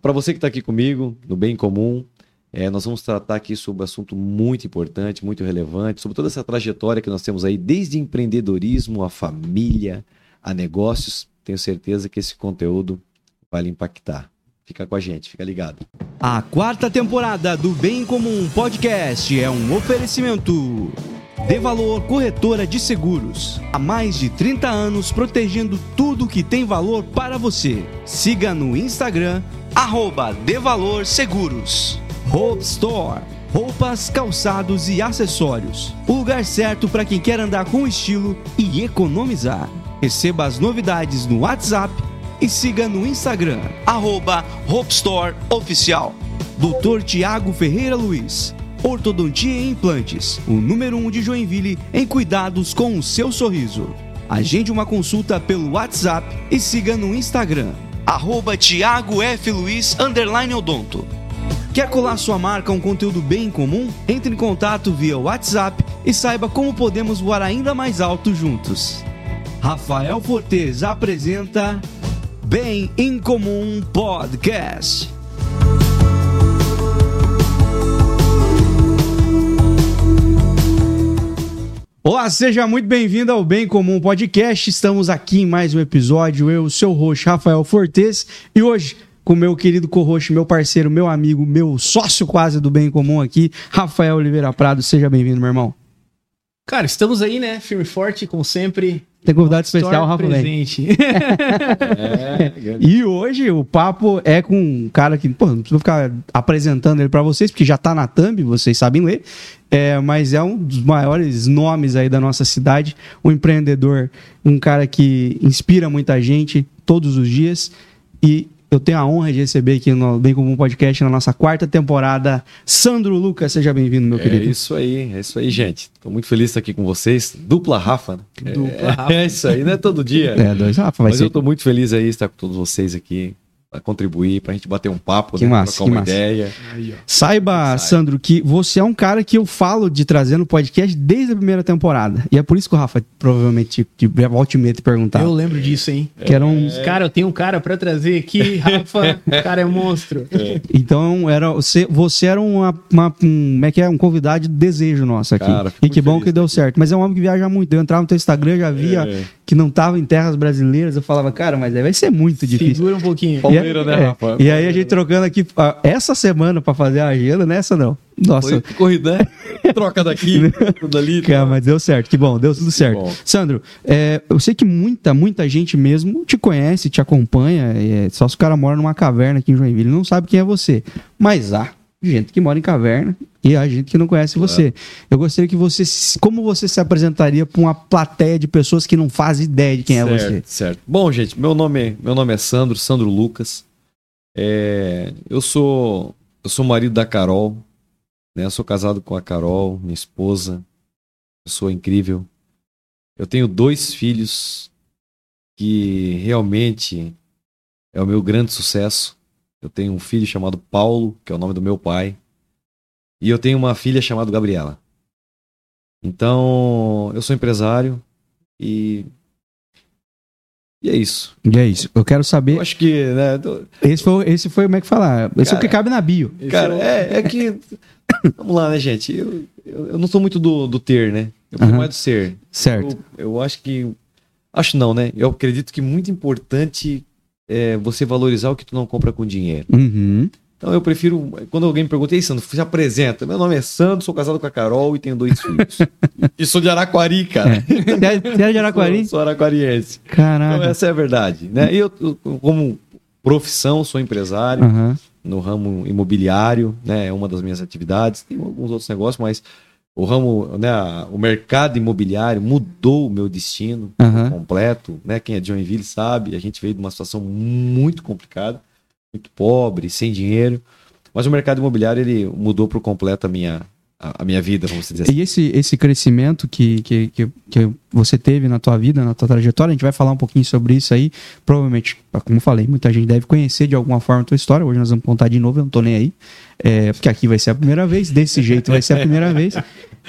para você que está aqui comigo, no Bem Comum, é, nós vamos tratar aqui sobre um assunto muito importante, muito relevante, sobre toda essa trajetória que nós temos aí, desde empreendedorismo, a família, a negócios. Tenho certeza que esse conteúdo vai lhe impactar. Fica com a gente, fica ligado. A quarta temporada do Bem Comum Podcast é um oferecimento. De Valor Corretora de Seguros. Há mais de 30 anos protegendo tudo que tem valor para você. Siga no Instagram, arroba De Valor Seguros. Hope Store. Roupas, calçados e acessórios. O lugar certo para quem quer andar com estilo e economizar. Receba as novidades no WhatsApp e siga no Instagram, arroba Hope Store Oficial. Doutor Tiago Ferreira Luiz. Ortodontia e Implantes, o número 1 um de Joinville em cuidados com o seu sorriso. Agende uma consulta pelo WhatsApp e siga no Instagram, arroba Tiago F. Luiz, Odonto. Quer colar sua marca a um conteúdo bem comum? Entre em contato via WhatsApp e saiba como podemos voar ainda mais alto juntos. Rafael Fortes apresenta Bem em Comum Podcast. Olá, seja muito bem-vindo ao Bem Comum Podcast. Estamos aqui em mais um episódio. Eu, seu host, Rafael Fortes, e hoje com meu querido co-host, meu parceiro, meu amigo, meu sócio quase do Bem Comum aqui, Rafael Oliveira Prado. Seja bem-vindo, meu irmão. Cara, estamos aí, né? Firme e forte, como sempre. Tem convidado especial, Rafa presente. é, e hoje o papo é com um cara que, pô, não preciso ficar apresentando ele para vocês, porque já tá na thumb, vocês sabem ler. É, mas é um dos maiores nomes aí da nossa cidade, um empreendedor, um cara que inspira muita gente todos os dias. E eu tenho a honra de receber aqui no Bem Comum Podcast na nossa quarta temporada. Sandro Lucas, seja bem-vindo, meu é querido. É isso aí, é isso aí, gente. Estou muito feliz de estar aqui com vocês. Dupla Rafa, né? Dupla é, Rafa. É isso aí, não é todo dia. É, dois Rafa, vai Mas ser. eu estou muito feliz aí de estar com todos vocês aqui para contribuir, para a gente bater um papo, que né? massa, trocar uma massa. ideia. Aí, Saiba, Sandro, que você é um cara que eu falo de trazer no podcast desde a primeira temporada. E é por isso que o Rafa provavelmente te, te volta e meia te perguntar. Eu lembro disso, hein? Que era um... É... Cara, eu tenho um cara para trazer aqui, Rafa, o cara é um monstro. É. Então, era, você, você era uma, uma, um, como é que é? um convidado de desejo nosso aqui. Cara, e que bom que deu certo. Mas é um homem que viaja muito. Eu entrava no teu Instagram, já via É. que não tava em terras brasileiras. Eu falava, cara, mas aí vai ser muito difícil. Segura um pouquinho. Palmeira, né, Rafa? E aí a gente trocando aqui ah, essa semana pra fazer a agenda, né, Sandrão? Nossa. Foi corrida, né? Troca daqui, tudo ali. Cara, mas deu certo, que bom, deu tudo certo. Sandro, é, eu sei que muita, muita gente mesmo te conhece, te acompanha, é, só se o cara mora numa caverna aqui em Joinville, não sabe quem é você. Mas há gente que mora em caverna e há gente que não conhece você. Eu gostaria que você, como você se apresentaria para uma plateia de pessoas que não fazem ideia de quem certo, é você? Certo. Bom, gente, meu nome, meu nome é Sandro, Sandro Lucas. É, eu sou eu sou marido da Carol, né? Eu sou casado com a Carol, minha esposa, pessoa incrível. Eu tenho dois filhos que realmente é o meu grande sucesso. Eu tenho um filho chamado Paulo, que é o nome do meu pai, e eu tenho uma filha chamada Gabriela. Então, eu sou empresário e e é isso. E é isso. Eu quero saber. Eu acho que, né? tô- Esse foi, esse foi como é que falar? Esse é o Cara, que cabe na bio. Cara, é, é que. Vamos lá, né, gente? Eu, eu, eu não sou muito do, do ter, né? Eu sou Aham. mais do ser. Certo. Eu, eu acho que. Acho não, né? Eu acredito que muito importante é você valorizar o que tu não compra com dinheiro. Uhum. Então eu prefiro. Quando alguém me pergunta, ei, Sandro, se apresenta. Meu nome é Sandro, sou casado com a Carol e tenho dois filhos. e sou de Araquari, cara. Você é- você é de Araquari? Sou, sou araquariense. Então Caraca. essa é a verdade. Né? E eu, eu, como profissão, sou empresário. Aham. no ramo imobiliário, né? É uma das minhas atividades. Tem alguns outros negócios, mas o ramo, né? O mercado imobiliário mudou o meu destino Aham. completo, né? Quem é de Joinville sabe, a gente veio de uma situação muito complicada, muito pobre, sem dinheiro. Mas o mercado imobiliário ele mudou por completo a minha a, a minha vida, vamos dizer assim. E esse, esse crescimento que, que, que, que você teve na tua vida, na tua trajetória, a gente vai falar um pouquinho sobre isso aí. Provavelmente, como falei, muita gente deve conhecer de alguma forma a tua história. Hoje nós vamos contar de novo, eu não tô nem aí. É, porque aqui vai ser a primeira vez, desse jeito vai ser a primeira vez.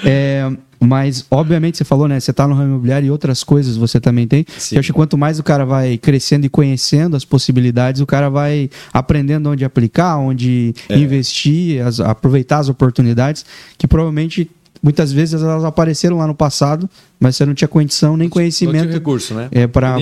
É, Mas, obviamente, você falou, né? Você tá no ramo imobiliário e outras coisas você também tem. Sim. Eu acho que quanto mais o cara vai crescendo e conhecendo as possibilidades, o cara vai aprendendo onde aplicar, onde É. investir, as- aproveitar as oportunidades, que provavelmente, muitas vezes, elas apareceram lá no passado, mas você não tinha condição nem Não tinha conhecimento recurso, né? é, para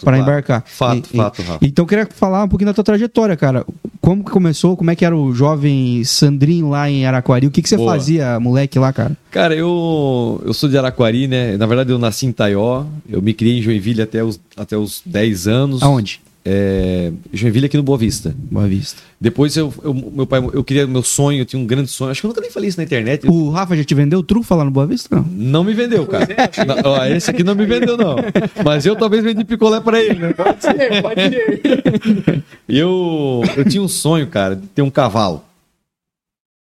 claro. embarcar. Fato, E- e- fato. Então eu queria falar um pouquinho da tua trajetória, cara. Como que começou? Como é que era o jovem Sandrinho lá em Araquari? O que, que você Boa. fazia, moleque, lá, cara? Cara, eu, eu sou de Araquari, né? Na verdade, eu nasci em Taió. Eu me criei em Joinville até os, até os 10 anos. Aonde? É, Joinville aqui no Boa Vista. Boa Vista. Depois eu, eu- meu pai, eu queria meu sonho, eu tinha um grande sonho. Acho que eu nunca nem falei isso na internet. O Rafa já te vendeu trufa lá no Boa Vista? Não. Não me vendeu, cara. Não, ó, esse aqui não me vendeu, não. Mas eu talvez vendi picolé pra ele, né? Pode ser, pode ser. Eu, eu tinha um sonho, cara, de ter um cavalo.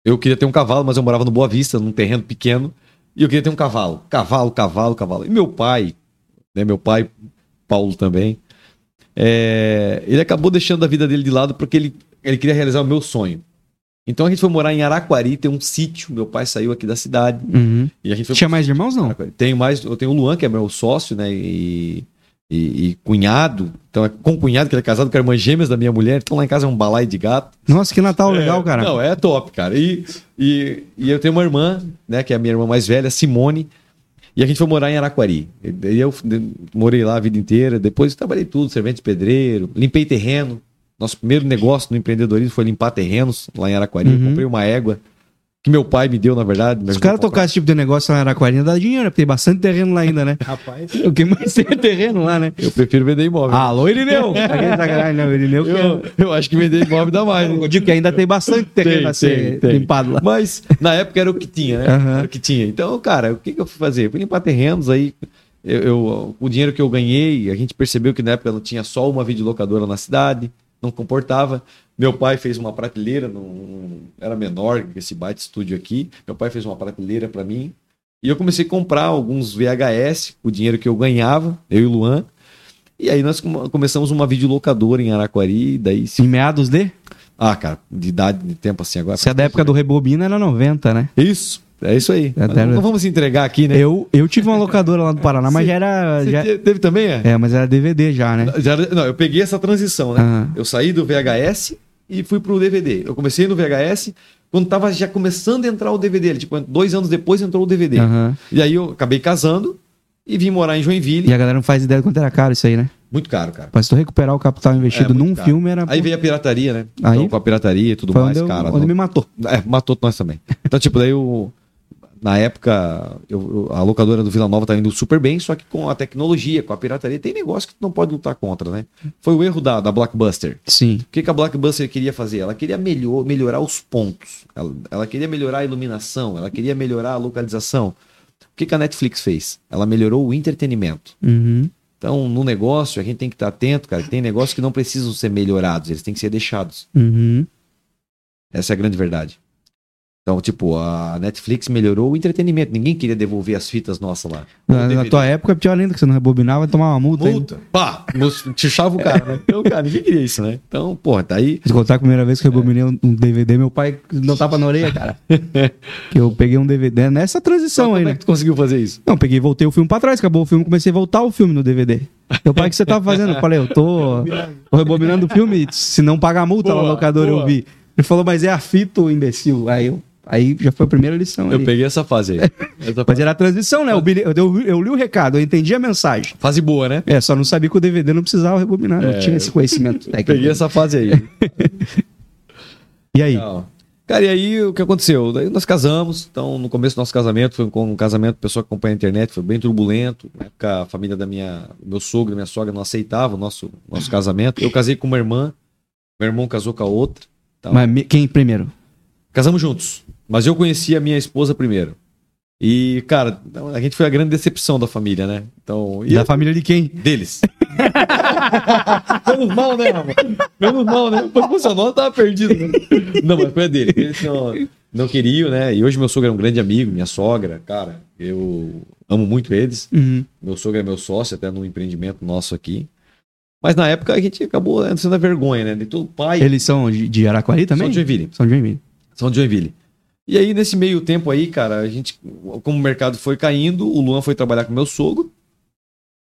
Eu queria ter um cavalo, mas eu morava no Boa Vista, num terreno pequeno, e eu queria ter um cavalo. Cavalo, cavalo, cavalo. E meu pai, né, meu pai, Paulo também, é, ele acabou deixando a vida dele de lado porque ele, ele queria realizar o meu sonho. Então a gente foi morar em Araquari, tem um sítio. Meu pai saiu aqui da cidade Uhum. e a gente foi Tinha mais irmãos, não? tenho mais, eu tenho o Luan, que é meu sócio, né? E, e, e cunhado. Então é com cunhado, que ele é casado com a irmã gêmeas da minha mulher. Então lá em casa é um balai de gato. Nossa, que Natal legal, cara. Não, é top, cara. E, e, e eu tenho uma irmã, né? Que é a minha irmã mais velha, Simone. E a gente foi morar em Araquari. E eu morei lá a vida inteira. Depois trabalhei tudo, servente de pedreiro, limpei terreno. Nosso primeiro negócio no empreendedorismo foi limpar terrenos lá em Araquari. Uhum. Comprei uma égua que meu pai me deu, na verdade. Se os ajudou caras a comprar. tocassem esse tipo de negócio lá em Araquari, dá dinheiro, né? Porque tem bastante terreno lá ainda, né? Rapaz, O que mais tem é terreno lá, né? Eu prefiro vender imóvel. Alô, Irineu! Não, Irineu que Eu, eu acho que vender imóvel dá mais. né? Eu digo que ainda tem bastante terreno Tem, a ser tem, tem. limpado lá. Mas na época era o que tinha, né? Aham. Era o que tinha. Então, cara, o que, que eu fui fazer? Fui limpar terrenos, aí eu, eu- o dinheiro que eu ganhei, a gente percebeu que na época não tinha só uma videolocadora na cidade, não comportava. Meu pai fez uma prateleira, não, era menor que esse Byte Studio aqui. Meu pai fez uma prateleira para mim. E eu comecei a comprar alguns VHS, com o dinheiro que eu ganhava, eu e o Luan. E aí nós come- começamos uma videolocadora em Araquari, daí se Em meados de? ah, cara, de idade, de tempo assim agora. Se é da época do Rebobina, era 90, né? Isso, é isso aí. É, Mas deve- não, não vamos entregar aqui, né? Eu, eu tive uma locadora lá no Paraná, mas Você- já era. Já... te- teve também, é? É, mas era DVD já, né? Já não, eu peguei essa transição, né? Eu saí do VHS e fui pro DVD. Eu comecei no VHS quando tava já começando a entrar o DVD. Tipo, dois anos depois entrou o DVD. Aham. E aí eu acabei casando e vim morar em Joinville. E a galera não faz ideia de quanto era caro isso aí, né? Muito caro, cara. Se tu recuperar o capital investido É, num caro. filme era. Aí veio a pirataria, né? Aí- Então, com a pirataria e tudo mais, eu- cara. onde não- me matou. É, matou nós também. Então, tipo, daí eu. Na época, eu- a locadora do Vila Nova tá indo super bem, só que com a tecnologia, com a pirataria, tem negócio que tu não pode lutar contra, né? Foi o erro da, da Blockbuster. Sim. O que, que a Blockbuster queria fazer? Ela queria melhor, melhorar os pontos. Ela, ela queria melhorar a iluminação, ela queria melhorar a localização. O que, que a Netflix fez? Ela melhorou o entretenimento. Uhum. Então, no negócio, a gente tem que estar atento, cara. que Tem negócios que não precisam ser melhorados, eles têm que ser deixados. Uhum. Essa é a grande verdade. Então, tipo, a Netflix melhorou o entretenimento. Ninguém queria devolver as fitas nossas lá. Na, na tua época, é pior ainda que você não rebobinava, tomar uma multa. ainda. Multa. Pá! Tichava o cara, né? Então, cara, ninguém queria isso, né? Então, porra, tá aí. Se contar a primeira vez que eu rebobinei um um DVD, meu pai não tava na orelha, cara. que eu peguei um DVD nessa transição Como aí, é né? que tu conseguiu fazer isso? Não, peguei voltei o filme pra trás, acabou o filme, comecei a voltar o filme no DVD. Meu pai, o que você tava fazendo? Eu falei, eu tô, tô rebobinando o filme, se não pagar a multa lá no Boa, locador, eu boa. vi. Ele falou, mas é a fita, imbecil. Aí, eu, aí já foi a primeira lição. Eu ali. peguei essa fase aí. Essa Mas era a transição, né? Eu, eu, eu, li o recado, eu entendi a mensagem. fase boa, né? É, só não sabia que o DVD não precisava rebobinar, não É, tinha esse conhecimento técnico. Peguei essa fase aí. E aí? Legal. Cara, e aí o que aconteceu? Daí nós casamos, então no começo do nosso casamento, foi um, casamento, pessoa que acompanha a internet, foi bem turbulento. Na época, a família da minha, meu sogro e minha sogra não aceitavam o nosso, nosso casamento. Eu casei com uma irmã, meu irmão casou com a outra. Então, Mas quem primeiro? Casamos juntos, mas eu conheci a minha esposa primeiro. E, cara, a gente foi a grande decepção da família, né? Então, e da família de quem? deles. Menos mal, né, Rafa? Menos mal, né? Foi funcionou, eu tava perdido. Né? Não, mas foi a dele. Eles não, não queriam, né? E hoje meu sogro é um grande amigo, minha sogra, cara, eu amo muito eles. Uhum. Meu sogro é meu sócio, até no empreendimento nosso aqui. Mas na época a gente acabou sendo a vergonha, né? De todo pai. Eles são de, de Araquari também? São de Joinville. São de Joinville. São de Joinville. E aí, nesse meio tempo aí, cara, a gente, como o mercado foi caindo, o Luan foi trabalhar com meu sogro,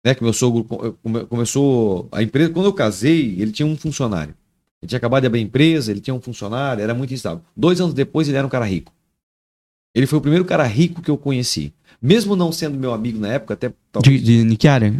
né? Que meu sogro co- come- começou a empresa. Quando eu casei, ele tinha um funcionário. Ele tinha acabado de abrir a empresa, ele tinha um funcionário, era muito instável. Dois anos depois, ele era um cara rico. Ele foi o primeiro cara rico que eu conheci. Mesmo não sendo meu amigo na época, até De, talvez, de, de que área?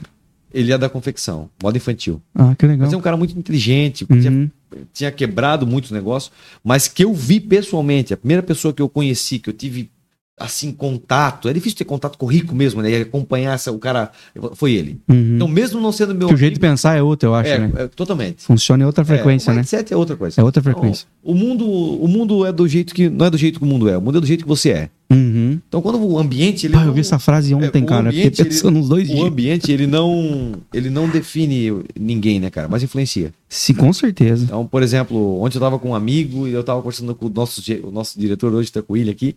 ele é da confecção, moda infantil. Ah, que legal. Mas é um cara muito inteligente, Uhum. Tinha quebrado muitos negócios, mas que eu vi pessoalmente, a primeira pessoa que eu conheci, que eu tive assim contato, é difícil ter contato com o rico mesmo, né? E acompanhar essa, o cara, foi ele. Uhum. Então, mesmo não sendo meu Que o jeito de pensar é outro, eu acho, é, né? é, totalmente. Funciona em outra frequência, é, o né? é outra coisa. É outra frequência. Então, o mundo, o mundo é do jeito que não é do jeito que o mundo é, o mundo é do jeito que você é. Uhum. Então, quando o ambiente ele eu não- vi essa frase ontem, é, o cara. Eu Fiquei ambiente, ele- pensando uns dois o dias. ambiente ele não ele não define ninguém, né, cara, mas influencia. Sim, com certeza. Então, por exemplo, ontem eu tava com um amigo e eu tava conversando com o nosso, o nosso diretor hoje, tá com o William aqui.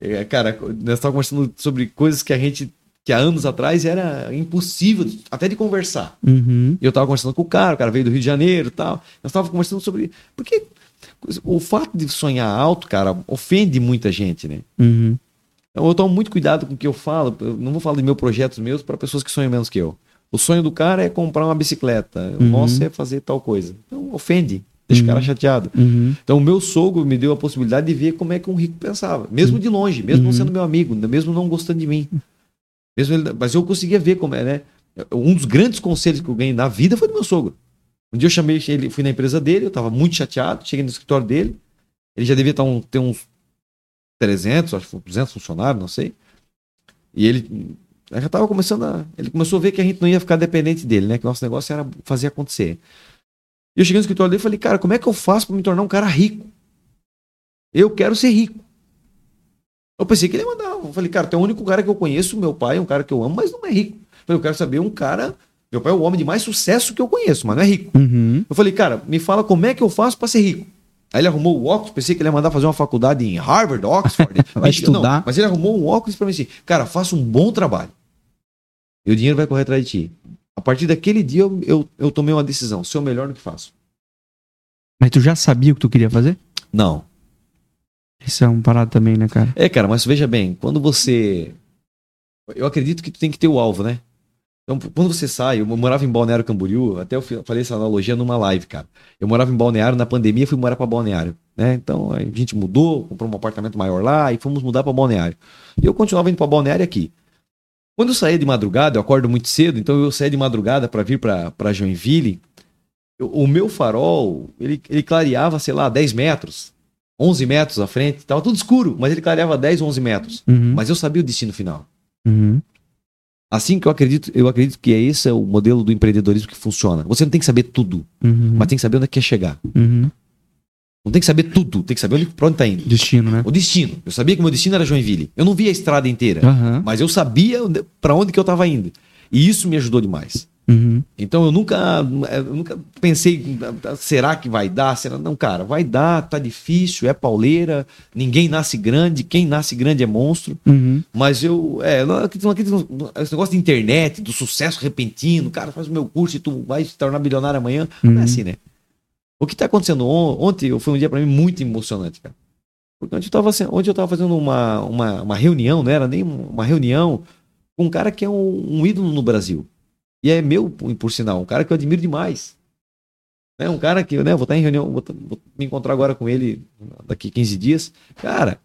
É, cara, nós estávamos conversando sobre coisas que a gente, que há anos atrás era impossível até de conversar. Uhum. E eu tava conversando com o cara, o cara veio do Rio de Janeiro e tal. Nós estávamos conversando sobre. Porque o fato de sonhar alto, cara, ofende muita gente, né? Uhum. Então eu tomo muito cuidado com o que eu falo. Eu não vou falar de meus projetos meus para pessoas que sonham menos que eu. O sonho do cara é comprar uma bicicleta. O Uhum. nosso é fazer tal coisa. Então ofende, deixa o cara chateado. Uhum. Então, o meu sogro me deu a possibilidade de ver como é que um rico pensava, mesmo de longe, mesmo não Uhum. sendo meu amigo, mesmo não gostando de mim. Mesmo ele- mas eu conseguia ver como é, né? Um dos grandes conselhos que eu ganhei na vida foi do meu sogro. Um dia eu chamei ele, fui na empresa dele, eu estava muito chateado, cheguei no escritório dele, ele já devia tá um- ter uns 300, acho que 200 funcionários, não sei. E ele já estava começando a. Ele começou a ver que a gente não ia ficar dependente dele, né? Que o nosso negócio era fazer acontecer. E eu cheguei no escritório dele e falei, cara, como é que eu faço para me tornar um cara rico? Eu quero ser rico. Eu pensei que ele ia mandar. Eu falei, cara, tu é o único cara que eu conheço, meu pai é um cara que eu amo, mas não é rico. Eu falei, eu quero saber um cara. Meu pai é o homem de mais sucesso que eu conheço, mas não é rico. Uhum. Eu falei, cara, me fala como é que eu faço para ser rico. Aí ele arrumou o óculos, pensei que ele ia mandar fazer uma faculdade em Harvard, Oxford. Mentira, estudar. Não, mas ele arrumou um óculos para mim assim, cara, faça um bom trabalho. E o dinheiro vai correr atrás de ti. A partir daquele dia eu, eu, eu tomei uma decisão, o melhor no que faço. Mas tu já sabia o que tu queria fazer? Não. Isso é um parado também, né, cara? É, cara, mas veja bem, quando você. Eu acredito que tu tem que ter o alvo, né? Então, quando você sai, eu morava em Balneário Camboriú, até eu falei essa analogia numa live, cara. Eu morava em Balneário, na pandemia fui morar para Balneário, né? Então a gente mudou, comprou um apartamento maior lá e fomos mudar para Balneário. E eu continuava indo para Balneário aqui. Quando eu saía de madrugada, eu acordo muito cedo, então eu saía de madrugada para vir para Joinville. eu- o meu farol, ele, ele clareava, sei lá, 10 metros, 11 metros à frente, tava tudo escuro, mas ele clareava 10, 11 metros. Uhum. Mas eu sabia o destino final. Uhum. Assim que eu acredito, eu acredito que é esse é o modelo do empreendedorismo que funciona. Você não tem que saber tudo, Uhum. mas tem que saber onde é que quer chegar. Uhum. Não tem que saber tudo, tem que saber onde, pra onde tá indo. Destino, né? O destino. Eu sabia que meu destino era Joinville. Eu não via a estrada inteira, Aham. mas eu sabia pra onde que eu tava indo. E isso me ajudou demais. Uhum. Então eu nunca, eu nunca pensei, será que vai dar? Será? Não, cara, vai dar, tá difícil, é pauleira, ninguém nasce grande, quem nasce grande é monstro. Uhum. Mas eu, é, não não esse negócio de internet, do sucesso repentino, cara, faz o meu curso e tu vai se tornar bilionário amanhã. Não Uhum. é assim, né? O que tá acontecendo on- ontem foi um dia para mim muito emocionante, cara. Porque ontem eu tava, se- ontem eu tava fazendo uma, uma, uma reunião, não era nem uma reunião, com um cara que é um, um ídolo no Brasil. E é meu, por, sinal, um cara que eu admiro demais. Né? Um cara que, né, vou estar em reunião, vou, tá- vou me encontrar agora com ele daqui 15 dias. Cara,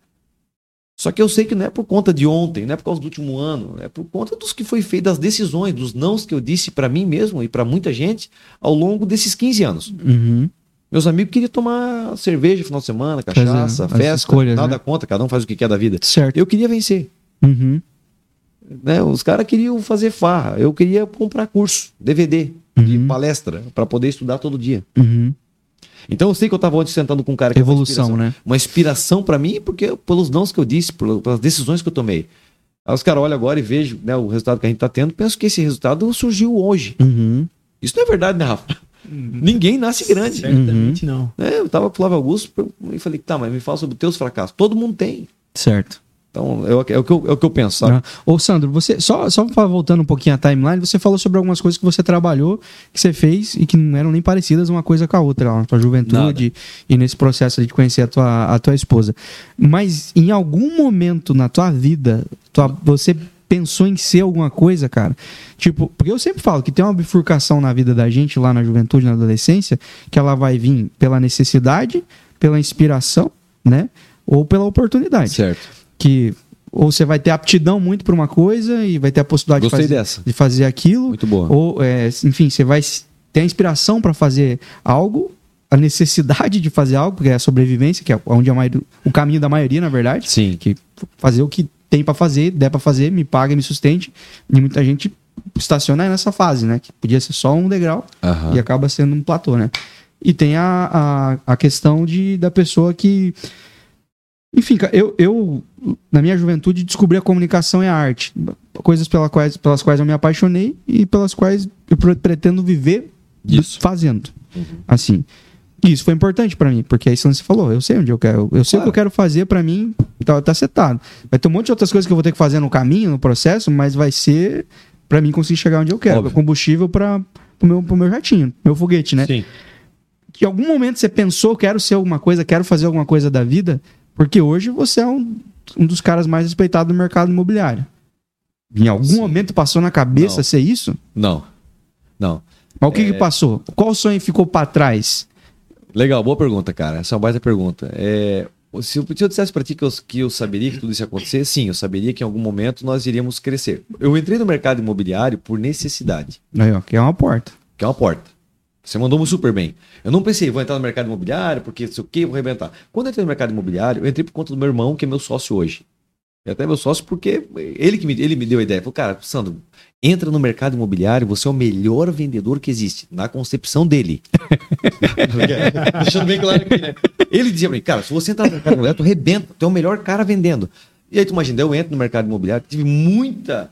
só que eu sei que não é por conta de ontem, não é por causa do último ano, é por conta dos que foi feito, das decisões, dos nãos que eu disse para mim mesmo e para muita gente ao longo desses 15 anos. Uhum. Meus amigos queriam tomar cerveja no final de semana, cachaça, festa, escolhas, nada né? contra, cada um faz o que quer da vida. Certo. Eu queria vencer. Uhum. Né? Os caras queriam fazer farra, eu queria comprar curso, DVD, de Uhum. palestra, para poder estudar todo dia. Uhum. Então eu sei que eu estava ontem sentando com um cara que é uma Evolução, inspiração. né? uma inspiração para mim, porque pelos nãos que eu disse, pelas decisões que eu tomei. Aí os caras olham agora e vejam né, o resultado que a gente tá tendo, penso que esse resultado surgiu hoje. Uhum. Isso não é verdade, né, Rafa? Ninguém nasce grande. Certamente não. É, eu tava com o Flávio Augusto e falei, tá, mas me fala sobre os teus fracassos. Todo mundo tem. Certo. Então, é o, é o que, eu, é o que eu penso, sabe? Ah. Ô, Sandro, você só, só voltando um pouquinho à timeline, você falou sobre algumas coisas que você trabalhou, que você fez e que não eram nem parecidas uma coisa com a outra lá na tua juventude e nesse processo de conhecer a tua, a tua esposa. Mas em algum momento na tua vida, tua- você pensou em ser alguma coisa, cara? Tipo, porque eu sempre falo que tem uma bifurcação na vida da gente lá na juventude, na adolescência, que ela vai vir pela necessidade, pela inspiração, né? Ou pela oportunidade Certo. que ou você vai ter aptidão muito para uma coisa e vai ter a possibilidade de fazer, dessa. de fazer aquilo, Muito boa. ou é, enfim, você vai ter a inspiração para fazer algo, a necessidade de fazer algo, porque é a sobrevivência, que é onde a maioria, o caminho da maioria, na verdade, Sim. que fazer o que tem para fazer, der para fazer, me paga e me sustente, e muita gente estaciona aí nessa fase, né, que podia ser só um degrau Aham. e acaba sendo um platô, né? E tem a, a, a questão de, da pessoa que. Enfim, eu, eu, na minha juventude, descobri a comunicação e a arte. Coisas pelas quais, pelas quais eu me apaixonei e pelas quais eu pre- pretendo viver Isso. fazendo. Assim. Isso foi importante pra mim, porque é isso que você falou. Eu sei onde eu quero. Eu sei o que eu quero fazer pra mim, tá, tá setado. Vai ter um monte de outras coisas que eu vou ter que fazer no caminho, no processo, mas vai ser pra mim conseguir chegar onde eu quero. Óbvio. Combustível para pro meu, pro meu jatinho, meu foguete, né? Sim. que em algum momento você pensou, quero ser alguma coisa, quero fazer alguma coisa da vida, porque hoje você é um, um dos caras mais respeitados do mercado imobiliário. Em algum Sim. momento passou na cabeça Não. ser isso? Não. Não. Mas o que, É. que passou? Qual sonho ficou pra trás? Legal, boa pergunta, cara. Essa é uma baita pergunta. É, se, eu, se eu dissesse pra ti que eu, que eu saberia que tudo isso ia acontecer, sim, eu saberia que em algum momento nós iríamos crescer. Eu entrei no mercado imobiliário por necessidade, Aí, ó, que é uma porta. que é uma porta. Você mandou super bem. Eu não pensei, vou entrar no mercado imobiliário, porque sei o quê, vou arrebentar. Quando eu entrei no mercado imobiliário, eu entrei por conta do meu irmão, que é meu sócio hoje. É até meu sócio porque ele que me, ele me deu a ideia. Falou, cara, Sandro, entra no mercado imobiliário, você é o melhor vendedor que existe, na concepção dele. Deixando bem claro aqui, né? Ele dizia pra mim, cara, se você entrar no mercado imobiliário, tu arrebenta, tu é o melhor cara vendendo. E aí tu imagina, eu entro no mercado imobiliário, tive muita,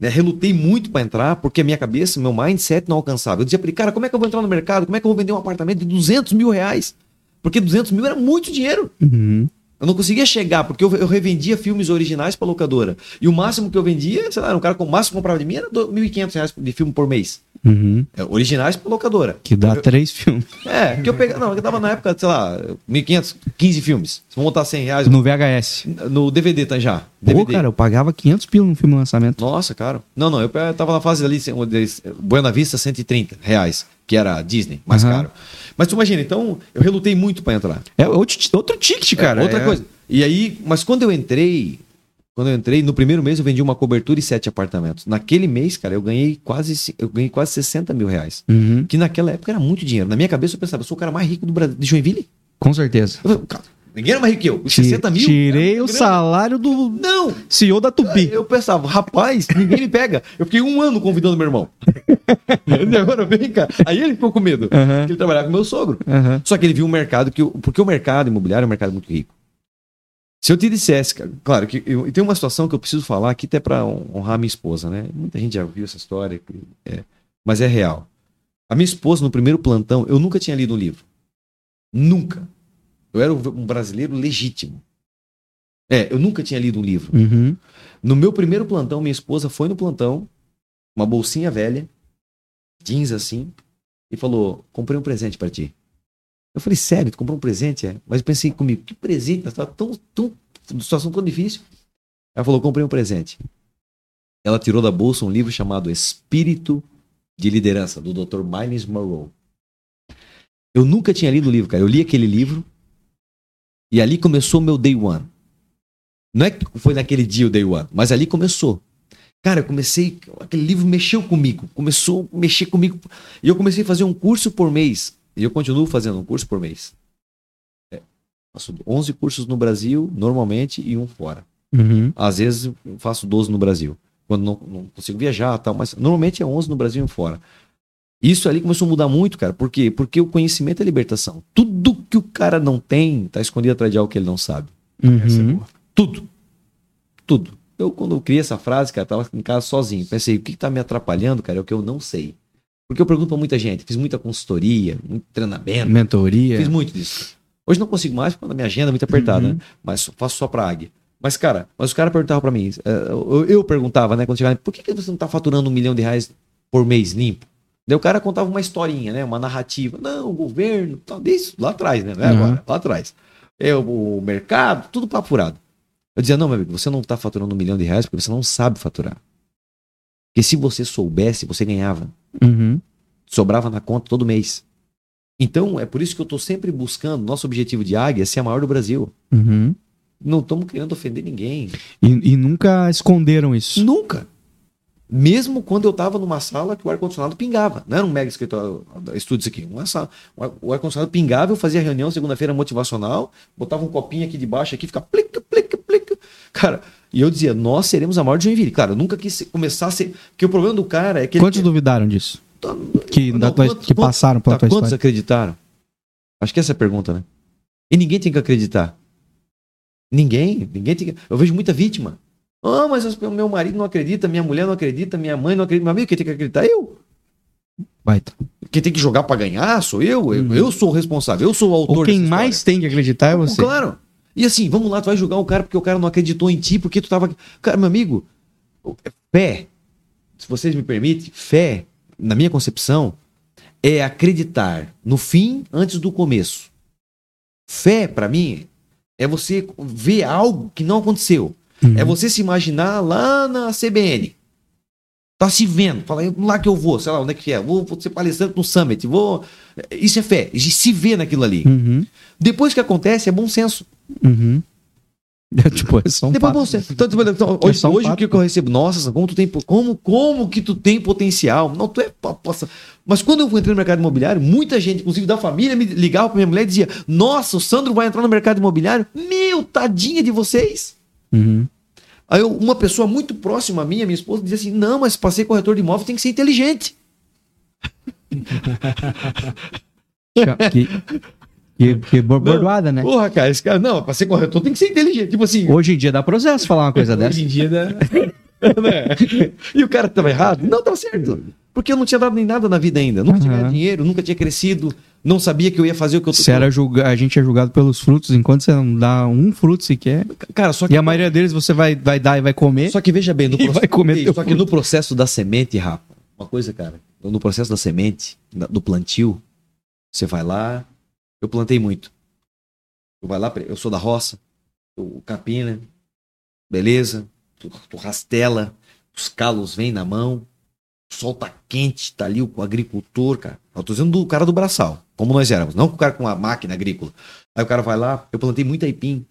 né, relutei muito para entrar, porque a minha cabeça, meu mindset não alcançava. Eu dizia pra ele, cara, como é que eu vou entrar no mercado? Como é que eu vou vender um apartamento de 200 mil reais? Porque 200 mil era muito dinheiro. Uhum. Eu não conseguia chegar, porque eu, eu revendia filmes originais pra locadora. E o máximo que eu vendia, sei lá, um cara com o máximo que comprava de mim era do- 1.500 reais de filme por mês. Uhum. É, originais pra locadora. Que dá três filmes. É, que eu pegava. Não, eu tava na época, sei lá, 1.500, 15 filmes. Se vamos botar 100 reais No VHS. no DVD, tá já. Pô, DVD. cara, eu pagava 500 pila no filme lançamento. Nossa, cara. Não, não, eu tava na fase ali, Buena Vista, 130 reais, que era Disney, mais Aham. caro. Mas tu imagina, então, eu relutei muito pra entrar. É outro, outro ticket, cara. É, outra É- coisa. E aí, mas quando eu entrei, quando eu entrei, no primeiro mês eu vendi uma cobertura e sete apartamentos. Naquele mês, cara, eu ganhei quase, eu ganhei quase 60 mil reais. Uhum. Que naquela época era muito dinheiro. Na minha cabeça eu pensava, eu sou o cara mais rico do Brasil, de Joinville. Com certeza. Eu falei, cara, ninguém era mais rico que eu. Os Ti- 60 mil. Tirei o salário do Não! CEO da Tupi. Eu pensava, rapaz, ninguém me pega. Eu fiquei um ano convidando meu irmão. E agora vem cá. Aí ele ficou com medo. Aham. Porque ele trabalhava com meu sogro. Aham. Só que ele viu um mercado que. o- Porque o mercado imobiliário é um mercado muito rico. Se eu te dissesse, cara, claro que eu, e tem uma situação que eu preciso falar aqui até para honrar minha esposa, né? Muita gente já viu essa história, que é, mas é real. A minha esposa, no primeiro plantão, eu nunca tinha lido um livro. Nunca. Eu era um brasileiro legítimo. É, eu nunca tinha lido um livro. Uhum. No meu primeiro plantão, minha esposa foi no plantão, uma bolsinha velha, jeans assim, e falou: Comprei um presente pra ti. Eu falei: Sério, tu comprou um presente? É? Mas eu pensei comigo: Que presente? Tava tão, tão, situação tão difícil. Ela falou: Comprei um presente. Ela tirou da bolsa um livro chamado Espírito de Liderança, do Dr. Miles Monroe. Eu nunca tinha lido o livro, cara. Eu li aquele livro e ali começou o meu day one. Não é que foi naquele dia o day one, mas ali começou. Cara, eu comecei. Aquele livro mexeu comigo. Começou a mexer comigo. E eu comecei a fazer um curso por mês. E eu continuo fazendo um curso por mês. É, faço 11 cursos no Brasil, normalmente, e um fora. Uhum. Às vezes eu faço 12 no Brasil. Quando não, não consigo viajar tal, mas normalmente é 11 no Brasil e um fora. Isso ali começou a mudar muito, cara. Por quê? Porque o conhecimento é libertação. Tudo que o cara não tem tá escondido atrás de algo que ele não sabe. Uhum. Tudo. Tudo. Eu, quando eu criei essa frase, cara, tava em casa sozinho. Pensei, o que, que tá me atrapalhando, cara, é o que eu não sei. Porque eu pergunto pra muita gente, fiz muita consultoria, muito treinamento, Mentoria. fiz muito disso. Hoje não consigo mais, porque a minha agenda é muito apertada, Uhum. né? Mas faço só pra águia. Mas, cara, mas os caras perguntavam pra mim, eh, eu, eu perguntava, né, quando chegava, por que, que você não tá faturando um milhão de reais por mês limpo? Daí o cara contava uma historinha, né, uma narrativa. Não, o governo, tal, desde lá atrás, né, não é Uhum. agora, lá atrás. É o, mercado, tudo papo furado. Eu dizia, não, meu amigo, você não tá faturando um milhão de reais porque você não sabe faturar. Porque se você soubesse, você ganhava. Uhum. Sobrava na conta todo mês. Então, é por isso que eu tô sempre buscando, nosso objetivo de Águia é ser a maior do Brasil. Uhum. Não estamos querendo ofender ninguém. E, e nunca esconderam isso. Nunca. Mesmo quando eu estava numa sala que o ar-condicionado pingava. Não era um mega escritório, estúdio isso aqui. Uma sala, o ar- o ar-condicionado pingava, eu fazia reunião segunda-feira motivacional, botava um copinho aqui de baixo, aqui, ficava plica, plica, plica. Cara, e eu dizia, nós seremos a maior de Joinville. Claro, eu nunca quis começar a ser... Porque o problema do cara é que... Quantos ele... duvidaram disso? Que, Não, da tua- quantos- que passaram pela Tá, tua quantos história? acreditaram? Acho que essa é a pergunta, né? E ninguém tem que acreditar. Ninguém, ninguém tem que... Eu vejo muita vítima. Ah, mas as- meu marido não acredita, minha mulher não acredita, minha mãe não acredita. Meu amigo, quem tem que acreditar? é Eu. Baita. Quem tem que jogar pra ganhar sou eu. Eu, Uhum. eu sou o responsável, eu sou o autor Ou quem mais tem que acreditar é você. Claro. E assim, vamos lá, tu vai julgar o cara porque o cara não acreditou em ti, porque tu tava. Cara, meu amigo, fé, se vocês me permitem, fé, na minha concepção, é acreditar no fim antes do começo. Fé, pra mim, é você ver algo que não aconteceu. Uhum. É você se imaginar lá na CBN. Tá se vendo, fala "É lá que eu vou, sei lá onde é que é, vou, vou ser palestrante no Summit, vou. Isso é fé, se ver naquilo ali. Uhum. Depois que acontece, é bom senso. Uhum. É, tipo, é só um Depois é papo. bom senso. Então, tipo, então, É hoje, um hoje o que eu recebo? Nossa, como tu tem. Como, como que tu tem potencial? Não, tu é. passa- Mas quando eu entrei no mercado imobiliário, muita gente, inclusive da família, me ligava pra minha mulher e dizia: Nossa, o Sandro vai entrar no mercado imobiliário. Meu, tadinha de vocês. Uhum. Aí eu- uma pessoa muito próxima a mim, a minha esposa, dizia assim: Não, mas pra ser corretor de imóvel tem que ser inteligente. Que, que, que bor- bordoada, né? Porra, cara, esse cara, não, pra ser corretor tem que ser inteligente. Tipo assim, Hoje em dia dá processo falar uma coisa dessa. Hoje em dia dá... né? E o cara tava errado? Não, tava certo. Porque eu não tinha dado nem nada na vida ainda. Nunca tinha Aham. ganhado dinheiro, nunca tinha crescido, não sabia que eu ia fazer o que eu Você era julga... A gente é julgado pelos frutos, enquanto você não dá um fruto sequer. Cara, só que, E a maioria deles você vai, vai dar e vai comer. só que veja bem, no, E vai comer Ei, só que no processo da semente, Rafa, uma coisa, cara, no processo da semente, do plantio, você vai lá, eu plantei muito. Eu vai lá, eu sou da roça, eu capina, beleza, tu, tu rastela, os calos vêm na mão, sol tá quente, tá ali o agricultor, cara. Eu tô dizendo do cara do braçal, como nós éramos, não com o cara com a máquina agrícola. Aí o cara vai lá, eu plantei muito aipim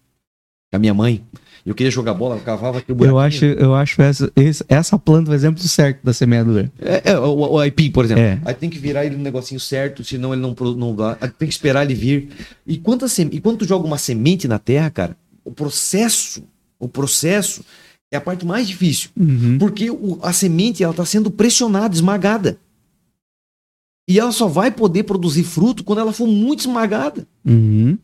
com a minha mãe. Eu queria jogar bola, eu cavava aquele Eu buraquinho. acho, eu acho essa, essa planta o exemplo certo da semeadura. É, é, o, o aipim, por exemplo. É. Aí tem que virar ele no negocinho certo, senão ele não, não dá. Aí Tem que esperar ele vir. E sem- e quando tu joga uma semente na terra, cara, o processo, o processo é a parte mais difícil. Uhum. Porque o- a semente ela está sendo pressionada, esmagada. E ela só vai poder produzir fruto quando ela for muito esmagada. Uhum.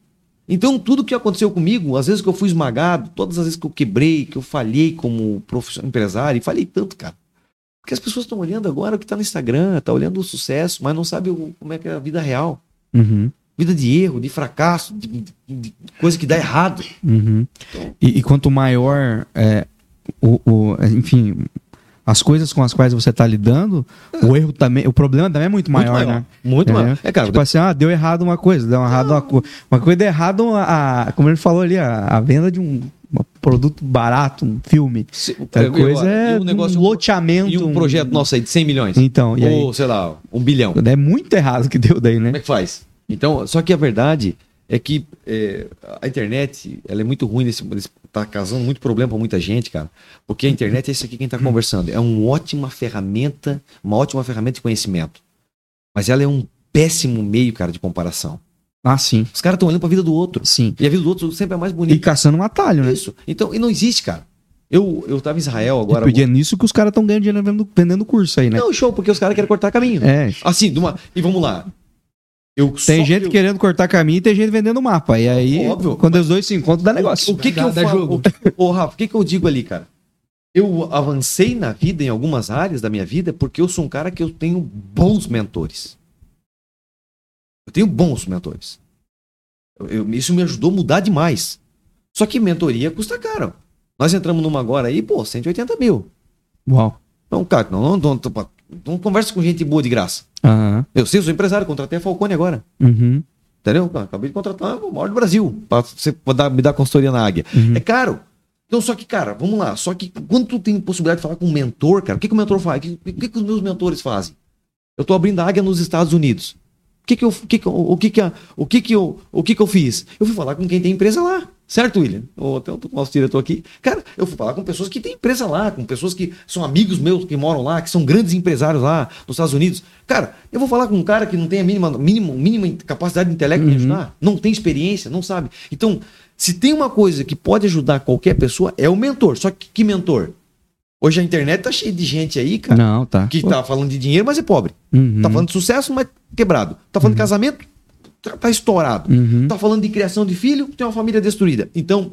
Então, tudo que aconteceu comigo, às vezes que eu fui esmagado, todas as vezes que eu quebrei, que eu falhei como profissional empresário, e falhei tanto, cara. Porque as pessoas estão olhando agora o que está no Instagram, tá olhando o sucesso, mas não sabe o- como é que é a vida real. Uhum. Vida de erro, de fracasso, de, de- de coisa que dá errado. Uhum. E, e quanto maior, é, o, o- enfim, as coisas com as quais você está lidando, o erro também, o problema também é muito maior, muito maior. né? Muito É. maior. É, cara, Tipo assim, ah, deu errado uma coisa, deu errado uma, co- uma coisa deu errado, a, como ele falou ali, a, a venda de um, um produto barato, um filme. se- Outra eu- coisa eu- é um negócio, um loteamento. e um projeto nosso aí de 100 milhões. Então, e aí? Ou, sei lá, um bilhão. É muito errado que deu daí, né? Como é que faz? Então, só que a verdade é que é, a internet ela é muito ruim nesse, tá causando muito problema para muita gente, cara. Porque a internet é isso aqui que a gente tá conversando. É uma ótima ferramenta, uma ótima ferramenta de conhecimento. Mas ela é um péssimo meio, cara, de comparação. Ah, sim. Os caras estão olhando para a vida do outro. Sim. E a vida do outro sempre é mais E bonita. caçando um atalho, né? Isso. Então, e não existe, cara. Eu, eu tava em Israel agora. Porque é nisso que os caras estão ganhando dinheiro vendendo, vendendo curso aí, né? Não, show, porque os caras querem cortar caminho. É. Assim, de uma... e vamos lá. Eu Tem gente eu- querendo cortar caminho e tem gente vendendo mapa. E aí, Óbvio. quando os dois se encontram, dá negócio. O que, que Dá- eu dá falo? jogo. O que- Ô, Rafa, o que, que eu digo ali, cara? Eu avancei na vida, em algumas áreas da minha vida, porque eu sou um cara que eu tenho bons mentores. Eu tenho bons mentores. Eu- eu- isso me ajudou a mudar demais. Só que mentoria custa caro. Nós entramos numa agora aí, pô, 180 mil. Uau. Então, cara, não, não, não, não, conversa com gente boa de graça. Aham. Eu sei, eu sou empresário, contratei a Falcone agora. Uhum. Entendeu? Acabei de contratar o maior do Brasil para você dar, me dar consultoria na Águia. Uhum. É caro. Então, só que, cara, vamos lá. Só que quando tu tem possibilidade de falar com um mentor, cara, o que, que o mentor faz? O que, que, que os meus mentores fazem? Eu tô abrindo a Águia nos Estados Unidos. O que que eu, o que que o que que, a- o que que eu, o que que eu fiz? Eu fui falar com quem tem empresa lá. Certo, William? Ô, Até o nosso diretor aqui. Cara, eu fui falar com pessoas que têm empresa lá, com pessoas que são amigos meus que moram lá, que são grandes empresários lá nos Estados Unidos. Cara, eu vou falar com um cara que não tem a mínima, mínima, mínima capacidade de intelecto de me ajudar, não tem experiência, não sabe. Então, se tem uma coisa que pode ajudar qualquer pessoa, é o mentor. Só que que mentor? Hoje a internet tá cheia de gente aí, cara, Não, tá. que tá falando de dinheiro, mas é pobre. Uhum. Tá falando de sucesso, mas quebrado. Tá falando de casamento, tá, tá estourado. Uhum. Tá falando de criação de filho, tem uma família destruída. Então,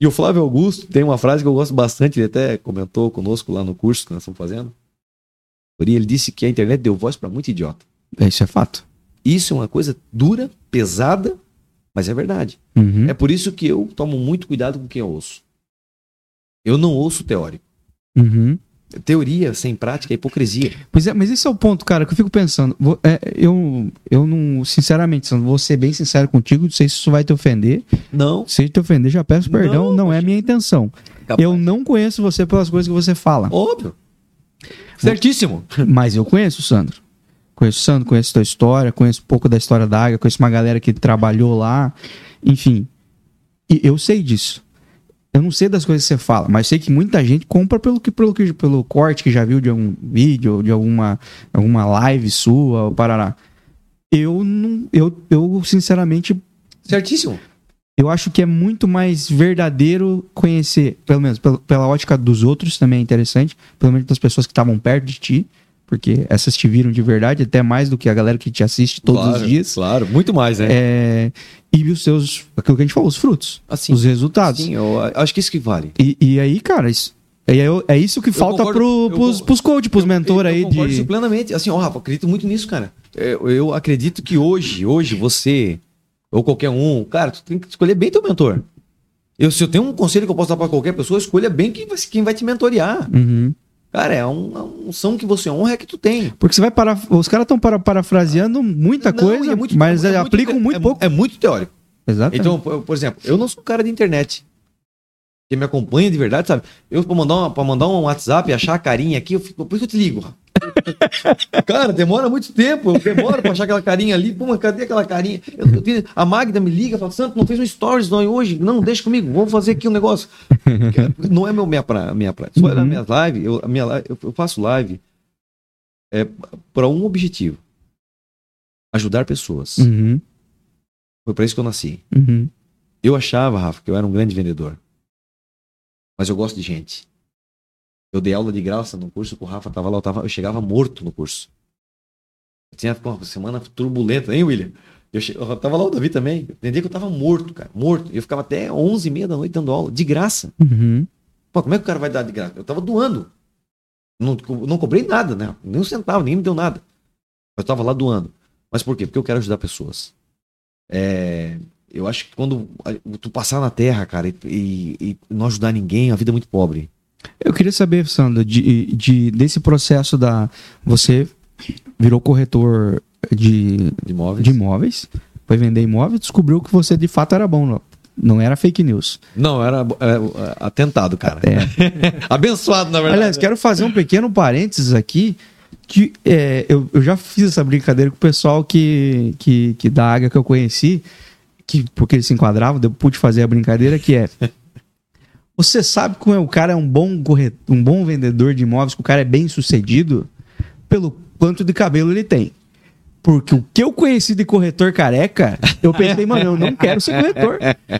e o Flávio Augusto tem uma frase que eu gosto bastante, ele até comentou conosco lá no curso que nós estamos fazendo. Ele disse que a internet deu voz para muito idiota. Isso é fato. Isso é uma coisa dura, pesada, mas é verdade. Uhum. É por isso que eu tomo muito cuidado com quem eu ouço. Eu não ouço teórico. Uhum. Teoria sem prática é hipocrisia. Pois é, mas esse é o ponto, cara, que eu fico pensando. É, eu, eu não, sinceramente, vou ser bem sincero contigo, não sei se isso vai te ofender. Não. Se te ofender, já peço perdão, Não, não, é a minha intenção. Eu não conheço você pelas coisas que você fala, Óbvio. Certíssimo. mas eu conheço o Sandro. Conheço o Sandro, conheço tua história, conheço um pouco da história da Águia, conheço uma galera que trabalhou lá, enfim. E eu sei disso. Eu não sei das coisas que você fala, mas sei que muita gente compra pelo que pelo, que, pelo corte que já viu de algum vídeo, ou de alguma, alguma live sua, ou parará. Eu não, eu, eu sinceramente Certíssimo. eu acho que é muito mais verdadeiro conhecer, pelo menos pela, pela ótica dos outros também é interessante, pelo menos das pessoas que estavam perto de ti, porque essas te viram de verdade, até mais do que a galera que te assiste todos Claro, os dias. Claro, muito mais, né? É, e os seus, aquilo que a gente falou, os frutos, Assim, os resultados. Sim, eu acho que isso que vale. E, e aí, cara, isso, é, é isso que falta concordo, pro, eu pros, concordo. pros coach, pros mentor eu, aí eu concordo isso de. plenamente. Assim, ó, Rafa, eu acredito muito nisso, cara. Eu, eu acredito que hoje, hoje, você, ou qualquer um, cara, tu tem que escolher bem teu mentor. Eu, se eu tenho um conselho que eu posso dar pra qualquer pessoa, escolha bem quem vai, quem vai te mentorear. Uhum. Cara, é um- uma unção que você honra é que tu tem. Porque você vai parar. Os caras estão para, parafraseando muita Não, coisa, e é muito- mas é aplicam muito, é, pouco. É muito teórico. Exatamente. Então, por, exemplo, eu não sou um cara de internet. Quem me acompanha de verdade, sabe? Eu, pra mandar, uma, mandar um WhatsApp e achar a carinha aqui, eu fico, por isso eu te ligo. Cara, demora muito tempo. Eu demoro pra achar aquela carinha ali. Pô, mas cadê aquela carinha? Eu- eu tenho- a Magda me liga, fala, Santo, não fez um stories não, hoje? Não, deixa comigo, vamos fazer aqui um negócio. não é meu, minha, pra, minha prática. Só Uhum. na minha live, eu, a minha, live- eu, eu faço live é, para um objetivo. Ajudar pessoas. Uhum, Foi para isso que eu nasci. uhum. Eu achava, Rafa, que eu era um grande vendedor. Mas eu gosto de gente. Eu dei aula de graça no curso, o Rafa tava lá, eu, tava, eu chegava morto no curso. Eu tinha uma semana turbulenta, hein, William? Eu, che... eu tava lá o Davi também. Entendi que eu tava morto, cara. Morto. Eu ficava até 11 e meia da noite dando aula, de graça. Uhum. Pô, como é que o cara vai dar de graça? Eu tava doando. Não, não cobrei nada, né? Nem um centavo, nem me deu nada. Eu tava lá doando. Mas por quê? Porque eu quero ajudar pessoas. É, eu acho que quando tu passar na terra, cara, e, e- e não ajudar ninguém, a vida é muito pobre. Eu queria saber, Sandro, de, de- desse processo da. Você virou corretor de, De imóveis. de imóveis, foi vender imóveis, descobriu que você de fato era bom. Não, não era fake news. Não, era, é, atentado, cara. É. Abençoado, na verdade. Aliás, quero fazer um pequeno parênteses aqui. Que, é, eu, eu já fiz essa brincadeira com o pessoal que, que, que da Águia que eu conheci, que, porque eles se enquadravam, eu pude fazer a brincadeira, que é. Você sabe como é, o cara é um bom, corretor, um bom vendedor de imóveis, que o cara é bem sucedido pelo quanto de cabelo ele tem. Porque o que eu conheci de corretor careca, eu pensei, mano, eu não quero ser corretor.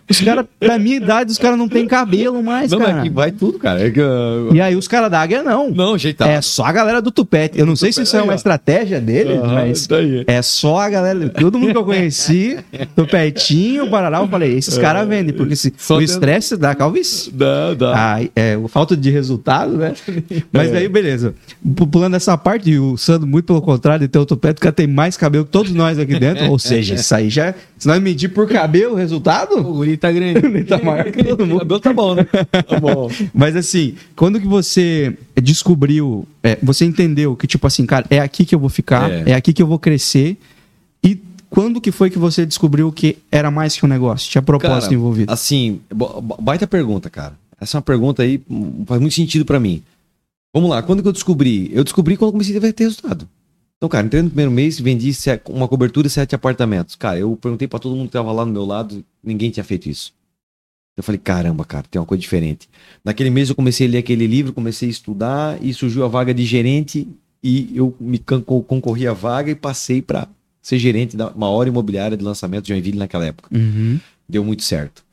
Os caras, da minha idade, os caras não têm cabelo mais, não, cara. mas que vai tudo, cara. É que, uh, E aí os caras da águia não. Não, jeitado. É só a galera do Tupete. Eu não sei se isso é uma estratégia dele, Aham, mas tá é só a galera. Todo mundo que eu conheci, Tupetinho, Parará, eu falei, esses caras vendem, porque se, Só o estresse dá calvície. Dá, dá. Ah, é, falta de resultado, né? Mas É. aí, beleza. Pu- Pulando essa parte, e o Sandro, muito pelo contrário, de ter o Tupete, o cara tem mais mais cabelo que todos nós aqui dentro. Ou seja, isso aí já. Se nós medir por cabelo o resultado, O guri tá grande. ele tá maior que todo O mundo. cabelo tá bom, né? Tá bom. Mas assim, quando que você descobriu, é, você entendeu que, tipo assim, cara, é aqui que eu vou ficar, é. É. aqui que eu vou crescer. E quando que foi que você descobriu que era mais que um negócio? Tinha propósito Cara, envolvido? Assim, baita pergunta, cara. Essa é uma pergunta aí, hum, faz muito sentido pra mim. Vamos lá, quando que eu descobri? Eu descobri quando comecei a ter resultado. Então, cara, entrei no primeiro mês, vendi uma cobertura e sete apartamentos. Cara, eu perguntei pra todo mundo que tava lá no meu lado, ninguém tinha feito isso. Eu falei, caramba, cara, tem uma coisa diferente. Naquele mês eu comecei a ler aquele livro, comecei a estudar e surgiu a vaga de gerente e eu me concorri à vaga e passei pra ser gerente da maior imobiliária de lançamento de Joinville naquela época Uhum. deu muito certo.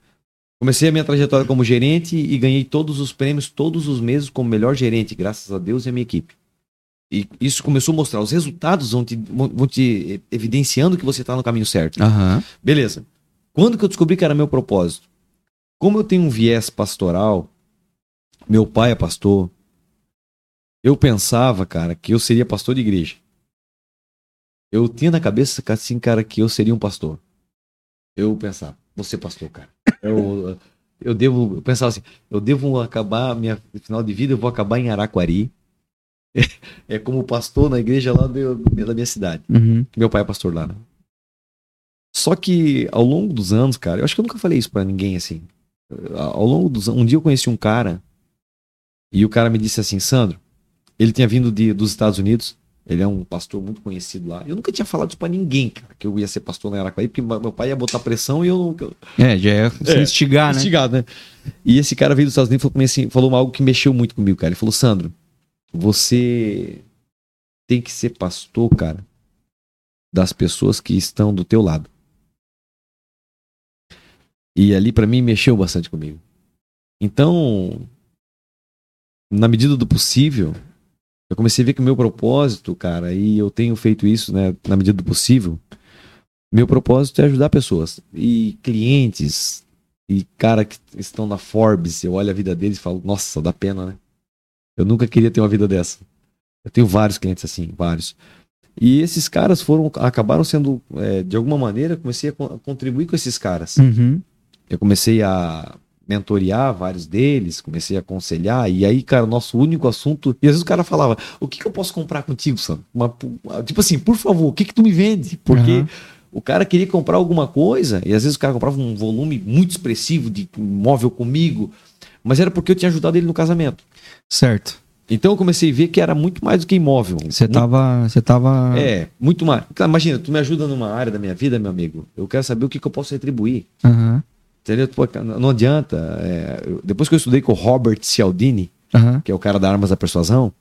Comecei a minha trajetória como gerente e ganhei todos os prêmios todos os meses como melhor gerente, graças a Deus e a minha equipe. E isso começou a mostrar, os resultados vão te, vão te evidenciando que você está no caminho certo. Aham. Beleza. Quando que eu descobri que era meu propósito? Como eu tenho um viés pastoral, meu pai é pastor, eu pensava, cara, que eu seria pastor de igreja. Eu tinha na cabeça, assim, cara, que eu seria um pastor. Eu pensava, ser pastor, cara. Eu, eu devo, eu pensava assim, eu devo acabar, minha final de vida, eu vou acabar em Araquari. É como pastor na igreja lá da minha cidade. Uhum. Meu pai é pastor lá, né? Só que ao longo dos anos, cara, eu acho que eu nunca falei isso pra ninguém assim. Ao longo dos anos, um dia eu conheci um cara e o cara me disse assim, Sandro, ele tinha vindo de, dos Estados Unidos, ele é um pastor muito conhecido lá. Eu nunca tinha falado isso pra ninguém, cara, que eu ia ser pastor na Araquari, porque meu pai ia botar pressão e eu eu- É, já é, se É, instigar, né? Instigado, né? E esse cara veio dos Estados Unidos e falou, assim, falou algo que mexeu muito comigo, cara. Ele falou, Sandro, você tem que ser pastor, cara, das pessoas que estão do teu lado. E ali pra mim mexeu bastante comigo. Então, na medida do possível, eu comecei a ver que o meu propósito, cara, e eu tenho feito isso, né, na medida do possível, meu propósito é ajudar pessoas e clientes e cara que estão na Forbes, eu olho a vida deles e falo, nossa, dá pena, né? Eu nunca queria ter uma vida dessa. Eu tenho vários clientes assim, vários. E esses caras foram, acabaram sendo, é, de alguma maneira, comecei a, con- a contribuir com esses caras. Uhum. Eu comecei a mentorear vários deles, comecei a aconselhar, e aí, cara, o nosso único assunto. E às vezes o cara falava: O que, que eu posso comprar contigo, Sam? Uma, pu- tipo assim, por favor, o que, que tu me vende? Porque Aham. o cara queria comprar alguma coisa, e às vezes o cara comprava um volume muito expressivo de imóvel comigo, mas era porque eu tinha ajudado ele no casamento. Certo. Então eu comecei a ver que era muito mais do que imóvel. Você tava. Você tava. É, muito mais. Imagina, tu me ajuda numa área da minha vida, meu amigo. Eu quero saber o que, que eu posso retribuir. Aham. Entendeu? Pô, não adianta. é, depois que eu estudei com o Robert Cialdini, Aham. que é o cara da Armas da Persuasão,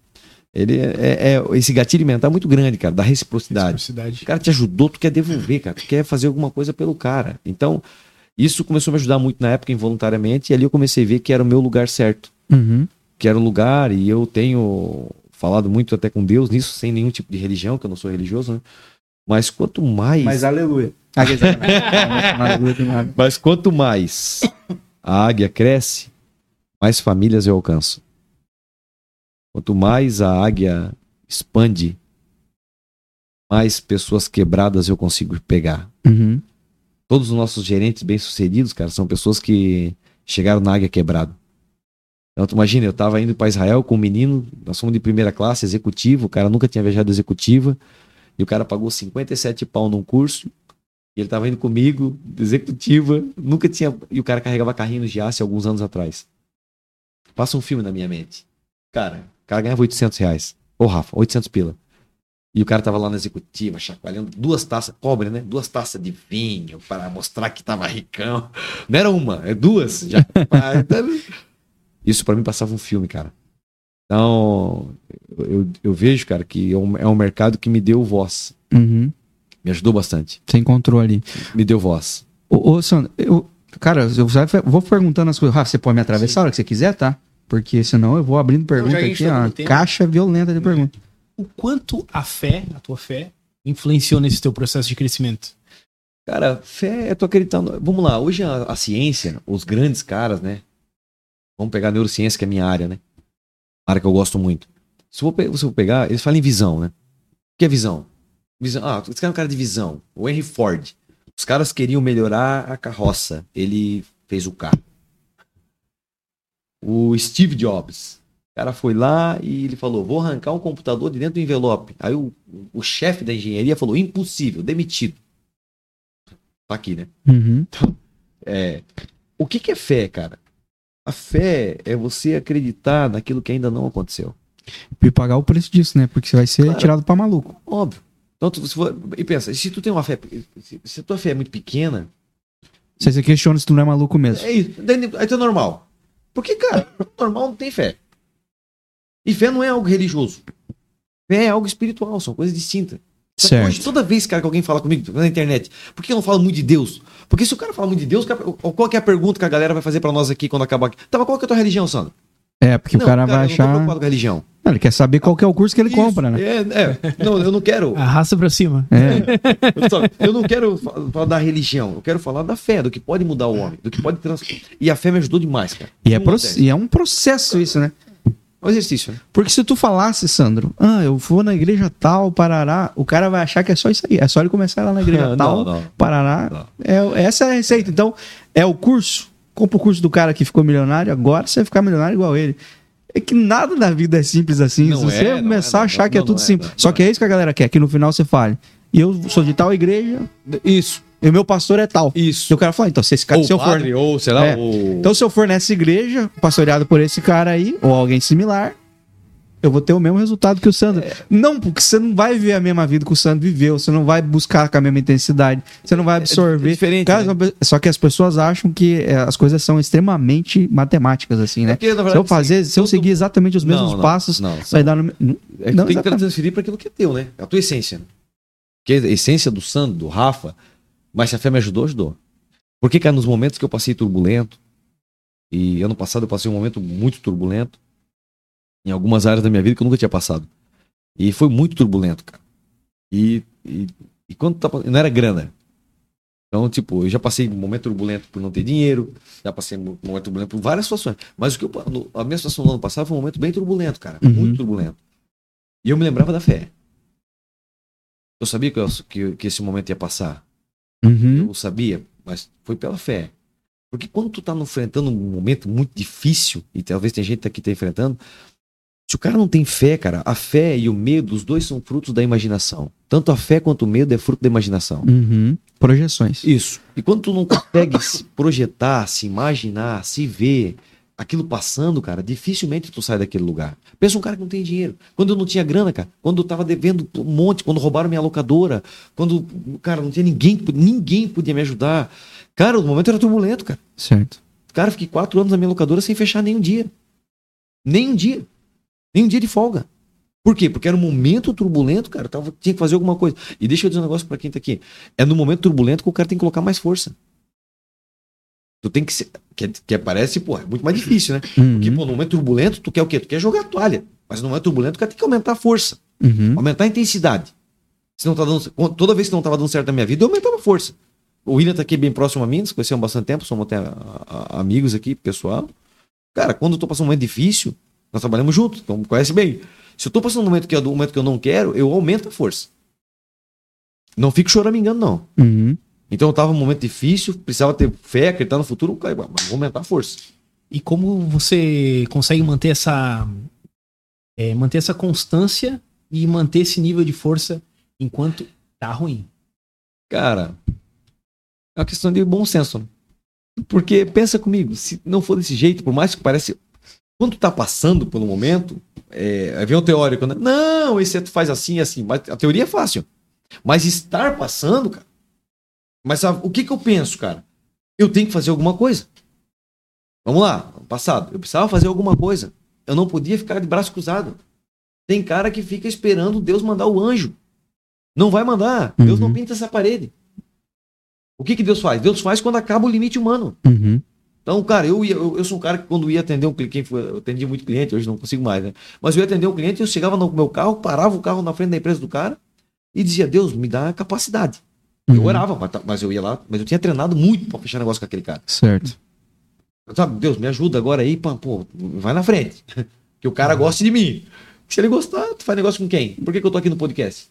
ele é, é- é esse gatilho mental é muito grande, cara, da reciprocidade. O Reciprocidade. cara te ajudou, tu quer devolver, cara, tu quer fazer alguma coisa pelo cara. Então, isso começou a me ajudar muito na época, involuntariamente, e ali eu comecei a ver que era o meu lugar certo. Uhum. Que era o lugar, e eu tenho falado muito até com Deus nisso, sem nenhum tipo de religião, que eu não sou religioso, né? Mas quanto mais. Mas aleluia. Ah. Mas quanto mais a águia cresce, mais famílias eu alcanço. Quanto mais a águia expande, mais pessoas quebradas eu consigo pegar. Uhum. Todos os nossos gerentes bem-sucedidos, cara, são pessoas que chegaram na águia quebrado. Então, tu imagina, eu tava indo para Israel com um menino, nós fomos de primeira classe, executivo, o cara nunca tinha viajado executiva, e o cara pagou 57 pau num curso, e ele tava indo comigo, de executiva, nunca tinha. E o cara carregava carrinho no Giasse alguns anos atrás. Passa um filme na minha mente. Cara, o cara ganhava 800 reais. Ô, Rafa, 800 pila. E o cara tava lá na executiva, chacoalhando duas taças, pobre, né? Duas taças de vinho para mostrar que tava ricão. Não era uma, é duas. Já. Ah, então, Isso para mim passava um filme, cara. Então, eu, eu vejo, cara, que é um, é um mercado que me deu voz. Uhum. Me ajudou bastante. Você encontrou ali. Me deu voz. Ô, ô Sandro, eu, cara, eu já vou perguntando as coisas. Rafa, você pode me atravessar a hora que você quiser, tá? Porque senão eu vou abrindo pergunta já aqui, uma tempo. caixa violenta de pergunta. O quanto a fé, a tua fé, influenciou nesse teu processo de crescimento? Cara, fé, eu tô acreditando. Vamos lá, hoje a, a ciência, os grandes caras, né? Vamos pegar a neurociência, que é a minha área, né? Área que eu gosto muito. Se eu, vou pe- se eu pegar, eles falam em visão, né? O que é visão? Visão. Ah, esse cara é um cara de visão. O Henry Ford. Os caras queriam melhorar a carroça. Ele fez o carro. O Steve Jobs. O cara foi lá e ele falou: vou arrancar um computador de dentro do envelope. Aí o, o chefe da engenharia falou: impossível, demitido. Tá aqui, né? Uhum. É, o que, que é fé, cara? A fé é você acreditar naquilo que ainda não aconteceu. E pagar o preço disso, né? Porque você vai ser Claro. tirado pra maluco. Óbvio. Então, tu, se for- e pensa, se tu tem uma fé, se, se a tua fé é muito pequena, Você se questiona se tu não é maluco mesmo. é isso, aí tu é normal. Porque, cara, normal não tem fé. E fé não é algo religioso. Fé é algo espiritual, são coisas distintas. Certo. Hoje, toda vez cara, que alguém fala comigo na internet, por que eu não falo muito de Deus? Porque se o cara fala muito de Deus, cara, qual que é a pergunta que a galera vai fazer pra nós aqui quando acabar aqui? Tá, mas qual que é a tua religião, Sandro? É, porque não, o cara, vai eu não tô achar. preocupado com a religião. Não, ele quer saber qual que é o curso que ele Isso, compra, né? É, é. Não, eu não quero. Arrasta pra cima. É. Eu só- Eu não quero fa- falar da religião, eu quero falar da fé, do que pode mudar o homem, do que pode transformar. E a fé me ajudou demais, cara. E, é Um pro- e é um processo isso, né? É um exercício, né? Porque se tu falasse, Sandro, ah, eu vou na igreja tal, Parará, o cara vai achar que é só isso aí. É só ele começar lá na igreja tal, não. Parará. Não. É, essa é a receita. Então, é o curso. Compra o curso do cara que ficou milionário, agora você vai ficar milionário igual ele. É que nada na vida é simples assim. Não se você é, não começar é, a achar que é tudo é, simples. Só que é isso que a galera quer, que no final você fale. E eu sou de tal igreja, Isso. E o meu pastor é tal. Isso. E o cara fala, então, se esse cara, Ou se eu for. padre, ou sei lá, É. ou... Então, se eu for nessa igreja, pastoreado por esse cara aí, ou alguém similar, eu vou ter o mesmo resultado que o Sandro. É. Não, porque você não vai viver a mesma vida que o Sandro viveu, você não vai buscar com a mesma intensidade, você não vai absorver. é diferente, Cara, Só que as pessoas acham que é, as coisas são extremamente matemáticas, assim, né? Porque, na se eu verdade, fazer, assim, se eu seguir exatamente os mesmos Não, não, passos, não, vai dar no. me- É que Não, tem que exatamente. transferir para aquilo que é teu, né? A tua essência. Né? Porque a essência do Sandro, do Rafa, mas se a fé me ajudou, ajudou. Porque, cara, nos momentos que eu passei turbulento, e ano passado eu passei um momento muito turbulento, em algumas áreas da minha vida que eu nunca tinha passado. E foi muito turbulento, cara. E, e, e quando tá, não era grana. Então, tipo, eu já passei um momento turbulento por não ter dinheiro, já passei um momento turbulento por várias situações. Mas o que eu, no- a minha situação do ano passado foi um momento bem turbulento, cara. Uhum. Muito turbulento. E eu me lembrava da fé. Eu sabia que, eu- que, que esse momento ia passar. Uhum. Eu sabia, mas foi pela fé. Porque quando tu tá enfrentando um momento muito difícil, e talvez tem gente aqui que tá enfrentando, se o cara não tem fé, cara, a fé e o medo, os dois são frutos da imaginação. Tanto a fé quanto o medo é fruto da imaginação. Uhum. Projeções. Isso. E quando tu não consegue se projetar, se imaginar, se ver aquilo passando, cara, dificilmente tu sai daquele lugar. Pensa um cara que não tem dinheiro. Quando eu não tinha grana, cara, quando eu tava devendo um monte, quando roubaram minha locadora, quando, cara, não tinha ninguém, ninguém podia me ajudar. Cara, o momento era turbulento, cara. Certo. Cara, fiquei quatro anos na minha locadora sem fechar nem um dia. Nem um dia. Nem um dia de folga. Por quê? Porque era um momento turbulento, cara. Tava, tinha que fazer alguma coisa. E deixa eu dizer um negócio pra quem tá aqui. É no momento turbulento que o cara tem que colocar mais força. Tu tem que ser. Que, que parece, pô, é muito mais difícil, né? Uhum. Porque, pô, no momento turbulento, tu quer o quê? Tu quer jogar a toalha. Mas no momento turbulento, o cara tem que aumentar a força. Uhum. Aumentar a intensidade. Se não tá dando, toda vez que não tava dando certo na minha vida, eu aumentava a força. O William tá aqui bem próximo a mim, nos conhecemos há bastante tempo, somos até a- a- amigos aqui, pessoal. Cara, quando eu tô passando um momento difícil, nós trabalhamos juntos, então me conhece bem. Se eu tô passando um momento que é um momento que eu não quero, eu aumento a força. Não fico choramingando, não. Uhum. Então eu tava num momento difícil, precisava ter fé, acreditar no futuro, vou aumentar a força. E como você consegue manter essa é, manter essa constância e manter esse nível de força enquanto tá ruim? Cara, é uma questão de bom senso. né? Porque pensa comigo, se não for desse jeito, por mais que pareça. Quando tu tá passando pelo momento, é, aí vem o teórico, né? Não, esse tu faz assim e assim. Mas a teoria é fácil. Mas estar passando, cara. Mas sabe, o que que eu penso, cara? Eu tenho que fazer alguma coisa. Vamos lá, passado. Eu precisava fazer alguma coisa. Eu não podia ficar de braço cruzado. Tem cara que fica esperando Deus mandar o anjo. Não vai mandar. Deus não Uhum. pinta essa parede. O que, que Deus faz? Deus faz quando acaba o limite humano. Uhum. Então, cara, eu, ia, eu, eu sou um cara que quando ia atender um cliente, eu atendi muito cliente, hoje não consigo mais, né? Mas eu ia atender um cliente, eu chegava no meu carro, parava o carro na frente da empresa do cara e dizia, Deus, me dá capacidade. Eu Uhum. orava, mas, tá- mas eu ia lá, mas eu tinha treinado muito para fechar negócio com aquele cara. Certo. Sabe, Deus, me ajuda agora aí, pá, pô, vai na frente. Que o cara goste de mim. Se ele gostar, tu faz negócio com quem? Por que, que eu tô aqui no podcast?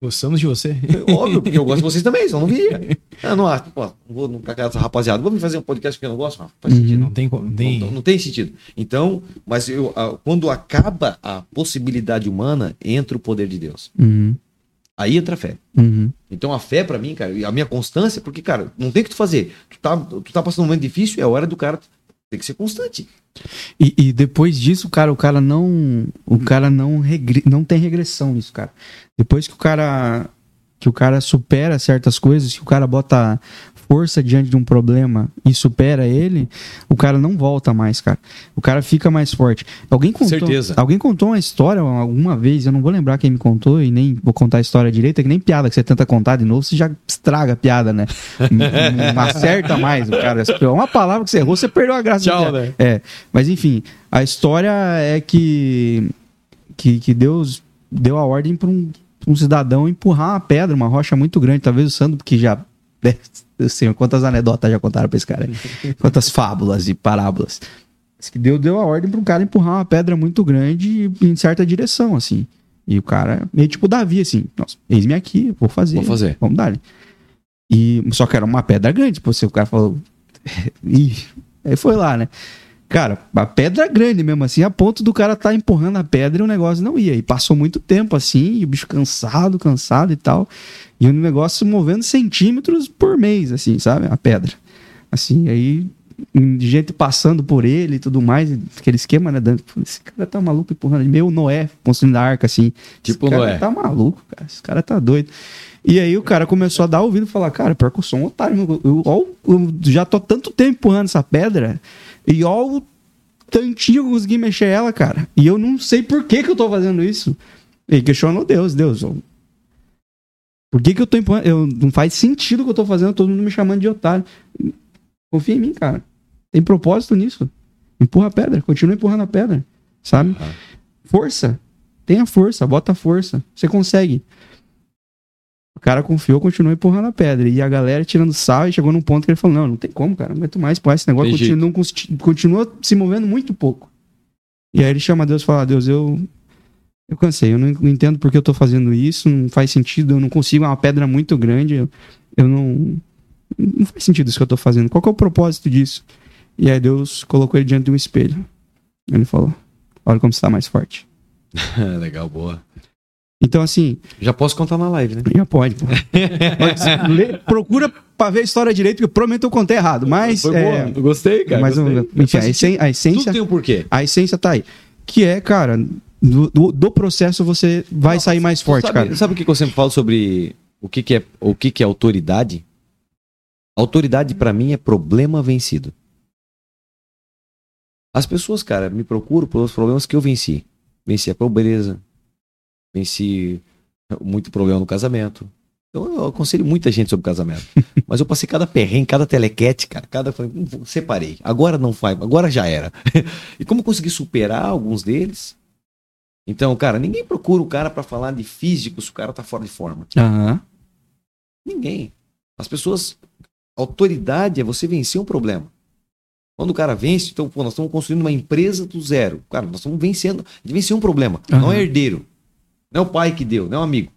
Gostamos de você. Óbvio, porque eu gosto de vocês também, só não viria. Eu não acho, pô, não vou cagar essa rapaziada. Vamos fazer um podcast que eu não gosto? Não, faz Uhum. sentido. Não tem como. Não tem... Não, não tem sentido. Então, mas eu, quando acaba a possibilidade humana, entra o poder de Deus. Uhum, Aí entra a fé. uhum. Então a fé pra mim, cara, e a minha constância, porque, cara, não tem o que tu fazer. Tu tá, tu tá passando um momento difícil, é hora do cara. Tem que ser constante. E, e depois disso, cara, o cara não. O cara não, regre, não tem regressão nisso, cara. Depois que o cara. Que o cara supera certas coisas, que o cara bota força diante de um problema e supera ele, o cara não volta mais, cara. O cara fica mais forte. Alguém contou, Certeza. Alguém contou uma história alguma vez, eu não vou lembrar quem me contou e nem vou contar a história direito, é que nem piada que você tenta contar de novo, você já estraga a piada, né? não, não acerta mais, o cara. Uma palavra que você errou, você perdeu a graça. Tchau, né? É, mas enfim, a história é que, que, que Deus deu a ordem para um, um cidadão empurrar uma pedra, uma rocha muito grande. Talvez o Sandro, que já. Né, Eu sei quantas anedotas já contaram pra esse cara. Quantas fábulas e parábolas. Diz que Deus deu a ordem para um cara empurrar uma pedra muito grande em certa direção, assim. E o cara, meio tipo Davi, assim, nossa, eis-me aqui, vou fazer. Vou fazer. Vamos dar. E só que era uma pedra grande, tipo, você, o cara falou. Ih, aí foi lá, né? Cara, a pedra grande mesmo assim, a ponto do cara tá empurrando a pedra e o negócio não ia. E passou muito tempo assim, e o bicho cansado, cansado e tal. E o negócio movendo centímetros por mês, assim, sabe? A pedra. Assim, aí gente passando por ele e tudo mais, aquele esquema, né? Esse cara tá maluco empurrando. Meu Noé construindo a arca, assim. Tipo esse cara Noé. tá maluco, cara. Esse cara tá doido. E aí o cara começou a dar ouvido e falar, cara, pior que eu sou um otário. Eu, ó, eu já tô tanto tempo empurrando essa pedra e ó o tantinho que eu consegui mexer ela, cara. E eu não sei por que que eu tô fazendo isso. E questionou Deus, Deus, eu- por que que eu tô empurrando? Eu, não faz sentido o que eu tô fazendo, todo mundo me chamando de otário. Confia em mim, cara. Tem propósito nisso. Empurra a pedra, continua empurrando a pedra, sabe? Aham. Força. Tenha força, bota força. Você consegue. O cara confiou, continuou empurrando a pedra. E a galera tirando sal e chegou num ponto que ele falou: Não, não tem como, cara. Não aguento mais empurrar esse negócio. Continua se movendo muito pouco. E aí ele chama Deus e fala: Deus, eu. Eu cansei, eu não entendo porque eu tô fazendo isso, não faz sentido, eu não consigo, é uma pedra muito grande, eu, eu não. Não faz sentido isso que eu tô fazendo. Qual que é o propósito disso? E aí Deus colocou ele diante de um espelho. Ele falou: Olha como você tá mais forte. Legal, boa. Então, assim, Já posso contar na live, né? já pode. pô. Mas, lê- procura pra ver a história direito, porque provavelmente eu contei errado. Mas, Foi é, boa. Gostei, cara. mas gostei. um- enfim, a, essen- a Tudo essência, tem um porquê. a essência tá aí. Que é, cara, do, do, do processo você vai Não, sair mais forte, sabe, cara. Sabe o que que eu sempre falo sobre o que, que é o que, que é autoridade? Autoridade pra mim é problema vencido. As pessoas, cara, me procuram pelos problemas que eu venci. Venci a pobreza, venci muito problema no casamento. Então eu aconselho muita gente sobre casamento. Mas eu passei cada perrengue, cada telequete, cara. Cada. falei, "Hum, vou- Separei. Agora não faz, agora já era. e como eu consegui superar alguns deles? Então, cara, ninguém procura o cara pra falar de físico se o cara tá fora de forma. Aham. Ninguém. As pessoas. Autoridade é você vencer um problema. Quando o cara vence, então, pô, nós estamos construindo uma empresa do zero. Cara, nós estamos vencendo. A gente venceu um problema. Não Aham. é herdeiro. Não é o pai que deu, não é um amigo.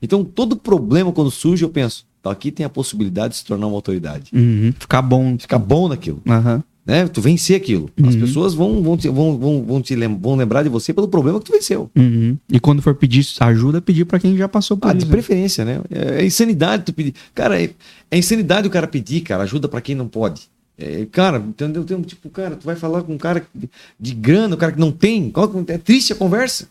Então, todo problema, quando surge, eu penso, tá, aqui tem a possibilidade de se tornar uma autoridade. Uhum. Ficar bom. Ficar bom naquilo. Aham. Né? Tu vencer aquilo. As Uhum. pessoas vão, vão, te, vão, vão, vão, te lem- vão lembrar de você pelo problema que tu venceu. Uhum. E quando for pedir ajuda, pedir pra quem já passou por Ah, de isso. preferência, né? É, é insanidade tu pedir. Cara, é, é insanidade o cara pedir, cara, ajuda pra quem não pode. É, cara, entendeu? Tem um tipo, cara, tu vai falar com um cara de, grana, o cara que não tem. Que- É triste a conversa.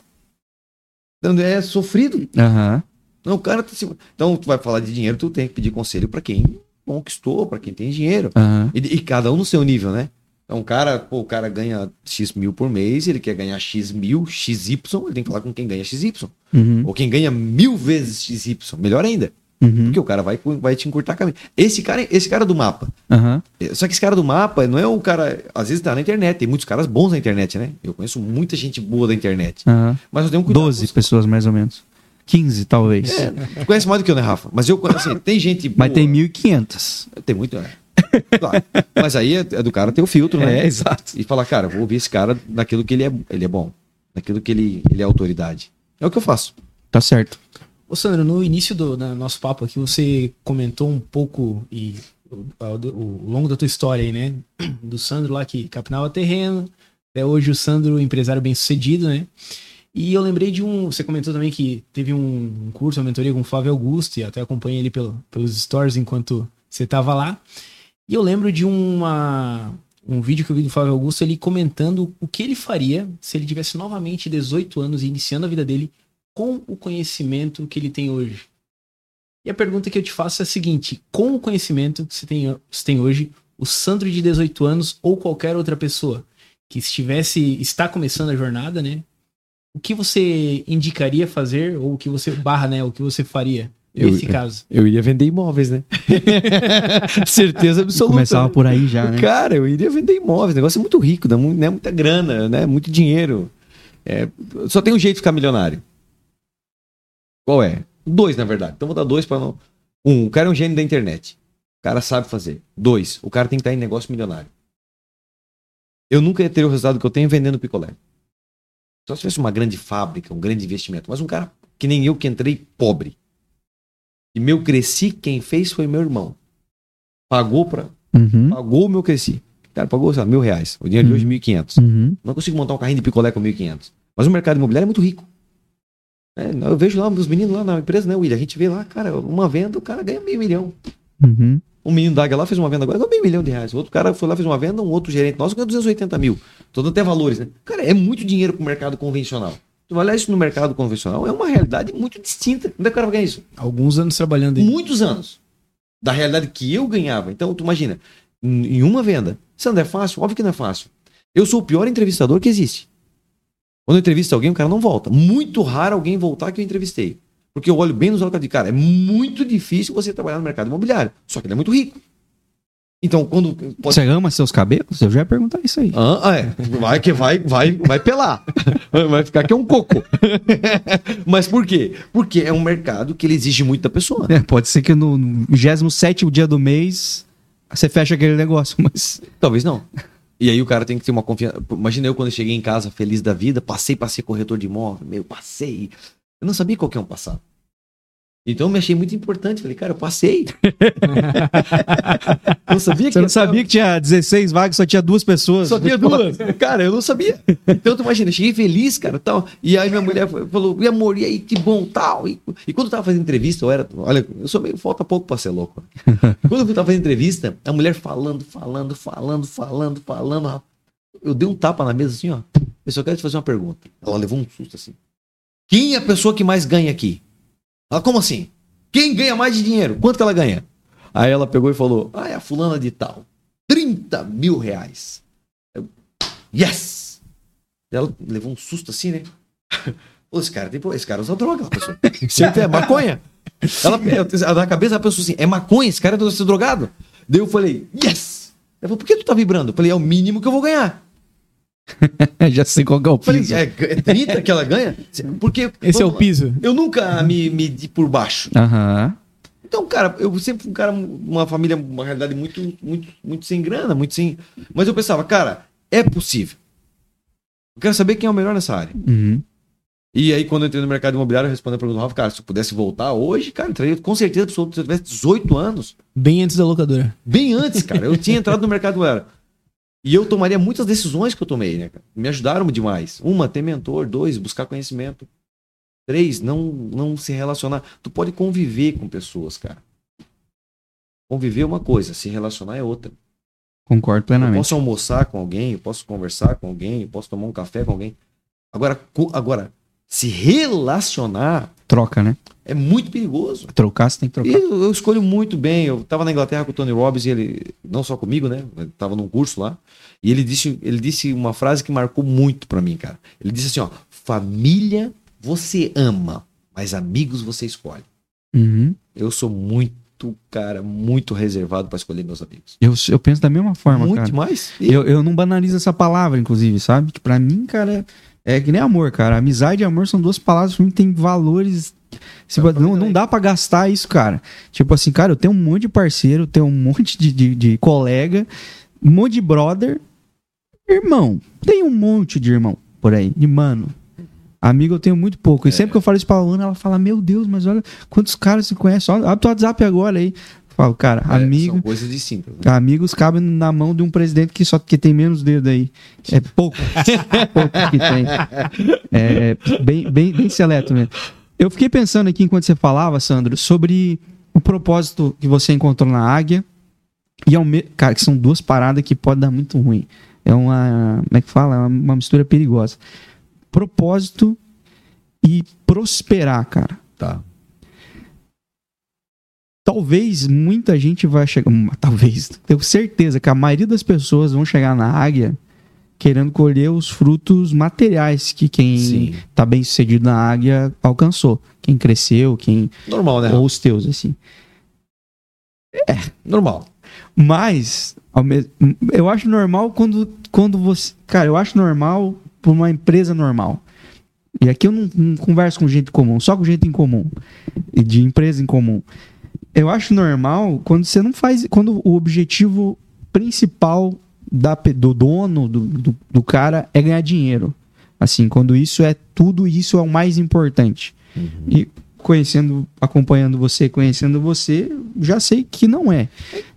Então, É sofrido. Aham. Não, o cara tá se- Então, tu vai falar de dinheiro, tu tem que pedir conselho pra quem conquistou, pra quem tem dinheiro. Aham. E, e cada um no seu nível, né? Então, o cara, pô, o cara ganha X mil por mês, ele quer ganhar X mil, XY, ele tem que falar com quem ganha XY. Uhum. Ou quem ganha mil vezes XY, melhor ainda. Uhum. Porque o cara vai, vai te encurtar caminho. Esse cara, esse cara do mapa. Aham. Só que esse cara do mapa não é um cara. Às vezes tá na internet, tem muitos caras bons na internet, né? Eu conheço muita gente boa da internet. Aham. Mas eu tenho um cuidado. 12 pessoas, mais ou menos. 15, talvez. É, tu conhece mais do que eu, né, Rafa? Mas eu conheço, assim, tem gente boa. Mas tem 1.500. Tem muito, é. Claro. Mas aí é, é do cara ter o filtro, né? É, exato. E falar, cara, vou ouvir esse cara naquilo que ele é, ele é bom. Naquilo que ele, ele é autoridade. É o que eu faço. Tá certo. Ô Sandro, no início do nosso papo aqui, você comentou um pouco e o, longo da tua história aí, né? Do Sandro lá que capinava terreno, até hoje o Sandro, empresário bem sucedido, né? E eu lembrei de um. Você comentou também que teve um, curso, uma mentoria com o Flávio Augusto, e até acompanhei ele pelo, pelos stories enquanto você tava lá. E eu lembro de uma, um vídeo que eu vi do Flávio Augusto, ele comentando o que ele faria se ele tivesse novamente 18 anos e iniciando a vida dele com o conhecimento que ele tem hoje. E a pergunta que eu te faço é a seguinte: com o conhecimento que você tem, você tem hoje, o Sandro de 18 anos ou qualquer outra pessoa que estivesse, está começando a jornada, né? O que você indicaria fazer ou o que você barra, né? O que você faria Eu- nesse caso? Eu iria vender imóveis, né? Certeza absoluta. Começava por aí já, né? Cara, eu iria vender imóveis. O negócio é muito rico, dá mu- né? muita grana, né? Muito dinheiro. É, só tem um jeito de ficar milionário. Qual é? Dois, na verdade. Então vou dar dois para não. Um, o cara é um gênio da internet. O cara sabe fazer. Dois, o cara tem que estar em negócio milionário. Eu nunca ia ter o resultado que eu tenho vendendo picolé. Só se tivesse uma grande fábrica, um grande investimento. Mas um cara que nem eu que entrei pobre. E meu cresci, quem fez foi meu irmão. Pagou para Uhum. Pagou o meu cresci. Cara, pagou, sei lá, mil reais. O dinheiro de hoje, Uhum. mil e quinhentos. Uhum. Não consigo montar um carrinho de picolé com mil e quinhentos. Mas o mercado imobiliário é muito rico. É, eu vejo lá os meninos lá na empresa, né, William? A gente vê lá, cara, uma venda, o cara ganha meio milhão. Uhum. Um menino da Águia lá fez uma venda agora, ganhou meio milhão de reais. O outro cara foi lá, fez uma venda, um outro gerente nosso ganhou 280 mil. Tô dando até valores, né? Cara, é muito dinheiro pro mercado convencional. Tu vai olhar isso no mercado convencional, é uma realidade muito distinta. Onde é que o cara vai ganhar isso? Alguns anos trabalhando aí. muitos anos da realidade que eu ganhava. Então, tu imagina, em uma venda, Sandro, é fácil? Óbvio que não é fácil. Eu sou o pior entrevistador que existe. Quando eu entrevisto alguém, o cara não volta. Muito raro alguém voltar que eu entrevistei. Porque eu olho bem nos olhos de cara, é muito difícil você trabalhar no mercado imobiliário. Só que ele é muito rico. Então, quando. Pode... Você ama seus cabelos? Eu já ia perguntar isso aí. Ah, é. Vai que vai, vai, vai pelar. Vai ficar que é um coco. Mas por quê? Porque é um mercado que ele exige muito da pessoa. É, pode ser que no 27 dia do mês você fecha aquele negócio, mas. Talvez não. E aí o cara tem que ter uma confiança. Imagina eu quando cheguei em casa feliz da vida, passei para ser corretor de imóvel, meu, passei. Eu não sabia qual que é um passar. Então eu me achei muito importante. Falei, cara, eu passei. eu não sabia que Você não ia- sabia que tinha 16 vagas, só tinha duas pessoas. Só tinha duas. Cara, eu não sabia. Então, tu imagina, eu cheguei feliz, cara, tal. E aí minha mulher falou, e amor, e aí, que bom, tal. E, e quando eu tava fazendo entrevista, eu era, olha, eu sou meio, falta pouco pra ser louco. Quando eu tava fazendo entrevista, a mulher falando, falando, falando, falando, falando. Eu dei um tapa na mesa assim, ó. Eu só quero te fazer uma pergunta. Ela levou um susto assim. Quem é a pessoa que mais ganha aqui? Ela, como assim? Quem ganha mais de dinheiro? Quanto que ela ganha? Aí ela pegou e falou, ah, é a fulana de tal. 30 mil reais. Eu, yes! Ela levou um susto assim, né? Esse cara, esse cara usa droga, pensou. Sempre é maconha. Ela, na cabeça ela pensou assim, é maconha, esse cara ser drogado. Daí eu falei, yes! Ela falou, por que tu tá vibrando? Eu falei, é o mínimo que eu vou ganhar. já sei qual que é o piso. é, é 30 que ela ganha? Porque. Esse é o vamos lá, piso. Eu nunca me medi por baixo. Aham. Então, cara, eu sempre fui um cara, uma família, uma realidade muito, muito, muito sem grana, muito sem. Mas eu pensava, cara, é possível. Eu quero saber quem é o melhor nessa área. Uhum. E aí, quando eu entrei no mercado imobiliário, eu respondi a pergunta do Rafa, cara, se eu pudesse voltar hoje, cara, eu entraria com certeza absoluta. Se eu tivesse 18 anos, Bem antes da locadora. bem antes, cara, eu tinha entrado no mercado imobiliário. E eu tomaria muitas decisões que eu tomei, né? Me ajudaram demais. Uma, ter mentor. Dois, buscar conhecimento. Três, não, não se relacionar. Tu pode conviver com pessoas, cara. Conviver é uma coisa, se relacionar é outra. Concordo Eu plenamente. posso almoçar com alguém, eu posso conversar com alguém, eu posso tomar um café com alguém. Agora, agora se relacionar Troca, né? é muito perigoso. Trocar, você tem que E trocar. eu, eu escolho muito bem. Eu tava na Inglaterra com o Tony Robbins e ele, não só comigo, né? Ele tava num curso lá. E ele disse, ele disse uma frase que marcou muito pra mim, cara. Ele disse assim, ó, família você ama, mas amigos você escolhe. Uhum. Eu sou muito, cara, muito reservado pra escolher meus amigos. Eu, eu penso da mesma forma, muito cara. mais. Eu, eu não banalizo essa palavra, inclusive, sabe? Tipo, pra mim, cara, é que nem amor, cara. Amizade e amor são duas palavras que têm valores. É, mim não, não também. dá pra gastar isso, cara. Tipo assim, cara, eu tenho um monte de parceiro, tenho um monte de, de, de colega, um monte de brother. Irmão, tem um monte de irmão por aí. E, mano, Amigo eu tenho muito pouco. E É. sempre que eu falo isso pra Ana, ela fala: Meu Deus, mas olha quantos caras se conhecem. Olha, Abre o WhatsApp agora aí. Falo, cara, É, amigo. São coisas distintas. né? Amigos cabem na mão de um presidente que só que tem menos dedo aí. É pouco. pouco que tem. É bem, bem, bem seleto mesmo. Eu fiquei pensando aqui enquanto você falava, Sandro, sobre o propósito que você encontrou na Águia. E ao me... Cara, que são duas paradas que podem dar muito ruim. É uma. Como é que fala? É uma, uma mistura perigosa. Propósito e prosperar, cara Tá. Talvez muita gente vai chegar. hum, Talvez, tenho certeza que a maioria das pessoas vão chegar na águia querendo colher os frutos materiais que quem Sim. tá bem sucedido na águia alcançou. Quem cresceu, quem. Normal, né? Ou os teus, assim. Normal. Mas, eu acho normal quando, quando você. Cara, eu acho normal por uma empresa normal. E aqui eu não, não converso com gente comum, só com gente em comum. E de empresa em comum. Eu acho normal quando você não faz. Quando o objetivo principal da, do dono, do, do, do cara, é ganhar dinheiro. Assim, quando isso é tudo, isso é o mais importante. E conhecendo, acompanhando você, conhecendo você, já sei que não é.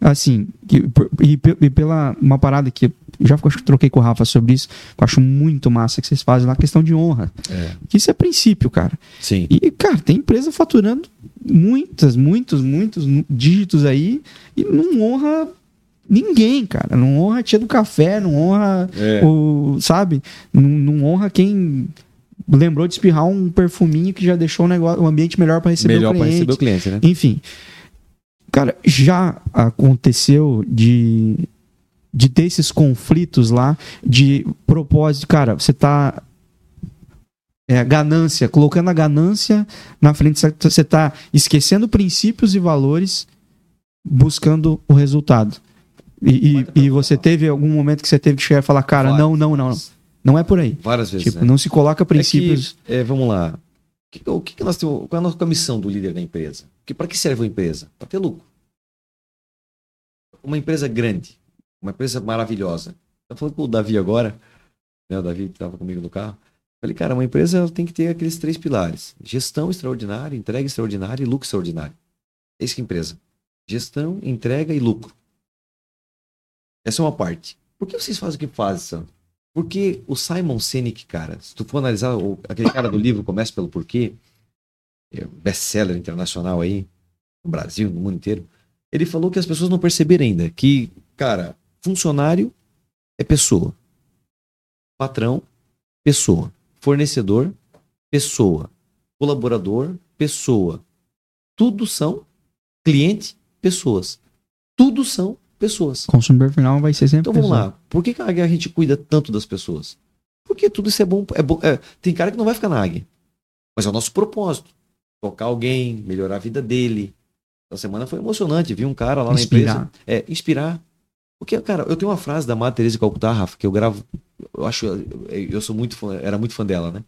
Assim, que- e, e pela uma parada que já acho que troquei com o Rafa sobre isso, que eu acho muito massa que vocês fazem lá, questão de honra. É. Que isso é princípio, cara. Sim. E, cara, tem empresa faturando muitas, muitos, muitos dígitos aí e não honra ninguém, cara. Não honra a tia do café, não honra É. o. Sabe? Não, não honra quem lembrou de espirrar um perfuminho que já deixou o negócio, o ambiente melhor para receber Melhor o para cliente. receber o cliente, né? Enfim. Cara, já aconteceu de de ter esses conflitos lá de propósito, cara, você tá é, ganância, colocando a ganância na frente, você- você tá esquecendo princípios e valores, buscando o resultado. E, e- e você teve algum momento que você teve que chegar e falar, cara, não, não, não, não. Não é por aí. Várias vezes. Tipo, né? não se coloca princípios. É que, é, vamos lá. O que, o que nós temos, qual é a nossa missão do líder da empresa? Que, para que serve uma empresa? Para ter lucro. Uma empresa grande, uma empresa maravilhosa. Tá falando com o Davi agora, né? O Davi que estava comigo no carro. Falei, cara, uma empresa ela tem que ter aqueles três pilares: gestão extraordinária, entrega extraordinária e lucro extraordinário. É isso que é empresa. Gestão, entrega e lucro. Essa é uma parte. Por que vocês fazem o que fazem, Sam? Porque o Simon Sinek, cara, se tu for analisar o- aquele cara do livro Começa pelo Porquê, é best-seller internacional aí, no Brasil, no mundo inteiro, ele falou que as pessoas não perceberam ainda que, cara, funcionário é pessoa. Patrão, pessoa. Fornecedor, pessoa. Colaborador, pessoa. Tudo são cliente, pessoas. Tudo são pessoas. Consumidor final vai ser sempre. Então vamos pessoa. lá. Por que a águia a gente cuida tanto das pessoas? Porque tudo isso é bom. É bom é, tem cara que não vai ficar na águia. Mas é o nosso propósito. Tocar alguém, melhorar a vida dele. Essa semana foi emocionante. Vi um cara lá Inspirar. na empresa. É, inspirar. Porque, cara, eu tenho uma frase da Madre Teresa de Calcutá, Rafa, que eu gravo. Eu acho. Eu sou muito fã, era muito fã dela, né?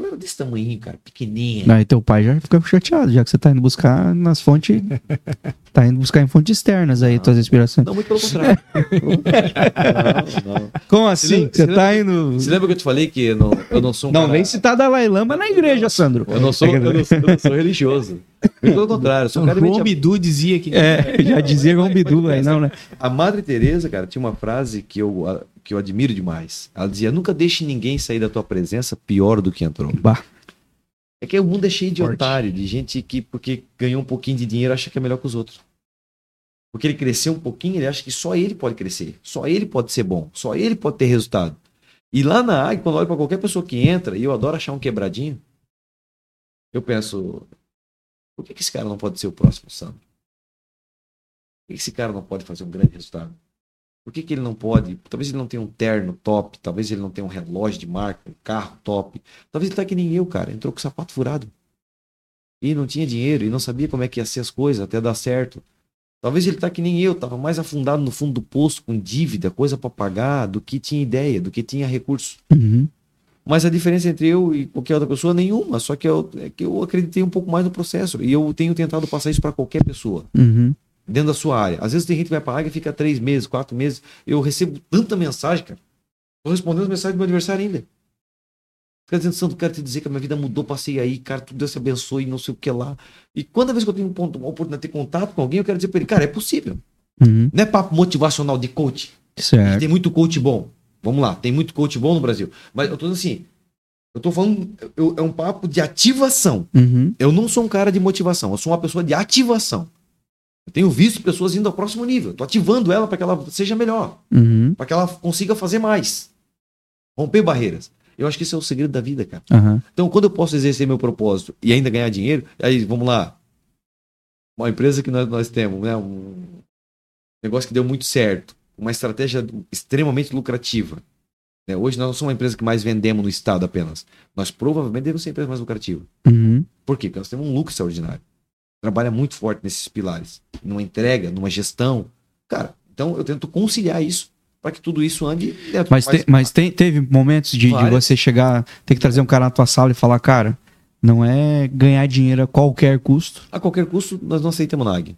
Ela era desse tamanho, cara, pequenininha. Aí teu pai já fica chateado, já que você tá indo buscar nas fontes. tá indo buscar em fontes externas aí, Não. tuas inspirações. Não, muito pelo contrário. não, não. Como assim? lembra- Você você tá indo. Você lembra que eu te falei que eu não, eu não sou um Não, cara... vem citar Dalai Lama na igreja, Sandro. Eu não sou, eu não sou, eu não sou religioso. Muito Pelo contrário, sou um cara João mente- Bidu dizia que. É, já dizia João Bidu aí, não, né? A Madre Teresa, cara, tinha uma frase que eu, que eu admiro demais. Ela dizia: "Nunca deixe ninguém sair da tua presença pior do que entrou". Bah. É que o mundo é cheio de Forte. otário, de gente que porque ganhou um pouquinho de dinheiro acha que é melhor que os outros. Porque ele cresceu um pouquinho, ele acha que só ele pode crescer, só ele pode ser bom, só ele pode ter resultado. E lá na águia, quando eu olho para qualquer pessoa que entra, e eu adoro achar um quebradinho, eu penso, por que, que esse cara não pode ser o próximo Sandro? Por que esse cara não pode fazer um grande resultado? Por que, que ele não pode? Talvez ele não tenha um terno top, talvez ele não tenha um relógio de marca, um carro top. Talvez ele tá que nem eu, cara. Entrou com o sapato furado. E não tinha dinheiro, e não sabia como é que ia ser as coisas até dar certo. Talvez ele tá que nem eu, tava mais afundado no fundo do poço, com dívida, coisa para pagar, do que tinha ideia, do que tinha recurso. Uhum. Mas a diferença entre eu e qualquer outra pessoa, nenhuma. Só que eu, é que eu acreditei um pouco mais no processo. E eu tenho tentado passar isso para qualquer pessoa Uhum. Dentro da sua área. Às vezes tem gente que vai para a área e fica três meses, quatro meses. Eu recebo tanta mensagem, cara. Tô respondendo as mensagens do meu aniversário ainda. Fica dizendo, Santo, quero te dizer que a minha vida mudou, passei aí, cara, tudo Deus te abençoe, não sei o que lá. E quando vez que eu tenho um ponto, uma oportunidade de ter contato com alguém, eu quero dizer pra ele, cara, é possível. Uhum. Não é papo motivacional de coach. Certo. tem muito coach bom. Vamos lá, tem muito coach bom no Brasil. Mas eu tô dizendo assim, eu tô falando, eu- é um papo de ativação. Uhum. Eu não sou um cara de motivação, eu sou uma pessoa de ativação. Eu tenho visto pessoas indo ao próximo nível. Tô ativando ela para que ela seja melhor, Uhum. para que ela consiga fazer mais. Romper barreiras. Eu acho que esse é o segredo da vida, cara. Aham. Então, quando eu posso exercer meu propósito e ainda ganhar dinheiro, aí vamos lá. Uma empresa que nós, nós temos, né? Um negócio que deu muito certo, uma estratégia extremamente lucrativa. né? Hoje nós não somos uma empresa que mais vendemos no estado apenas. Nós provavelmente devemos ser a empresa mais lucrativa. Uhum. Por quê? Porque nós temos um lucro extraordinário. Trabalha muito forte nesses pilares. Numa entrega, numa gestão. Cara, então eu tento conciliar isso para que tudo isso ande dentro. Mas, te- mas tem- teve momentos de, de você chegar, ter que trazer um cara na tua sala e falar, cara, não é ganhar dinheiro a qualquer custo. A qualquer custo, nós não aceitamos NAG.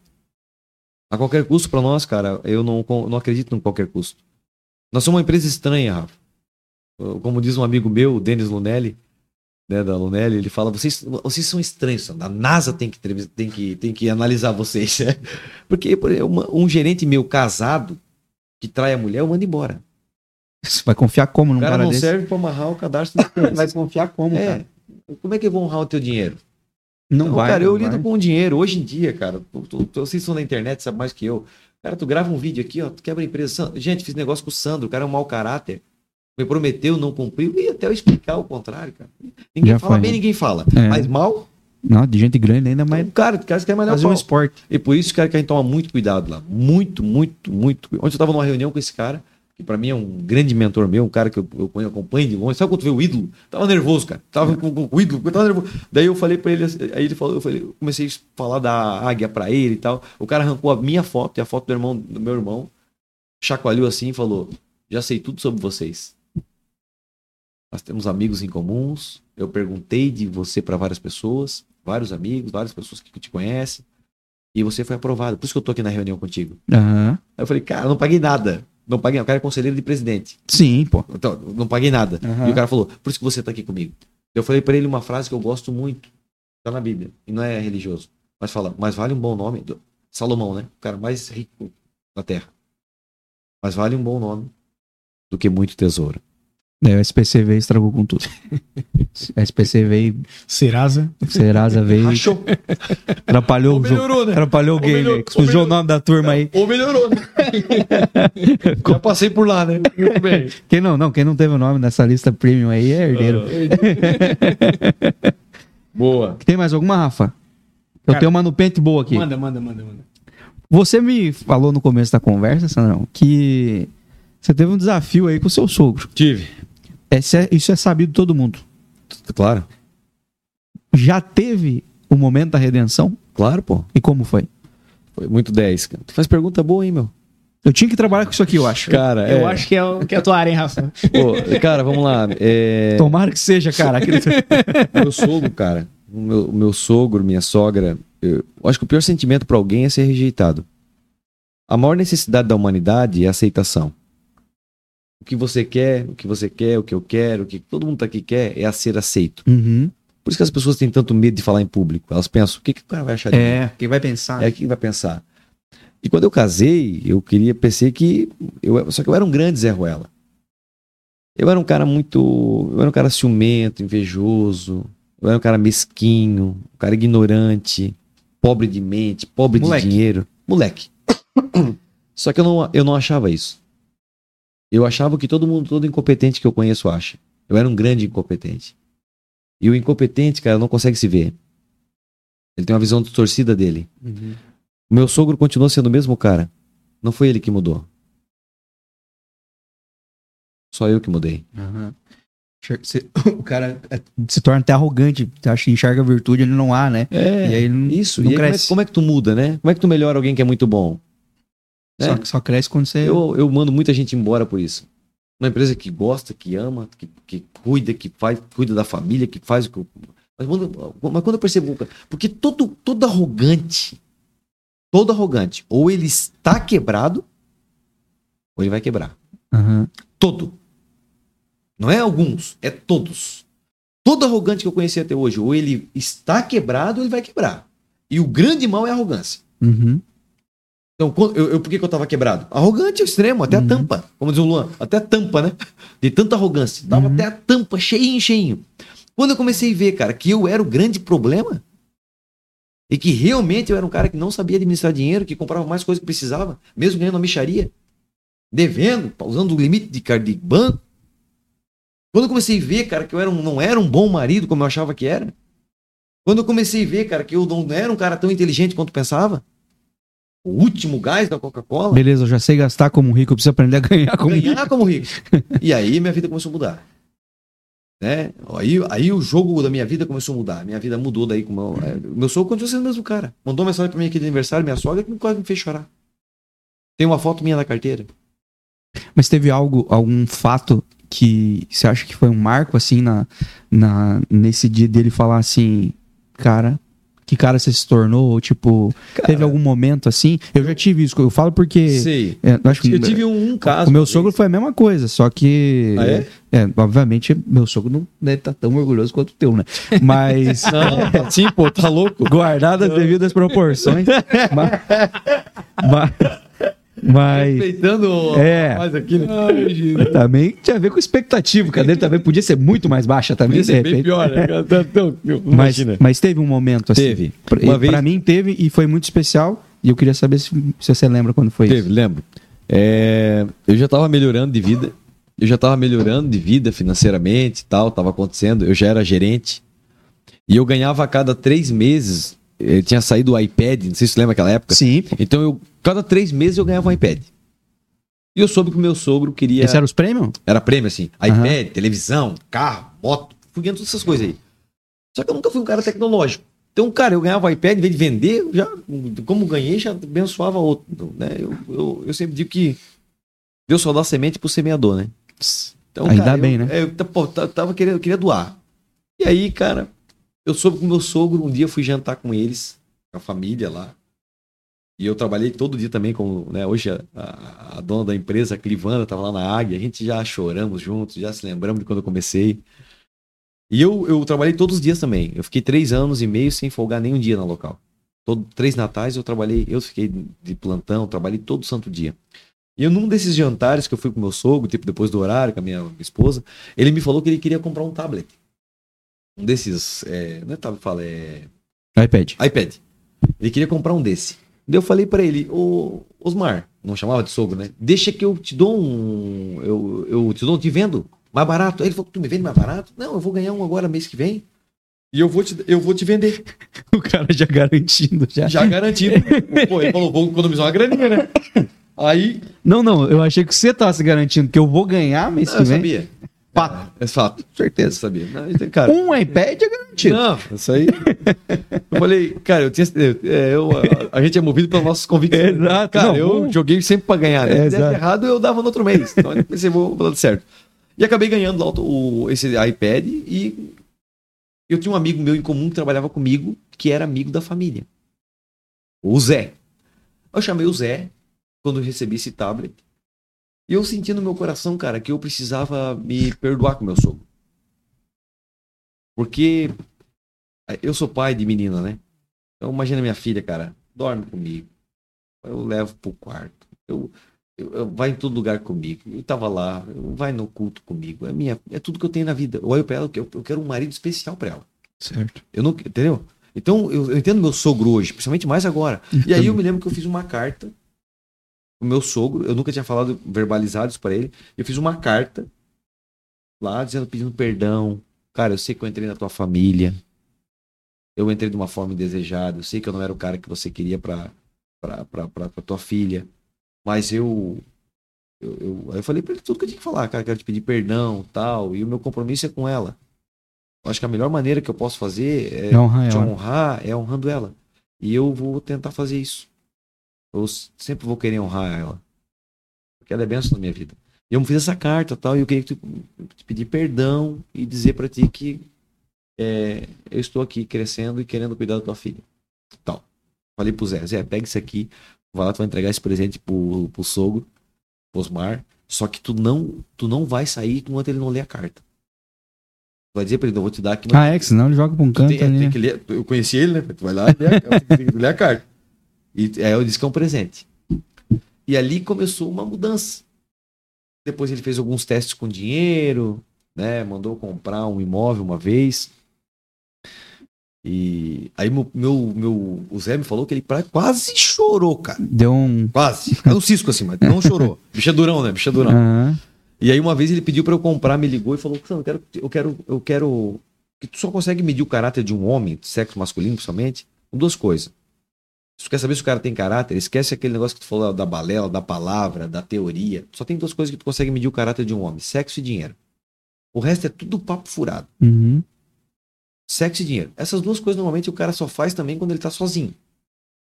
A qualquer custo, para nós, cara, eu não, não acredito em qualquer custo. Nós somos uma empresa estranha, Rafa. Como diz um amigo meu, o Denis Lunelli, né, da Lunelli, ele fala: vocês, vocês são estranhos. A NASA tem que, tem que, tem que analisar vocês. né? Porque por exemplo, um gerente meu casado que trai a mulher, eu mando embora. Você vai confiar como num cara, cara, não desse? serve para amarrar o cadastro da empresa. Vai confiar como, É. cara? Como é que eu vou honrar o teu dinheiro? Não, Não, vai. cara, eu não lido vai. com o dinheiro. Hoje em dia, cara, vocês estão na internet, sabe mais que eu. Cara, tu grava um vídeo aqui, ó, tu quebra a empresa. Gente, fiz negócio com o Sandro, o cara é um mau caráter. Me prometeu, não cumpriu. E até eu explicar o contrário, cara. Ninguém Já fala foi, bem, né? ninguém fala. É. Mas mal, Não, de gente grande ainda, mas mas, cara, o cara quer o fazer um esporte. E por isso, cara, que a gente toma muito cuidado lá. Muito, muito, muito. Ontem eu tava numa reunião com esse cara, que pra mim é um grande mentor meu, um cara que eu, eu acompanho de longe. Sabe quando tu vê o ídolo? Tava nervoso, cara. Tava com, com o ídolo, tava nervoso. Daí eu falei pra ele, aí ele falou, eu, falei, eu comecei a falar da águia pra ele e tal. O cara arrancou a minha foto e a foto do irmão, do meu irmão, chacoalhou assim e falou: Já sei tudo sobre vocês. Nós temos amigos em comuns. Eu perguntei de você pra várias pessoas, vários amigos, várias pessoas que te conhecem. E você foi aprovado. Por isso que eu tô aqui na reunião contigo. Aham. Aí eu falei, cara, não paguei nada. Não paguei, o cara é conselheiro de presidente. Sim, pô. Então, não paguei nada. Aham. E o cara falou, por isso que você tá aqui comigo. Eu falei pra ele uma frase que eu gosto muito. Tá na Bíblia. E não é religioso. Mas fala, mas vale um bom nome. Salomão, né? O cara mais rico da terra. Mas vale um bom nome do que muito tesouro. Daí o SPC veio e estragou com tudo. SPC veio, Serasa. Serasa veio, Achou? atrapalhou o jogo. né? Atrapalhou o game, melhor- sujou ou o nome da turma aí. Ou melhorou, né? Já passei por lá, né? Muito bem. Quem não, não, quem não teve o nome nessa lista premium aí é herdeiro. Boa. Tem mais alguma, Rafa? Eu Cara, tenho uma no pente boa aqui. Manda, manda, manda, manda. Você me falou no começo da conversa, Sandrão, que você teve um desafio aí com o seu sogro. Tive. Esse é- isso é sabido de todo mundo. Claro. Já teve o momento da redenção? Claro, pô. E como foi? Foi muito 10, cara. Tu faz pergunta boa, hein, meu? Eu tinha que trabalhar com isso aqui, eu acho. Cara, Eu é... acho que é, o- que é a tua área, hein, Rafa? Pô, cara, vamos lá. É... Tomara que seja, cara. Aquele- Meu sogro, cara. O meu, meu sogro, minha sogra. Eu acho que o pior sentimento pra alguém é ser rejeitado. A maior necessidade da humanidade é a aceitação. O que você quer, o que você quer, o que eu quero, o que todo mundo aqui quer é a ser aceito. Uhum. Por isso que as pessoas têm tanto medo de falar em público. Elas pensam, o que, que o cara vai achar de mim? É, quem vai pensar? É o que vai pensar. E quando eu casei, eu queria pensei que. Eu, só que eu era um grande Zé Ruela. Eu era um cara muito. Eu era um cara ciumento, invejoso. Eu era um cara mesquinho, um cara ignorante, pobre de mente, pobre Moleque. de dinheiro. Moleque. Só que eu não, eu não achava isso. Eu achava o que todo mundo, todo incompetente que eu conheço acha. Eu era um grande incompetente. E o incompetente, cara, não consegue se ver. Ele tem uma visão distorcida dele. Uhum. Meu sogro continuou sendo o mesmo cara. Não foi ele que mudou. Só eu que mudei. Uhum. Se- O cara é, se torna até arrogante, acha que enxerga virtude, ele não há, né? É, E aí não- isso. não e aí, como, é, cresce. como é que tu muda, né? Como é que tu melhora alguém que é muito bom? É. Só, só cresce quando você. Eu, eu mando muita gente embora por isso. Uma empresa que gosta, que ama, que, que cuida, que faz, cuida da família, que faz o que eu... Mas quando, mas quando eu percebo... Porque todo, todo arrogante, todo arrogante, ou ele está quebrado, ou ele vai quebrar. Uhum. Todo. Não é alguns, é todos. Todo arrogante que eu conheci até hoje, ou ele está quebrado ou ele vai quebrar. E o grande mal é a arrogância. Uhum. Então, eu, eu- por que, que eu tava quebrado? Arrogante ao extremo, até Uhum. a tampa. Como diz o Luan, até a tampa, né? De tanta arrogância. Tava Uhum. até a tampa, cheinho, cheinho. Quando eu comecei a ver, cara, que eu era o grande problema, e que realmente eu era um cara que não sabia administrar dinheiro, que comprava mais coisas que precisava, mesmo ganhando uma micharia, devendo, usando o limite de, de banco. Quando eu comecei a ver, cara, que eu era um- não era um bom marido como eu achava que era. Quando eu comecei a ver, cara, que eu não era um cara tão inteligente quanto pensava. O último gás da Coca-Cola. Beleza, eu já sei gastar como rico, eu preciso aprender a ganhar como rico. ganhar como rico. E aí minha vida começou a mudar. Né? Aí, aí o jogo da minha vida começou a mudar. Minha vida mudou daí. com o meu, é, meu sogro continua sendo o mesmo cara. Mandou uma mensagem pra mim aqui de aniversário, minha sogra, que quase me fez chorar. Tem uma foto minha na carteira. Mas teve algo, algum fato que você acha que foi um marco, assim, na, na, nesse dia dele falar assim, cara, que cara você se tornou? Ou, tipo, teve algum momento assim? Eu já tive isso, eu falo porque. Sei. é, eu acho que Eu tive um, um caso. o meu sogro vez. foi a mesma coisa, só que. Ah, é? É, obviamente, meu sogro não deve estar tão orgulhoso quanto o teu, né? Mas. Não, sim, pô, tá louco. guardadas as devidas proporções. mas, mas, mas Respeitando o É. rapaz aqui, né? também tinha a ver com expectativa. A dele também podia ser muito mais baixa também, Podia de ser bem pior, né? Então, Mas, mas teve um momento assim. Teve. Pra, Uma vez- pra mim teve e foi muito especial. E eu queria saber se, se você lembra quando foi Teve, isso. lembro. É, eu já estava melhorando de vida. Eu já estava melhorando de vida financeiramente e tal, estava acontecendo. Eu já era gerente. E eu ganhava a cada três meses. Tinha saído o iPad, não sei se você lembra aquela época. Sim. Então, eu, cada três meses eu ganhava um iPad. E eu soube que o meu sogro queria. Esse era os prêmios? Era prêmio, assim. Aham. iPad, televisão, carro, moto. Fui ganhando todas essas coisas aí. Só que eu nunca fui um cara tecnológico. Então, cara, eu ganhava o iPad, em vez de vender, já, como ganhei, já abençoava outro. Né? Eu, eu, eu sempre digo que Deus só dá semente pro semeador, né? Então, Ainda cara, bem, eu, né? Eu, pô, ta- tava querendo, eu queria doar. E aí, cara, eu soube com meu sogro, um dia fui jantar com eles, com a família lá. E eu trabalhei todo dia também, como, né, hoje a, a- dona da empresa, a Clivana, tava lá na Águia, a gente já choramos juntos, já se lembramos de quando eu comecei. E eu, eu trabalhei todos os dias também. Eu fiquei três anos e meio sem folgar nenhum dia no local. Todo, três natais eu trabalhei, eu fiquei de plantão, trabalhei todo santo dia. E num desses jantares que eu fui com meu sogro, tipo depois do horário, com a minha esposa, ele me falou que ele queria comprar um tablet. Um desses, é, não é tablet, fala, é iPad. iPad. Ele queria comprar um desse. Daí eu falei pra ele, ô Osmar, não chamava de sogro, né? Deixa que eu te dou um. Eu, eu te dou, te vendo mais barato. Aí ele falou, tu me vende mais barato? Não, eu vou ganhar um agora mês que vem. E eu vou te, eu vou te vender. O cara já garantindo, já. Já garantido. Pô, ele falou, vou economizar uma graninha, né? Aí. Não, não, eu achei que você tava se garantindo que eu vou ganhar mês Não, que eu vem. sabia. Fato. É fato. Eu Certeza. sabia. Não, então, cara, Um iPad é garantido. Não, isso aí. Eu falei, cara, eu tinha. eu- é, eu- a, a gente é movido pelas nossas convicções. Exato. Cara, Não, eu joguei sempre pra ganhar. Né? É, Se exato. errado, eu dava no outro mês. Então eu pensei, vou dar certo. E acabei ganhando lá o, o- esse iPad e eu tinha um amigo meu em comum que trabalhava comigo, que era amigo da família. O Zé. Eu chamei o Zé quando eu recebi esse tablet. E eu senti no meu coração, cara, que eu precisava me perdoar com meu sogro. Porque eu sou pai de menina, né? Então imagina minha filha, cara, dorme comigo. Eu levo pro quarto. Eu, eu, eu- vai em todo lugar comigo. Eu tava lá, eu- vai no culto comigo. É minha, é tudo que eu tenho na vida. Eu olho pra ela, eu, eu quero um marido especial pra ela. Certo. Eu não, entendeu? Então eu, eu entendo meu sogro hoje, principalmente mais agora. E aí eu me lembro que eu fiz uma carta o meu sogro, eu nunca tinha falado verbalizado isso pra ele. Eu fiz uma carta lá dizendo pedindo perdão. Cara, eu sei que eu entrei na tua família. Eu entrei de uma forma indesejada. Eu sei que eu não era o cara que você queria pra, pra tua filha. Mas eu. Eu, eu, eu falei pra ele tudo que eu tinha que falar, cara, quero te pedir perdão tal. E o meu compromisso é com ela. Eu acho que a melhor maneira que eu posso fazer é É honrar te honrar é honrando ela. E eu vou tentar fazer isso. Eu sempre vou querer honrar ela. Porque ela é benção na minha vida. E eu me fiz essa carta tal, e eu queria que tu, te pedir perdão e dizer pra ti que é, eu estou aqui crescendo e querendo cuidar da tua filha. Tal. Falei pro Zé, Zé, pega isso aqui, vai lá, tu vai entregar esse presente pro, pro sogro, pro Osmar, só que tu não, tu não vai sair enquanto ele não ler a carta. vai dizer pra ele, não vou te dar aqui, mas Ah, é, que senão ele joga pra um tu canto tem, é, ali. tem né? que ler. Eu conheci ele, né? Tu vai lá e lê a, tem que ler a carta. E aí eu disse que é um presente. E ali começou uma mudança. Depois ele fez alguns testes com dinheiro, né? Mandou comprar um imóvel uma vez. E aí meu, meu, meu- o Zé me falou que ele quase chorou, cara. Deu um. Quase. É um cisco assim, mas não chorou. Bicho é durão, né? Bicho é durão. Aham. E aí uma vez ele pediu pra eu comprar, me ligou e falou: "Sam, eu quero, eu quero, eu quero que tu só consegue medir o caráter de um homem, de sexo masculino principalmente, com duas coisas. Se tu quer saber se o cara tem caráter, esquece aquele negócio que tu falou da balela, da palavra, da teoria. Só tem duas coisas que tu consegue medir o caráter de um homem: sexo e dinheiro. O resto é tudo papo furado. Uhum. Sexo e dinheiro. Essas duas coisas normalmente o cara só faz também quando ele tá sozinho.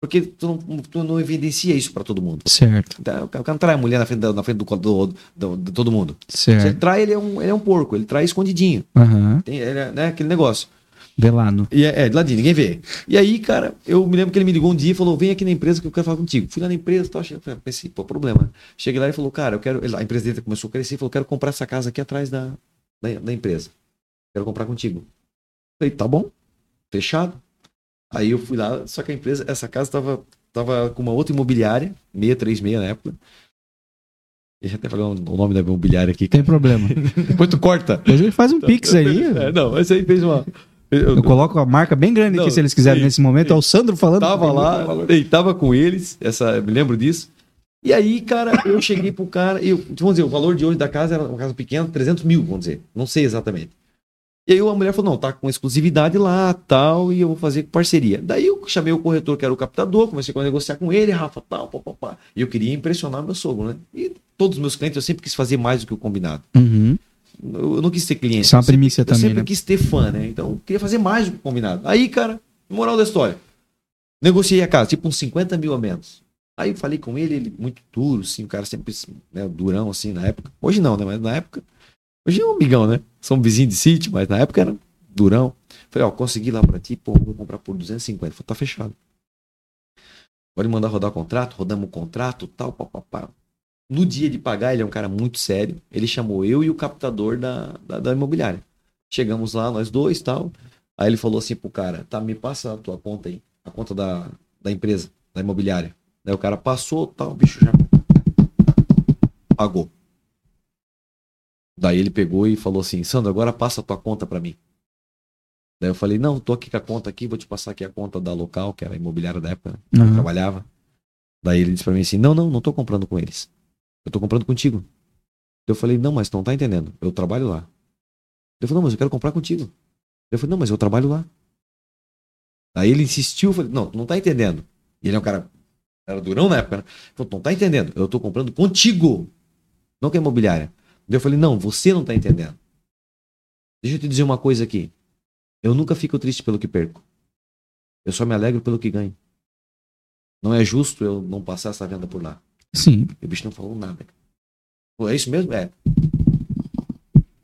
Porque tu não, tu não evidencia isso pra todo mundo. Certo, Então, O cara não trai a mulher na frente, na frente do, do- do- de todo mundo. Se ele certo. trai, ele é um, ele é um porco, ele trai escondidinho. Aham. Tem, ele é, né, aquele negócio. Velado. E é, é, de ladinho, ninguém vê. E aí, cara, eu me lembro que ele me ligou um dia e falou: vem aqui na empresa que eu quero falar contigo. Fui lá na empresa, cheguei, falei, pensei, pô, problema. Cheguei lá e falou, cara, eu quero. A empresa dele começou a crescer e falou: quero comprar essa casa aqui atrás da, da, da empresa. Quero comprar contigo. Falei, tá bom, fechado. Aí eu fui lá, só que a empresa, essa casa tava, tava com uma outra imobiliária, 636 na época. Deixa eu até falar o nome da imobiliária aqui. Tem problema. Depois tu corta. Depois ele faz um pix aí. É, não, mas aí fez uma. Eu, Eu coloco a marca bem grande aqui, Não, se eles quiserem sim, nesse momento. É o Sandro falando. tava lá, e tava com eles, essa, me lembro disso. E aí, cara, eu cheguei pro cara, e eu, vamos dizer, o valor de hoje da casa era uma casa pequena, 300 mil, vamos dizer, não sei exatamente. E aí a mulher falou, não, tá com exclusividade lá, tal, e eu vou fazer parceria. Daí eu chamei o corretor, que era o captador, comecei a negociar com ele, Rafa, tal, papapá. E eu queria impressionar meu sogro, né? E todos os meus clientes, eu sempre quis fazer mais do que o combinado. Uhum. Eu não quis ter cliente. Isso é uma eu sempre- primícia eu também, sempre né? quis ter fã, né? Então, eu queria fazer mais do que combinado. Aí, cara, moral da história. Negociei a casa, tipo uns 50 mil a menos. Aí eu falei com ele, ele muito duro, assim, o cara sempre né, durão, assim, na época. Hoje não, né? Mas na época. Hoje é um amigão, né? São vizinhos de sítio, mas na época era durão. Falei, ó, consegui lá pra ti, pô, vou comprar por 250. Falei, tá fechado. Pode mandar rodar o contrato, rodamos o contrato, tal, papapá. No dia de pagar, ele é um cara muito sério. Ele chamou eu e o captador da, da, da imobiliária. Chegamos lá, nós dois tal. Aí ele falou assim pro cara: tá, me passa a tua conta aí, a conta da, da empresa, da imobiliária. Daí o cara passou, tal, o bicho já pagou. Daí ele pegou e falou assim: Sandro, agora passa a tua conta pra mim. Daí eu falei: não, tô aqui com a conta aqui, vou te passar aqui a conta da local, que era a imobiliária da época, né? que eu Aham. trabalhava. Daí ele disse pra mim assim: não, não, não tô comprando com eles. Eu tô comprando contigo. Eu falei: não, mas tu não tá entendendo. Eu trabalho lá. Ele falou: não, mas eu quero comprar contigo. Eu falei: não, mas eu trabalho lá. Aí ele insistiu, falei: não, tu não tá entendendo. E ele é um cara, era durão na época, né? Ele falou: tu não tá entendendo. Eu tô comprando contigo, não com a imobiliária. Eu falei: não, você não tá entendendo. Deixa eu te dizer uma coisa aqui. Eu nunca fico triste pelo que perco. Eu só me alegro pelo que ganho. Não é justo eu não passar essa venda por lá. Sim. E o bicho não falou nada. Pô, é isso mesmo? É.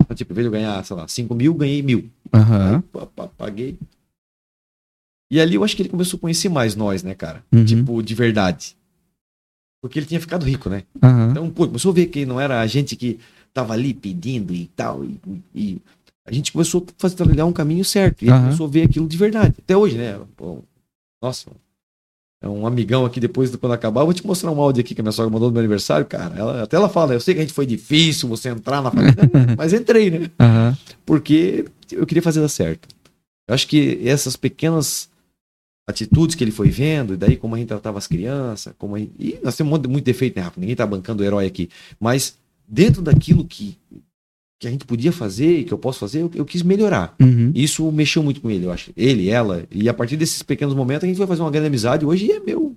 Então, Tipo, em vez de eu ganhar, sei lá, 5 mil, ganhei mil. Aí, pá, paguei. E ali eu acho que ele começou a conhecer mais nós, né, cara? Uhum. Tipo, de verdade. Porque ele tinha ficado rico, né? Aham. Então, pô, começou a ver que não era a gente que tava ali pedindo e tal. E, e a gente começou a fazer trilhar um caminho certo. E ele começou a ver aquilo de verdade. Até hoje, né? Pô, nossa, um amigão aqui, depois, quando acabar, eu vou te mostrar um áudio aqui que a minha sogra mandou no meu aniversário, cara. Ela, até ela fala, eu sei que a gente foi difícil você entrar na família, mas entrei, né? Aham. Porque eu queria fazer dar certo. Eu acho que essas pequenas atitudes que ele foi vendo, e daí como a gente tratava as crianças, como a gente... e nós temos muito defeito, né, Rafa? Ninguém tá bancando o herói aqui. Mas dentro daquilo que, que a gente podia fazer e que eu posso fazer, eu, eu quis melhorar. Uhum. Isso mexeu muito com ele, eu acho. Ele, ela. E a partir desses pequenos momentos a gente vai fazer uma grande amizade. Hoje é meu.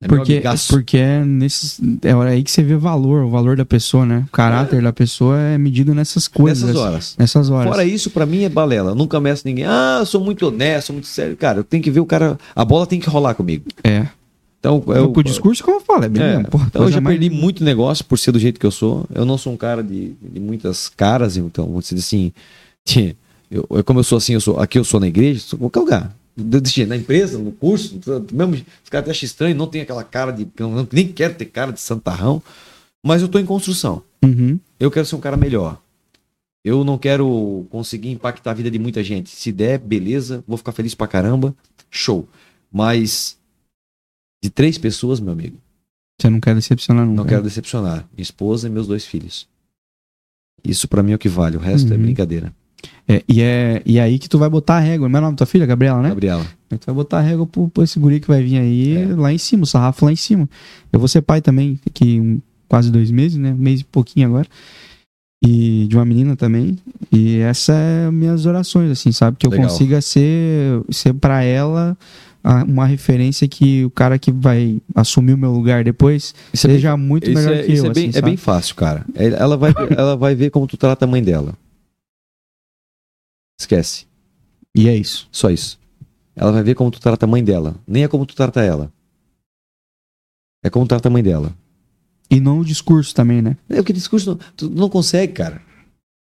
É meu Porque, porque é, nesses, é hora aí que você vê o valor, o valor da pessoa, né? O caráter da pessoa é medido nessas coisas. Nessas horas. Nessas horas. Fora isso, pra mim é balela. Eu nunca meço ninguém. Ah, sou muito honesto, sou muito sério. Cara, eu tenho que ver o cara. A bola tem que rolar comigo. É. Então, Eu, o discurso, como eu falo, é bem É, mesmo. Porra, então eu já mais- perdi muito negócio por ser do jeito que eu sou. Eu não sou um cara de, de muitas caras, então, vamos dizer assim. de- Eu, eu- como eu sou assim, eu sou, aqui eu sou na igreja, sou em qualquer lugar. Na empresa, no curso, mesmo os caras até acham estranho, não tem aquela cara de. não- nem quero ter cara de santarrão, mas eu tô em construção. Uhum. Eu quero ser um cara melhor. Eu não quero conseguir impactar a vida de muita gente. Se der, beleza, vou ficar feliz pra caramba, show. Mas de três pessoas, meu amigo, Você não quer decepcionar nunca. não quero decepcionar. Minha esposa e meus dois filhos. Isso pra mim é o que vale. O resto é Uhum. brincadeira. É, e, é, e é aí que tu vai botar a régua. É o nome da tua filha, Gabriela, né? Gabriela. Aí tu vai botar a régua pro, pro esse guri que vai vir aí É. lá em cima, o sarrafo lá em cima. Eu vou ser pai também, daqui um, quase dois meses, né? Um mês e pouquinho agora. E de uma menina também. E essa é minhas orações, assim, sabe? Que eu Legal. consiga ser, ser para ela uma referência que o cara que vai assumir o meu lugar depois Isso é bem- seja muito melhor é, que isso eu. é bem, assim, é bem fácil, cara. É, Ela vai, ela vai ver como tu trata a mãe dela. Esquece. E é isso. Só isso. Ela vai ver como tu trata a mãe dela. Nem é como tu trata ela. É como tu trata a mãe dela. E não o discurso também, né? É porque discurso não, tu não consegue, cara.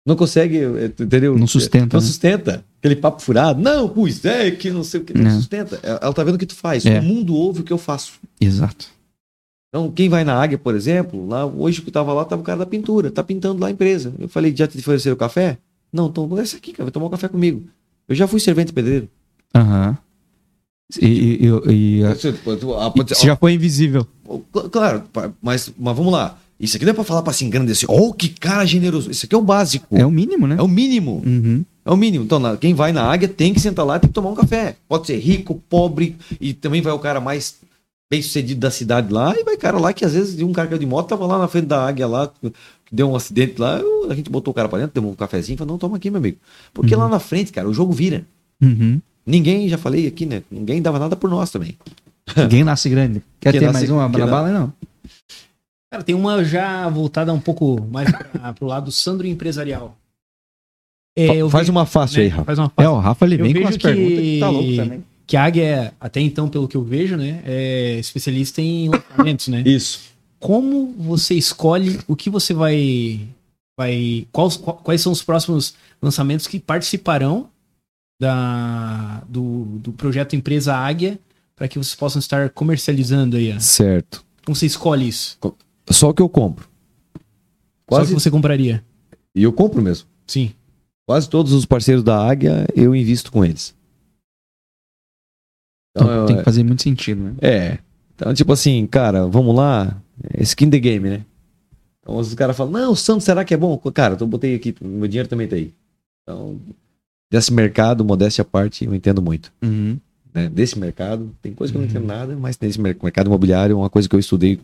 Não consegue, é, entendeu? Não sustenta, Não né? sustenta. Aquele papo furado. Não, pois é, que não sei o que. Não É. sustenta. Ela tá vendo o que tu faz. É. O mundo ouve o que eu faço. Exato. Então, quem vai na Águia, por exemplo, lá, hoje que eu tava lá, tava o cara da pintura, tá pintando lá a empresa. Eu falei, já te ofereceram café? Não, então desce aqui, cara, vai tomar um café comigo. Eu já fui servente pedreiro. Aham. E, e, e- e- Você- ah, já foi invisível. Cl- Claro, mas, mas vamos lá. Isso aqui não é pra falar pra se engrandecer. Oh, que cara generoso. Isso aqui é o básico. É o mínimo, né? É o mínimo. Uhum. É o mínimo. Então, na- quem vai na águia tem que sentar lá e tem que tomar um café. Pode ser rico, pobre, e também vai o cara mais bem sucedido da cidade lá, e vai cara lá que às vezes um cara que é de moto tava lá na frente da águia lá, que deu um acidente lá, eu- a gente botou o cara pra dentro, deu um cafezinho, falou, não, toma aqui, meu amigo. Porque lá na frente, cara, o jogo vira. Uhum. Ninguém, já falei aqui, né? Ninguém dava nada por nós também. Ninguém nasce grande. Quer Quem ter nasce- mais uma na na- bala? Não. Cara, tem uma já voltada um pouco mais pra, pro lado Sandro empresarial. É, Faz vejo- uma fácil né, aí, Rafa. Faz uma É, fácil. o Rafa ele Eu vem com as que- perguntas que tá louco também. Que a Águia, é, até então, pelo que eu vejo, né, é especialista em lançamentos, né? Isso. Como você escolhe o que você vai. vai quais, quais são os próximos lançamentos que participarão da, do, do projeto Empresa Águia para que vocês possam estar comercializando aí? ó? Certo. Como você escolhe isso? Só o que eu compro. Só Quase. que você compraria. E eu compro mesmo. Sim. Quase todos os parceiros da Águia, eu invisto com eles. Então, Então, tem eu- que fazer muito sentido, né? É. Então, tipo assim, cara, vamos lá. É Skin the game, né? Então os caras falam, não, o Santos será que é bom? Cara, eu botei aqui, meu dinheiro também tá aí. Então, desse mercado, modéstia à parte, eu entendo muito. Uhum. Né? Desse mercado, tem coisa que eu não entendo nada, mas nesse mer- mercado imobiliário é uma coisa que eu estudei.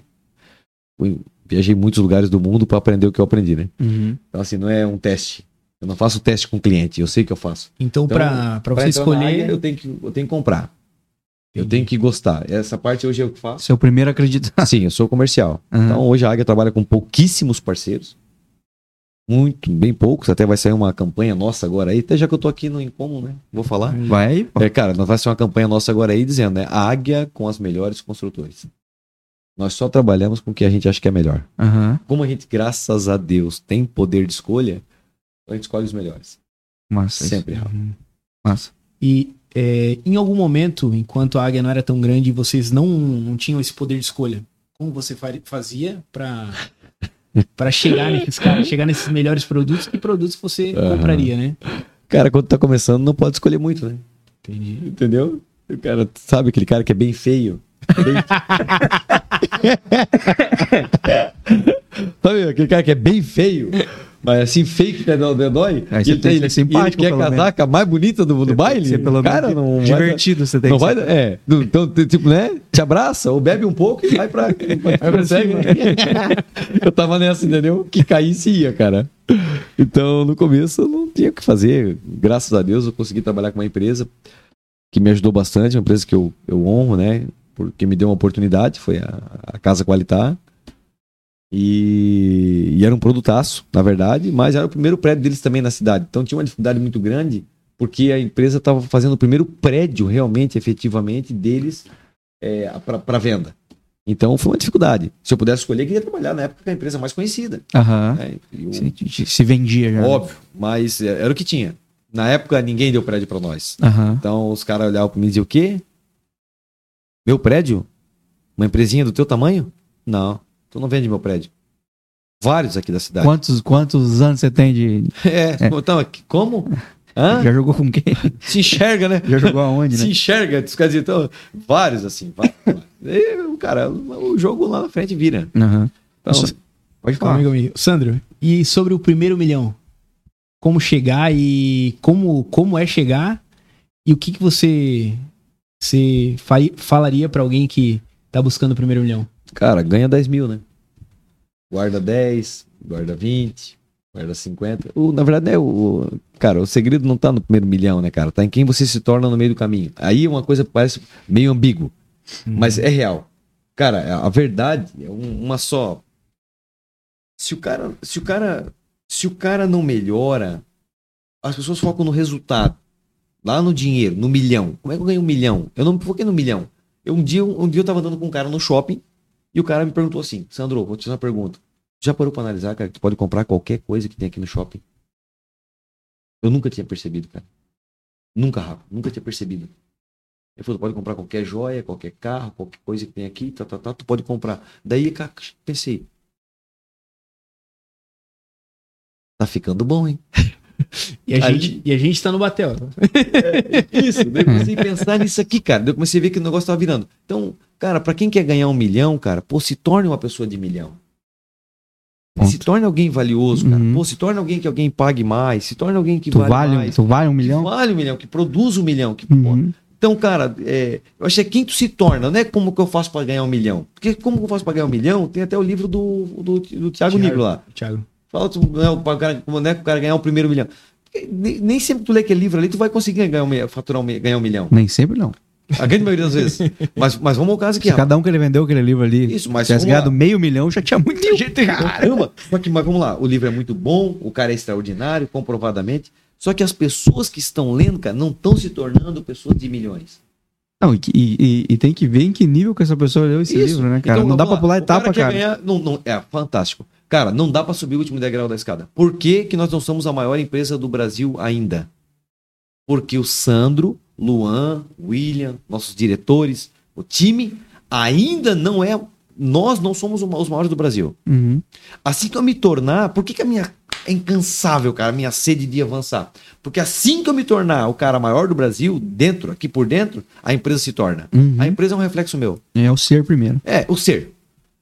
Fui- viajei em muitos lugares do mundo para aprender o que eu aprendi, né? Uhum. Então, assim, não é um teste. Eu não faço teste com cliente, eu sei que eu faço. Então, Então, para Pra você escolher. área, eu tenho que, eu tenho que comprar. Eu Entendi. tenho que gostar. Essa parte hoje é o que faço. Seu primeiro acreditar. Sim, eu sou comercial. Aham. Então hoje a Águia trabalha com pouquíssimos parceiros. Muito, bem poucos. Até vai sair uma campanha nossa agora aí. Até já que eu tô aqui no Incomum, né? Vou falar. Vai aí, pô. É, cara, nós vai ser uma campanha nossa agora aí dizendo, né? A Águia com as melhores construtores. Nós só trabalhamos com o que a gente acha que é melhor. Aham. Como a gente, graças a Deus, tem poder de escolha, a gente escolhe os melhores. Massa. Sempre, Rafa. Uhum. Massa. E é, em algum momento, enquanto a águia não era tão grande, vocês não, não tinham esse poder de escolha. Como você fa- fazia para para chegar nesses caras, chegar nesses melhores produtos? Que produtos você Aham. compraria, né? Cara, quando tá começando, não pode escolher muito, né? Entendi. Entendeu? O cara, sabe aquele cara que é bem feio? Bem- sabe aquele cara que é bem feio? Mas assim, que até dó- até dói? Aí você ele, tem ele, simpático, ele quer pelo casar menos. a mais bonita do, do baile? Ser pelo cara, não vai- divertido, você tem não vai, ser. é, então, tipo, né? Te abraça ou bebe um pouco e vai pra. Vai pra eu tava nessa, entendeu? Que caísse ia, cara. Então, no começo, eu não tinha o que fazer. Graças a Deus, eu consegui trabalhar com uma empresa que me ajudou bastante, uma empresa que eu, eu honro, né? Porque me deu uma oportunidade, foi a, a Casa Qualitar. E, e era um produtaço, na verdade, mas era o primeiro prédio deles também na cidade. Então tinha uma dificuldade muito grande, porque a empresa estava fazendo o primeiro prédio realmente, efetivamente, deles é, para venda. Então foi uma dificuldade. Se eu pudesse escolher, eu queria trabalhar na época com a empresa mais conhecida. Aham. né? E o- Se, se vendia já. Óbvio, mas é, era o que tinha. Na época, ninguém deu prédio para nós. Aham. Então os caras olhavam para mim e diziam: O quê? Meu prédio? Uma empresinha do teu tamanho? Não, tu não vende meu prédio. Vários aqui da cidade. Quantos, quantos anos você tem de. É, então, aqui- como? Hã? Já jogou com quem? Se enxerga, né? Já jogou aonde, Se né? enxerga, quer dizer, então, vários assim. vários. E, cara, o jogo lá na frente vira. Aham. Então, Nossa. pode falar. calma aí. Sandro, e sobre o primeiro milhão? Como chegar e como, como é chegar? E o que, que você, você falaria pra alguém que tá buscando o primeiro milhão? Cara, ganha 10 mil, né? Guarda 10, guarda 20, guarda 50. O, na verdade, é o, Cara, o segredo não tá no primeiro milhão, né, cara? Tá em quem você se torna no meio do caminho. Aí uma coisa parece meio ambíguo, mas é real. Cara, a verdade é um- uma só. Se o cara, se o cara, se o cara não melhora, as pessoas focam no resultado. Lá no dinheiro, no milhão. Como é que eu ganho um milhão? Eu não me foquei no milhão. Eu, um, dia, um dia eu tava andando com um cara no shopping e o cara me perguntou assim: Sandro, vou te fazer uma pergunta. Já parou pra analisar, cara, que tu pode comprar qualquer coisa que tem aqui no shopping? Eu nunca tinha percebido, cara. Nunca, Rafa. Nunca tinha percebido. Ele falou: pode comprar qualquer joia, qualquer carro, qualquer coisa que tem aqui, tá, tá, tá, tu pode comprar. Daí, cara, pensei. Tá ficando bom, hein? E a, Aí- gente, e a gente tá no Batel. Isso, daí eu comecei a pensar nisso aqui, cara. Daí eu comecei a ver que o negócio tava virando. Então, cara, pra quem quer ganhar um milhão, cara, pô, se torne uma pessoa de milhão. Ponto. Se torne alguém valioso, cara. Uhum. Pô, se torne alguém que alguém pague mais. Se torne alguém que Tu vale, vale, mais. tu vale um Que milhão? vale um milhão, que produz um milhão. Que, pô, Uhum. Então, cara, é, eu acho que é quem tu se torna, não é como que eu faço pra ganhar um milhão. Porque como que eu faço pra ganhar um milhão, tem até o livro do, do, do Thiago Nigro lá. Thiago. Fala tu, né, o cara, como é que o cara ganhar o primeiro milhão. Nem, nem sempre tu lê aquele livro ali, tu vai conseguir ganhar um, faturar um, ganhar um milhão. Nem sempre não. A grande maioria das vezes. Mas, mas vamos ao caso aqui, Se cada um que ele vendeu aquele livro ali Isso, mas tivesse ganhado meio milhão, já tinha muita gente. Caramba! Só que, mas vamos lá, o livro é muito bom, o cara é extraordinário, comprovadamente. Só que as pessoas que estão lendo, cara, não estão se tornando pessoas de milhões. Não, e, e- e tem que ver em que nível que essa pessoa leu esse Isso. livro, né, cara? Então, não dá pra lá, pular o etapa, quer cara. ganhar- não, não, é fantástico. Cara, não dá pra subir o último degrau da escada. Por que, que nós não somos a maior empresa do Brasil ainda? Porque o Sandro, Luan, William, nossos diretores, o time, ainda não é. Nós não somos o os maiores do Brasil. Uhum. Assim que eu me tornar, por que, que a minha é incansável, cara, a minha sede de avançar? Porque assim que eu me tornar o cara maior do Brasil, dentro, aqui por dentro, a empresa se torna. Uhum. A empresa é um reflexo meu. É o ser primeiro. É, o ser.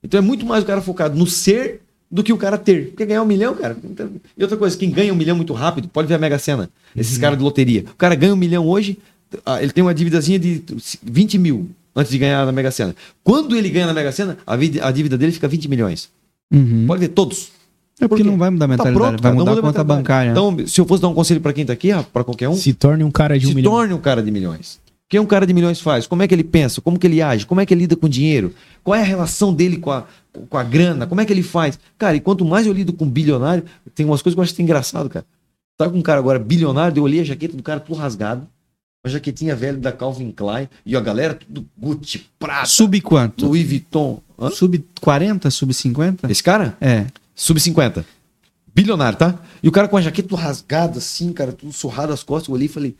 Então é muito mais o cara focado no ser do que o cara ter. Porque ganhar um milhão, cara. então- E outra coisa, quem ganha um milhão muito rápido, pode ver a Mega Sena. Esses caras de loteria. O cara ganha um milhão hoje, ah, ele tem uma dívidazinha de 20 mil antes de ganhar na Mega Sena. Quando ele ganha na Mega Sena, a dívida dele fica 20 milhões. Uhum. Pode ver, todos. É porque quê? não vai mudar a Tá mentalidade, pronto, vai mudar a conta bancária. Então, se eu fosse dar um conselho pra quem tá aqui, para qualquer um, Se torne um cara de um se milhão. torne um cara de milhões. O que um cara de milhões faz? Como é que ele pensa? Como que ele age? Como é que ele lida com o dinheiro? Qual é a relação dele com a, com a grana? Como é que ele faz? Cara, e quanto mais eu lido com bilionário, tem umas coisas que eu acho engraçado, cara. Tá com um cara agora bilionário, eu olhei a jaqueta do cara tudo rasgado, uma jaquetinha velha da Calvin Klein, e a galera tudo Gucci, Prada, Sub quanto? Louis Vuitton. Hã? Sub 40, sub 50? Esse cara? É. Sub 50. Bilionário, tá? E o cara com a jaqueta tudo rasgado assim, cara, tudo surrado as costas. Eu olhei e falei.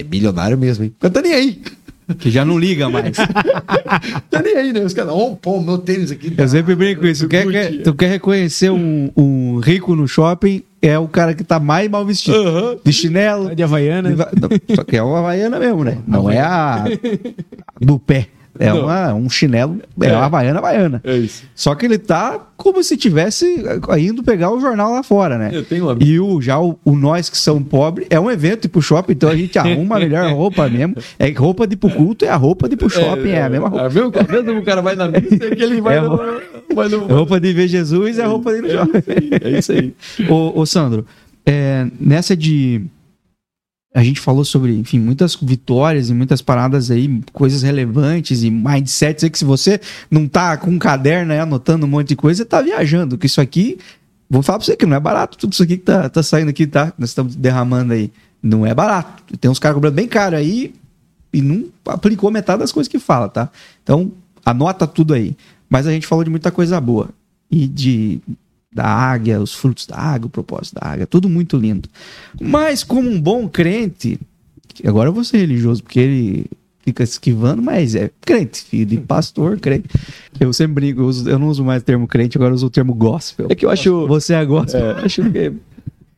É bilionário mesmo, hein? Não tá nem aí. Que já não liga mais. Tá nem aí, né? Os caras, ó, pô, meu tênis aqui. Eu sempre brinco com isso. Tu quer, quer- tu quer reconhecer um, um rico no shopping, é o cara que tá mais mal vestido. Aham. De chinelo. De Havaiana. Não, Só que é uma havaiana mesmo, né? Não é a do pé. É Não. uma, um chinelo, é uma havaiana, havaiana. É isso. Só que ele tá como se tivesse indo pegar o jornal lá fora, né? Eu tenho um amigo. E o, já o, o Nós que são pobres é um evento ir pro shopping, então a gente arruma a melhor roupa mesmo. É roupa de ir pro culto é a roupa de ir pro shopping, é, a mesma roupa. Coisa, mesmo que o cara vai na missa, é que ele vai, É, no, vai no. Roupa de ver Jesus é a roupa de ir no shopping. É isso aí. Ô, ô, Sandro, é, nessa de. A gente falou sobre, enfim, muitas vitórias e muitas paradas aí, coisas relevantes e mindsets aí que se você não tá com um caderno aí anotando um monte de coisa, tá viajando. Que isso aqui, vou falar pra você que não é barato tudo isso aqui que tá, tá saindo aqui, tá? Nós estamos derramando aí. Não é barato. Tem uns caras cobrando bem caro aí e não aplicou metade das coisas que fala, tá? Então, anota tudo aí. Mas a gente falou de muita coisa boa. E de da águia, os frutos da águia, o propósito da águia, tudo muito lindo. Mas como um bom crente, agora eu vou ser religioso, porque ele, fica esquivando, mas é crente, filho de pastor, crente. Eu sempre brinco, eu, uso- eu não uso mais o termo crente, agora eu uso o termo gospel. É que eu acho. Você é gospel. É, acho que.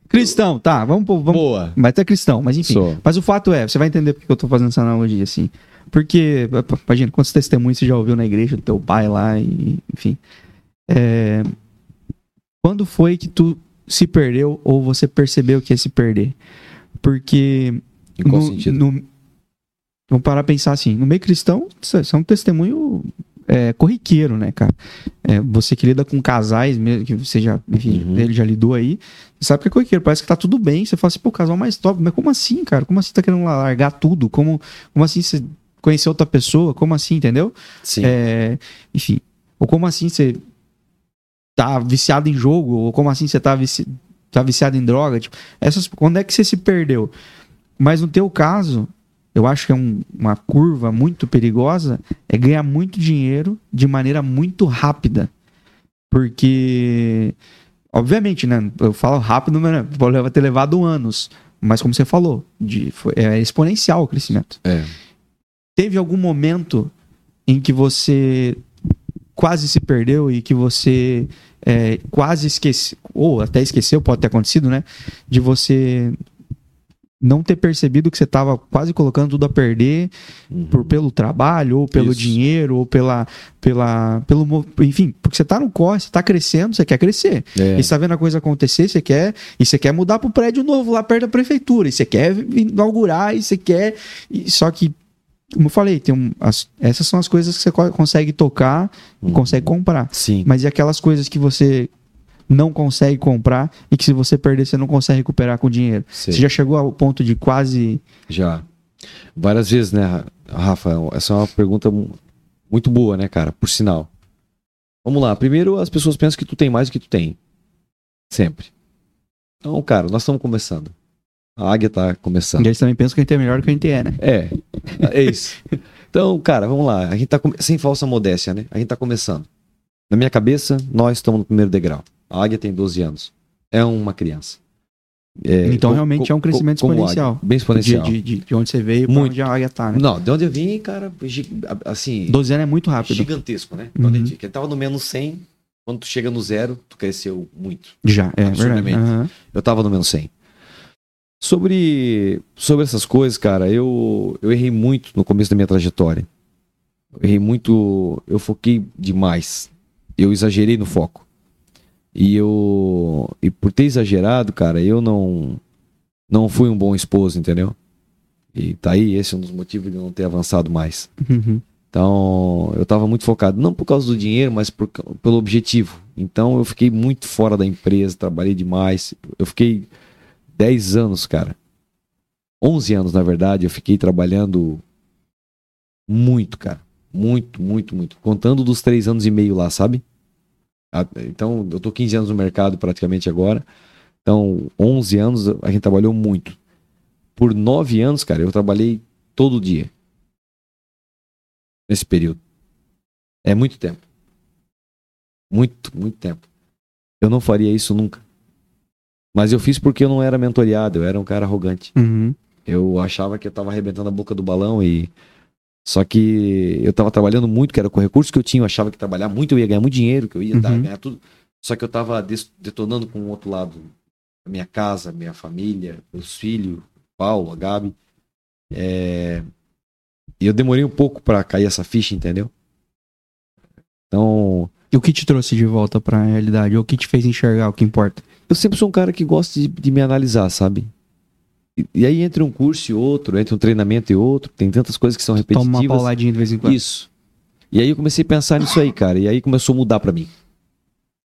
Cristão, tá, vamos, vamos Boa. Mas é cristão, mas enfim. Sou. Mas o fato é, você vai entender porque eu tô fazendo essa analogia assim. Porque, imagina, quantos testemunhos você já ouviu na igreja do teu pai lá, e, enfim. É, quando foi que tu se perdeu ou você percebeu que ia se perder? Porque. Em qual no- sentido? no- vamos parar a pensar assim: no meio cristão, isso é um testemunho é, corriqueiro, né, cara? É, você que lida com casais, mesmo que você já, enfim, Uhum. ele já lidou aí, você sabe que é corriqueiro, parece que tá tudo bem. Você fala assim, pô, casal mais top, mas como assim, cara? Como assim tá querendo largar tudo? Como, como assim você conheceu outra pessoa? Como assim, entendeu? Sim. É, enfim, ou como assim você tá viciado em jogo, ou como assim você tá, vici- tá viciado em droga, tipo, essas, quando é que você se perdeu? Mas no teu caso, eu acho que é um- uma curva muito perigosa, é ganhar muito dinheiro de maneira muito rápida. Porque, obviamente, né, eu falo rápido, mas né, pode ter levado anos, mas como você falou, de, foi- é exponencial o crescimento É. teve algum momento em que você quase se perdeu e que você é, quase esqueceu, ou até esqueceu, pode ter acontecido, né? De você não ter percebido que você estava quase colocando tudo a perder Uhum. por, pelo trabalho, ou pelo Isso. dinheiro, ou pela, pela, pelo, enfim, porque você está no corre, você está crescendo, você quer crescer. É. E você tá vendo a coisa acontecer, você quer. E você quer mudar pro prédio novo lá perto da prefeitura. E você quer inaugurar, e você quer. e- só que, como eu falei, tem um, as- essas são as coisas que você co- consegue tocar e Uhum. consegue comprar. Sim. Mas e aquelas coisas que você não consegue comprar e que se você perder, você não consegue recuperar com dinheiro. Sei. Você já chegou ao ponto de quase. Já. Várias vezes, né, Rafa? Essa é uma pergunta mu- muito boa, né, cara? Por sinal. Vamos lá. Primeiro, as pessoas pensam que tu tem mais do que tu tem. Sempre. Então, cara, nós estamos começando. A águia tá começando. E eles também pensam que a gente é melhor do que a gente é, né? É, é isso. Então, cara, vamos lá. A gente tá come- sem falsa modéstia, né? A gente tá começando. Na minha cabeça, nós estamos no primeiro degrau. A águia tem 12 anos. É uma criança. É, Então, realmente, é um crescimento co- como Rápido. assim, gigantesco, né? Uhum. Quando a gente fica- ele tava no menos 100, quando tu chega no zero, tu cresceu muito. Já, é verdade. Aham. Eu tava no menos 100. Sobre, sobre essas coisas, cara, eu, eu errei muito no começo da minha trajetória. Eu errei muito, eu foquei demais. Eu exagerei no foco. E eu e por ter exagerado, cara, eu não não fui um bom esposo, entendeu? E tá aí, esse é um dos motivos de não ter avançado mais. Uhum. Então, eu estava muito focado, não por causa do dinheiro, mas por, pelo objetivo. Então, eu fiquei muito fora da empresa, trabalhei demais. Eu fiquei 10 anos, cara. 11 anos, na verdade, eu fiquei trabalhando muito, cara. Muito, muito, muito. Contando dos 3 anos e meio lá, sabe? Ah, Então, eu tô 15 anos no mercado praticamente agora. Então, 11 anos a gente trabalhou muito. Por 9 anos, cara, eu trabalhei todo dia nesse período. É muito tempo. Muito, muito tempo. Eu não faria isso nunca. Mas eu fiz porque eu não era mentoreado, eu era um cara arrogante. Uhum. Eu achava que eu tava arrebentando a boca do balão e. Só que eu tava trabalhando muito, que era com o recurso que eu tinha, eu achava que trabalhar muito eu ia ganhar muito dinheiro, que eu ia dar, Uhum. ganhar tudo. Só que eu tava detonando com o outro lado. A minha casa, minha família, meus filhos, Paulo, a Gabi. É... E eu demorei um pouco pra cair essa ficha, entendeu? Então, E o que te trouxe de volta pra realidade? Ou o que te fez enxergar o que importa? Eu sempre sou um cara que gosta de, de me analisar, sabe? E, e aí entre um curso e outro, entre um treinamento e outro, tem tantas coisas que são Toma uma repetitivas. pauladinha de vez em quando. Isso. E aí eu comecei a pensar nisso aí, cara. E aí começou a mudar pra mim.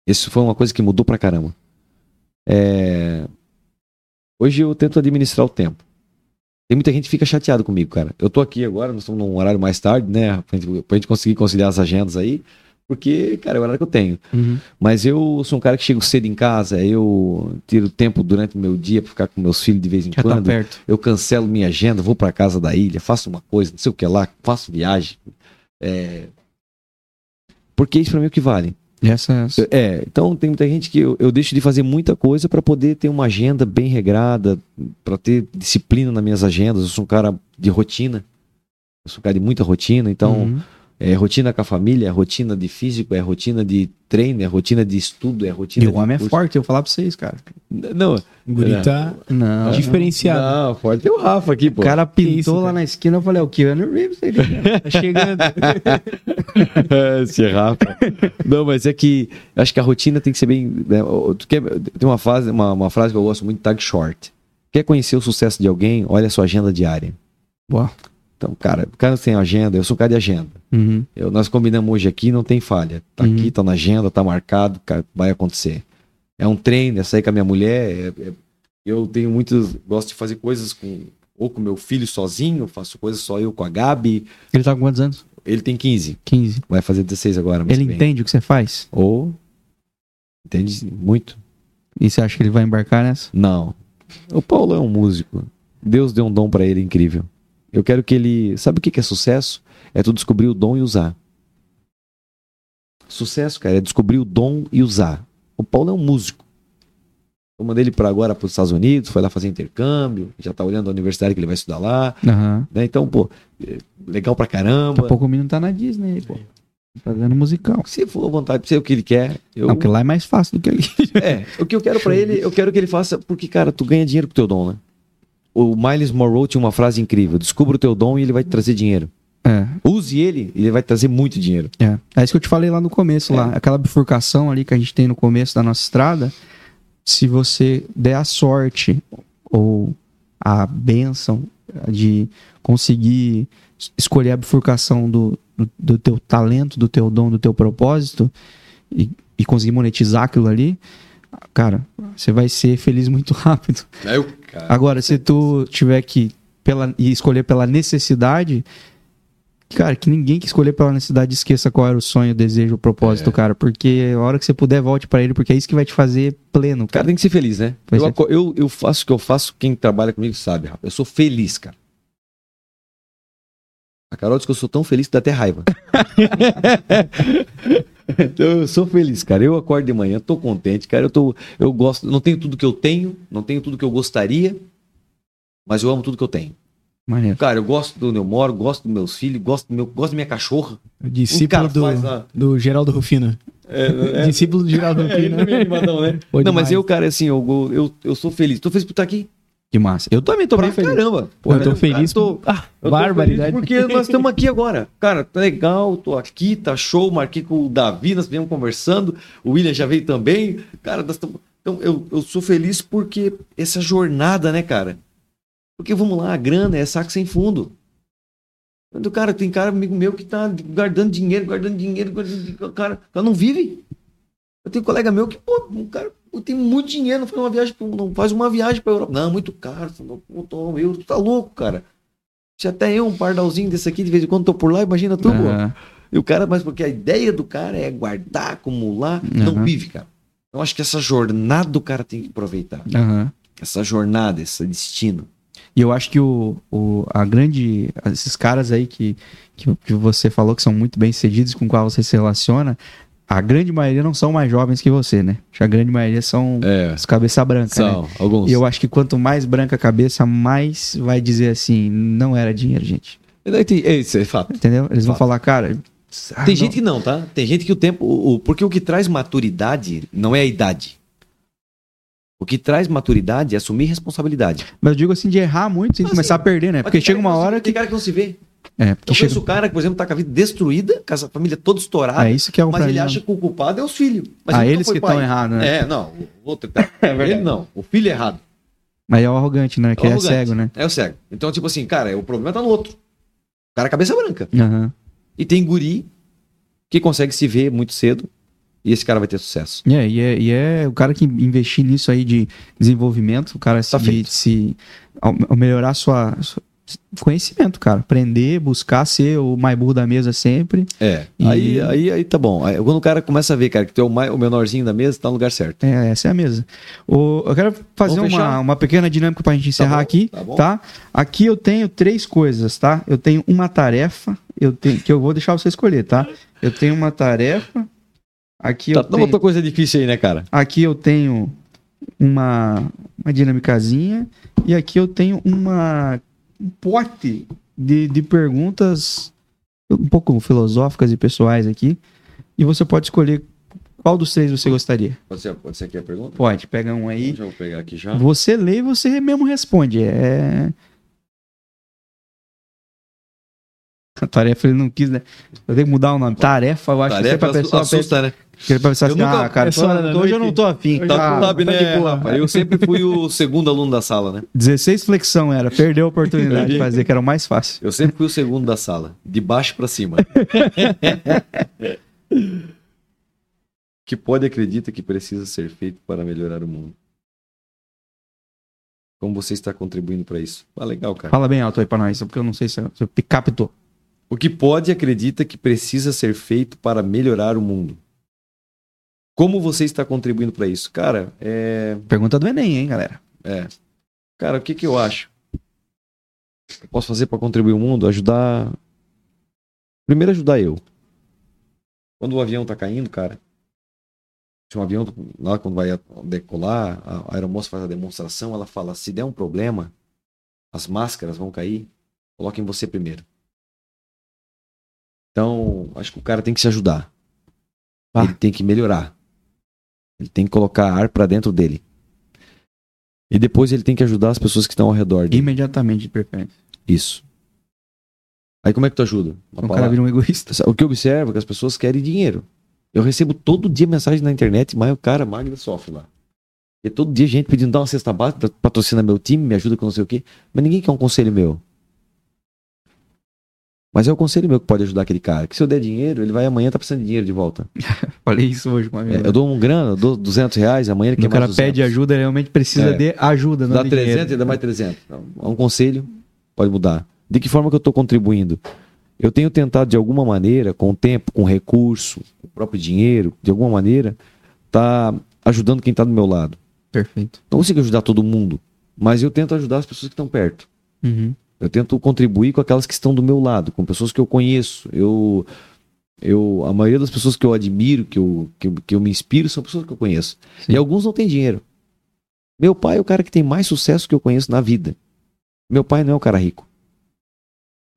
Isso foi uma coisa que mudou pra caramba. É... Hoje eu tento administrar o tempo. Tem muita gente que fica chateado comigo, cara. Eu tô aqui agora, nós estamos num horário mais tarde, né? Pra gente, pra gente conseguir conciliar as agendas aí. Porque, cara, é o horário que eu tenho. Uhum. Mas eu sou um cara que chego cedo em casa, eu tiro tempo durante o meu dia pra ficar com meus filhos de vez em Já tá quando. perto. eu cancelo minha agenda, vou pra casa da ilha, faço uma coisa, não sei o que lá, faço viagem. É... Porque isso pra mim é o que vale. Essa, essa. É, então tem muita gente que eu, eu deixo de fazer muita coisa pra poder ter uma agenda bem regrada, pra ter disciplina nas minhas agendas. Eu sou um cara de rotina. Eu sou um cara de muita rotina, então Uhum. É rotina com a família, é rotina de físico, é rotina de treino, é rotina de estudo, é rotina E o homem é curso. forte, eu vou falar pra vocês, cara. Não, O guri tá Não. diferenciado. não, forte tem o Rafa aqui, O pô. cara pintou isso, lá cara? na esquina, eu falei, é o Keanu Reeves aí. né? Tá chegando. Esse Rafa. Não, mas é que acho que a rotina tem que ser bem. né, o- tu quer- tem uma, fase, uma, uma frase que eu gosto muito, tag short. Quer conhecer o sucesso de alguém? Olha a sua agenda diária. Boa. Então, cara, o cara tem agenda, eu sou um cara de agenda. Uhum. Eu, nós combinamos hoje aqui, não tem falha. Tá Uhum. aqui, tá na agenda, tá marcado, cara, vai acontecer. É um treino, é sair com a minha mulher. é- é- eu tenho muitos. Gosto de fazer coisas com. Ou com meu filho sozinho, faço coisas só eu com a Gabi. Ele tá com quantos anos? Ele tem 15, 15. vai fazer 16 agora. Ele vem. entende o que você faz? Ou. Entende muito? E você acha que ele vai embarcar nessa? Não. O Paulo é um músico. Deus deu um dom pra ele incrível. Eu quero que ele. Sabe o que é sucesso? É tu descobrir o dom e usar. Sucesso, cara, é descobrir o dom e usar. O Paulo é um músico. Eu mandei ele para agora para os Estados Unidos, foi lá fazer intercâmbio, já tá olhando a universidade que ele vai estudar lá. Aham. Né? Então, pô, é legal pra Daqui caramba. a pouco o menino tá na Disney aí, pô. Fazendo musical. Se for à vontade, se é o que ele quer. Eu... Não, porque lá é mais fácil do que ali. É, o que eu quero pra ele, eu quero que ele faça, porque, cara, tu ganha dinheiro com o teu dom, né? O Miles Monroe tinha uma frase incrível: descubra o teu dom e ele vai te trazer dinheiro. É, Use ele e ele vai te trazer muito dinheiro. é. É isso que eu te falei lá no começo, lá. Aquela bifurcação ali que a gente tem no começo da nossa estrada. Se você der a sorte ou a benção de conseguir es- escolher a bifurcação do, do, do teu talento, do teu dom, do teu propósito e, e conseguir monetizar aquilo ali, cara, você vai ser feliz muito rápido. Agora, se tu tiver que pela, e escolher pela necessidade, cara, que ninguém que escolher pela necessidade esqueça qual era o sonho, o desejo, o propósito, cara. Porque a hora que você puder, volte pra ele, porque é isso que vai te fazer pleno, cara cara. tem que ser feliz, né? Eu, é. eu, eu faço o que eu faço, quem trabalha comigo sabe, Rafa. Eu sou feliz, cara. A Carol diz que eu sou tão feliz que dá até raiva. então eu sou feliz, cara. Eu acordo de manhã, tô contente, cara. Eu, tô, eu gosto, não tenho tudo que eu tenho, não tenho tudo que eu gostaria, mas eu amo tudo que eu tenho. Maneiro. Cara, eu gosto do onde eu moro, gosto dos meus filhos, gosto, do meu, gosto da minha cachorra. O discípulo do, do Geraldo Rufino. É, Discípulo do Geraldo Rufino. né? Pô, Não, mas eu, cara, assim, eu, eu, eu sou feliz. Tô feliz por estar aqui. Que massa. Eu também tô Pra bem feliz. caramba. eu tô feliz. tô- Ah, Eu tô barbaridade. feliz Porque nós estamos aqui agora. Cara, tá legal, tô aqui, tá show. Marquei com o Davi, nós viemos conversando. O William já veio também. Cara, nós estamos. Então, eu, eu sou feliz porque essa jornada, né, cara? Porque vamos lá, a grana é saco sem fundo. Quando, cara, tem cara amigo meu que tá guardando dinheiro, guardando dinheiro, guardando dinheiro. Cara, cara não vive. Eu tenho um colega meu que, pô, um cara tem muito dinheiro, não faz uma viagem, não faz uma viagem pra Europa. Não, muito caro, não, não tô, eu, tu tá louco, cara. Se até eu, um pardalzinho desse aqui, de vez em quando tô por lá, imagina tu. Aham. E o cara, mas porque a ideia do cara é guardar, acumular, não Aham. vive, cara. Eu acho que essa jornada o cara tem que aproveitar. Aham. Essa jornada, esse destino. E eu acho que o, o, a grande. Esses caras aí que, que, que você falou que são muito bem sucedidos com qual você se relaciona, a grande maioria não são mais jovens que você, né? A grande maioria são É, os cabeça branca, né? são alguns. E eu acho que quanto mais branca a cabeça, mais vai dizer assim, não era dinheiro, gente. É, Isso é fato. Entendeu? Eles vão Fato. falar, cara. ah, Tem não. gente que não, tá? Tem gente que o tempo. O, porque o que traz maturidade não é a idade. O que traz maturidade é assumir responsabilidade. Mas eu digo assim, de errar muito e Ah, começar a perder, né? Porque tem chega uma hora Tem que. cara que não se vê. É, Eu chega. conheço o cara que, por exemplo, tá com a vida destruída, com a família toda estourada, É isso que é um mas ele acha que o culpado é os filhos. Mas Ah, ele eles que estão errados, né? É, não. O outro tá. ele não. O filho é errado. Mas é o arrogante, né? Que É é, o arrogante. cego, né? É o cego. Então, tipo assim, cara, o problema tá no outro. O cara é cabeça branca. Aham. E tem guri que consegue se ver muito cedo e esse cara vai ter sucesso. É, e, é, e é o cara que investir nisso aí de desenvolvimento, o cara Tá se, se ao- ao melhorar sua, sua- conhecimento, cara. Aprender, buscar ser o mais burro da mesa sempre. É. E- Aí, aí, aí tá bom. Aí, quando o cara começa a ver, cara, que tu é o, mai- o menorzinho da mesa, tá no lugar certo. É, essa é a mesa. O, eu quero fazer Vamos uma, fechar? uma pequena dinâmica pra gente encerrar bom, aqui, tá bom. tá? Aqui eu tenho três coisas, tá? Eu tenho uma tarefa, eu tenho que eu vou deixar você escolher, tá? Eu tenho uma tarefa. Aqui Tá, eu não tenho, botou coisa difícil aí, né, cara? aqui eu tenho uma uma dinâmicazinha e aqui eu tenho uma um pote de, de perguntas um pouco filosóficas e pessoais aqui. E você pode escolher qual dos três você gostaria. Pode ser, pode ser aqui a pergunta? Pode, pega um aí. Já vou pegar aqui já. Você lê e você mesmo responde. É. A tarefa ele não quis, né? Eu tenho que mudar o nome. Tarefa, eu acho que é pra Tarefa pessoa assusta, né? Que é pra pessoa Eu assim, nunca- ah, cara, da tô- hoje eu não tô afim. hoje Tá, sabe, tá né, boa. rapaz? Eu sempre fui o segundo aluno da sala, né? 16 flexão era, perdeu a oportunidade de fazer, que era o mais fácil. Eu sempre fui o segundo da sala, de baixo pra cima. que pode acredita que precisa ser feito para melhorar o mundo? Como você está contribuindo para isso? Ah, legal, cara. Fala bem alto aí pra nós, porque eu não sei se se eu captou. O que pode acredita que precisa ser feito para melhorar o mundo? Como você está contribuindo para isso? Cara, é. Pergunta do Enem, hein, galera? É. Cara, o que que eu acho? Eu posso fazer para contribuir o mundo? Ajudar. Primeiro, ajudar eu. Quando o avião tá caindo, cara. Se um avião, lá quando vai decolar, a aeromoça faz a demonstração, ela fala: se der um problema, as máscaras vão cair, coloquem você primeiro. Então, acho que o cara tem que se ajudar. Tá. Ele tem que melhorar. Ele tem que colocar ar para dentro dele. E depois ele tem que ajudar as pessoas que estão ao redor dele. Imediatamente, de preferência. Isso. Aí como é que tu ajuda? Uma O cara vira um egoísta. O que eu observo é que as pessoas querem dinheiro. Eu recebo todo dia mensagem na internet, mas o cara, Magda, sofre lá. E todo dia gente pedindo, dá uma cesta básica, patrocina meu time, me ajuda com não sei o quê. Mas ninguém quer um conselho meu. Mas é o conselho meu que pode ajudar aquele cara. Que se eu der dinheiro, ele vai amanhã tá precisando de dinheiro de volta. Falei isso hoje com uma É, amiga. eu dou um grana, eu dou 200 reais, amanhã ele quer o cara mais pede 200. ajuda, ele realmente precisa É. de ajuda, não Dá de 300 dinheiro. e dá mais 300. Então, é um conselho, pode mudar. De que forma que eu estou contribuindo? Eu tenho tentado, de alguma maneira, com o tempo, com recurso, com o próprio dinheiro, de alguma maneira, tá ajudando quem está do meu lado. Perfeito. Não consigo ajudar todo mundo, mas eu tento ajudar as pessoas que estão perto. Uhum. Eu tento contribuir com aquelas que estão do meu lado, com pessoas que eu conheço. Eu, eu, a maioria das pessoas que eu admiro, que eu, que, que eu me inspiro, são pessoas que eu conheço. Sim. E alguns não têm dinheiro. Meu pai é o cara que tem mais sucesso que eu conheço na vida. Meu pai não é um cara rico.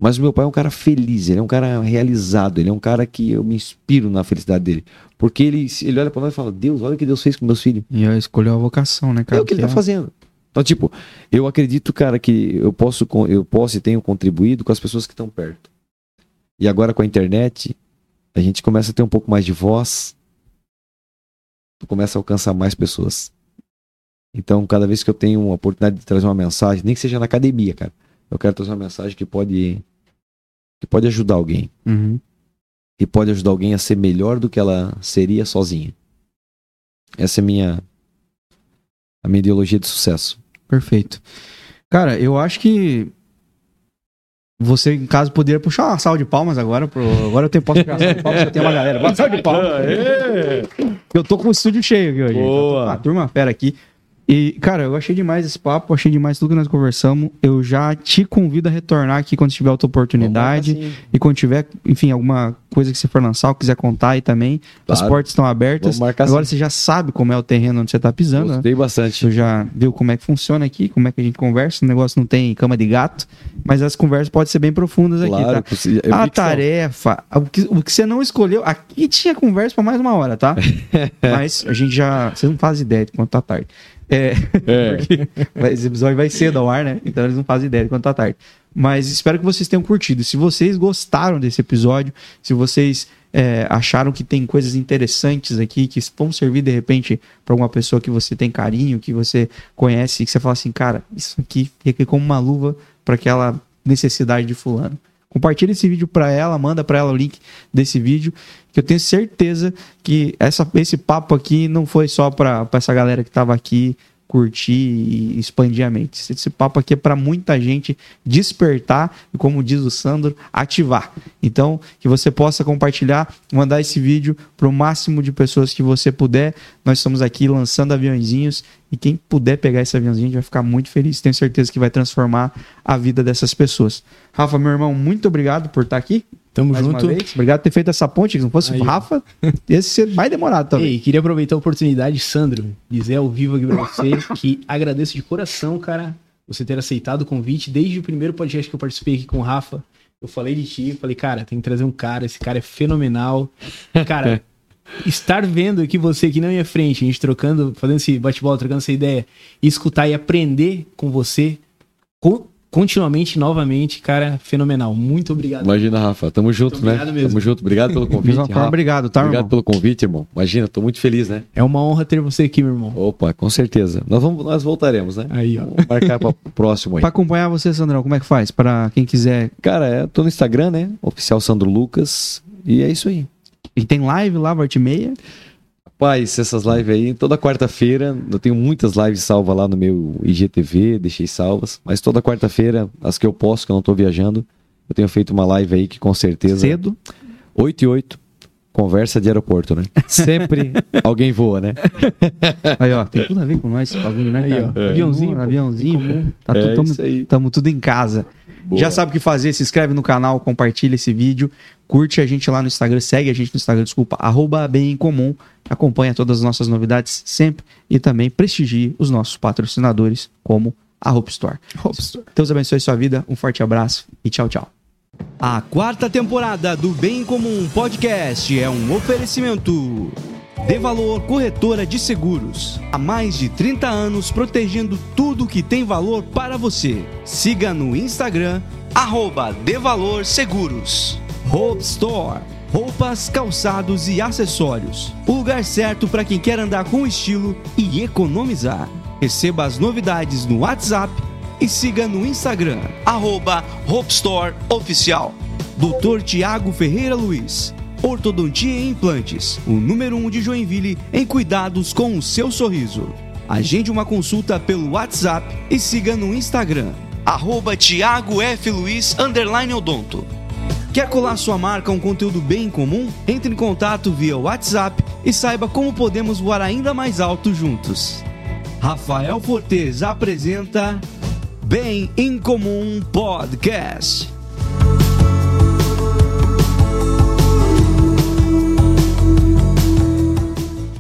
Mas o meu pai é um cara feliz, ele é um cara realizado, ele é um cara que eu me inspiro na felicidade dele. Porque ele, ele olha pra nós e fala: Deus, olha o que Deus fez com meus filhos. E eu escolheu a vocação, né, cara? É o que ele Que tá fazendo. Então, tipo, eu acredito, cara, que eu posso, eu posso e tenho contribuído com as pessoas que estão perto. E agora com a internet, a gente começa a ter um pouco mais de voz, tu começa a alcançar mais pessoas. Então, cada vez que eu tenho uma oportunidade de trazer uma mensagem, nem que seja na academia, cara, eu quero trazer uma mensagem que pode que pode ajudar alguém Uhum. e pode ajudar alguém a ser melhor do que ela seria sozinha. Essa é a minha a minha ideologia de sucesso. Perfeito. Cara, eu acho que você, em caso, poderia puxar uma salva de palmas agora. Pro... Agora eu tenho, posso puxar uma salva de palmas, eu tenho uma galera. Uma salva de palmas. Eu tô com o estúdio cheio aqui hoje. Boa. Tô com uma turma fera aqui. E, cara, eu achei demais esse papo, achei demais tudo que nós conversamos. Eu já te convido a retornar aqui quando tiver outra oportunidade. E quando tiver, enfim, alguma coisa que você for lançar ou quiser contar aí também, as Claro. portas estão abertas. Agora sim. você já sabe como é o terreno onde você tá pisando, né? Gostei bastante. Você já viu como é que funciona aqui, como é que a gente conversa. O negócio não tem cama de gato, mas as conversas podem ser bem profundas aqui, Claro, tá? possi- eu A tarefa, o que, o que você não escolheu, aqui tinha conversa pra mais uma hora, tá? mas a gente já. Vocês não fazem ideia de quanto tá tarde. É, É. porque esse episódio vai cedo ao ar, né? Então eles não fazem ideia de quanto tá tarde. Mas espero que vocês tenham curtido. Se vocês gostaram desse episódio, se vocês é, acharam que tem coisas interessantes aqui que vão servir de repente para alguma pessoa que você tem carinho, que você conhece, que você fala assim, cara, isso aqui fica como uma luva para aquela necessidade de fulano. Compartilha esse vídeo para ela, manda para ela o link desse vídeo, que eu tenho certeza que essa, esse papo aqui não foi só para essa galera que estava aqui curtir e expandir a mente. Esse, papo aqui é para muita gente despertar e, como diz o Sandro, ativar. Então, que você possa compartilhar, mandar esse vídeo para o máximo de pessoas que você puder. Nós estamos aqui lançando aviãozinhos e quem puder pegar esse aviãozinho a gente vai ficar muito feliz. Tenho certeza que vai transformar a vida dessas pessoas. Rafa, meu irmão, muito obrigado por estar aqui. Tamo mais junto. Obrigado por ter feito essa ponte. Se não fosse o Rafa, ia ser mais demorado também. Ei, queria aproveitar a oportunidade, Sandro, dizer ao vivo aqui pra você que agradeço de coração, cara, você ter aceitado o convite. Desde o primeiro podcast que eu participei aqui com o Rafa, eu falei de ti, falei, cara, tem que trazer um cara, esse cara é fenomenal. Cara, estar vendo aqui você aqui na minha frente, a gente trocando, fazendo esse bate-bola, trocando essa ideia, e escutar e aprender com você, co- continuamente, novamente, cara, fenomenal. Muito obrigado. Imagina, Rafa. Tamo junto, Muito né? obrigado mesmo. Tamo junto. Obrigado pelo convite, Rafa. obrigado, tá, Obrigado irmão? pelo convite, irmão. Imagina, tô muito feliz, né? É uma honra ter você aqui, meu irmão. Opa, com certeza. Nós, vamos, nós voltaremos, né? Aí, ó. Vamos marcar para o próximo aí. Pra acompanhar você, Sandrão, como é que faz? Pra quem quiser. Cara, é, tô no Instagram, né? Oficial Sandro Lucas. E é isso aí. E tem live lá, volta e meia. Rapaz, essas lives aí, toda quarta-feira, eu tenho muitas lives salvas lá no meu IGTV, deixei salvas, mas toda quarta-feira, as que eu posso, que eu não tô viajando, eu tenho feito uma live aí que com certeza. Cedo. 8 e 8, conversa de aeroporto, né? Sempre alguém voa, né? Aí, ó, tem tudo a ver com nós esse bagulho, né, Aí, ó, aviãozinho, pô. aviãozinho. Tá É tudo, tamo, isso aí. tamo tudo em casa. Boa. Já sabe o que fazer, se inscreve no canal, compartilha esse vídeo, curte a gente lá no Instagram, segue a gente no Instagram, desculpa, arroba bem em comum, acompanha todas as nossas novidades sempre e também prestigie os nossos patrocinadores como a Hope Store. Deus abençoe sua vida, um forte abraço e tchau, tchau. A quarta temporada do Bem Comum Podcast é um oferecimento. De Valor Corretora de Seguros. Há mais de 30 anos protegendo tudo que tem valor para você. Siga no Instagram, arroba De Valor Seguros. Hope Store. Roupas, calçados e acessórios. O lugar certo para quem quer andar com estilo e economizar. Receba as novidades no WhatsApp e siga no Instagram, arroba Hope Store Oficial. Dr. Tiago Ferreira Luiz, Ortodontia e Implantes, o número 1 um de Joinville em cuidados com o seu sorriso. Agende uma consulta pelo WhatsApp e siga no Instagram, arroba Tiago F. Luiz, odonto. Quer colar sua marca a um conteúdo bem comum? Entre em contato via WhatsApp e saiba como podemos voar ainda mais alto juntos. Rafael Fortes apresenta Bem em Comum Podcast.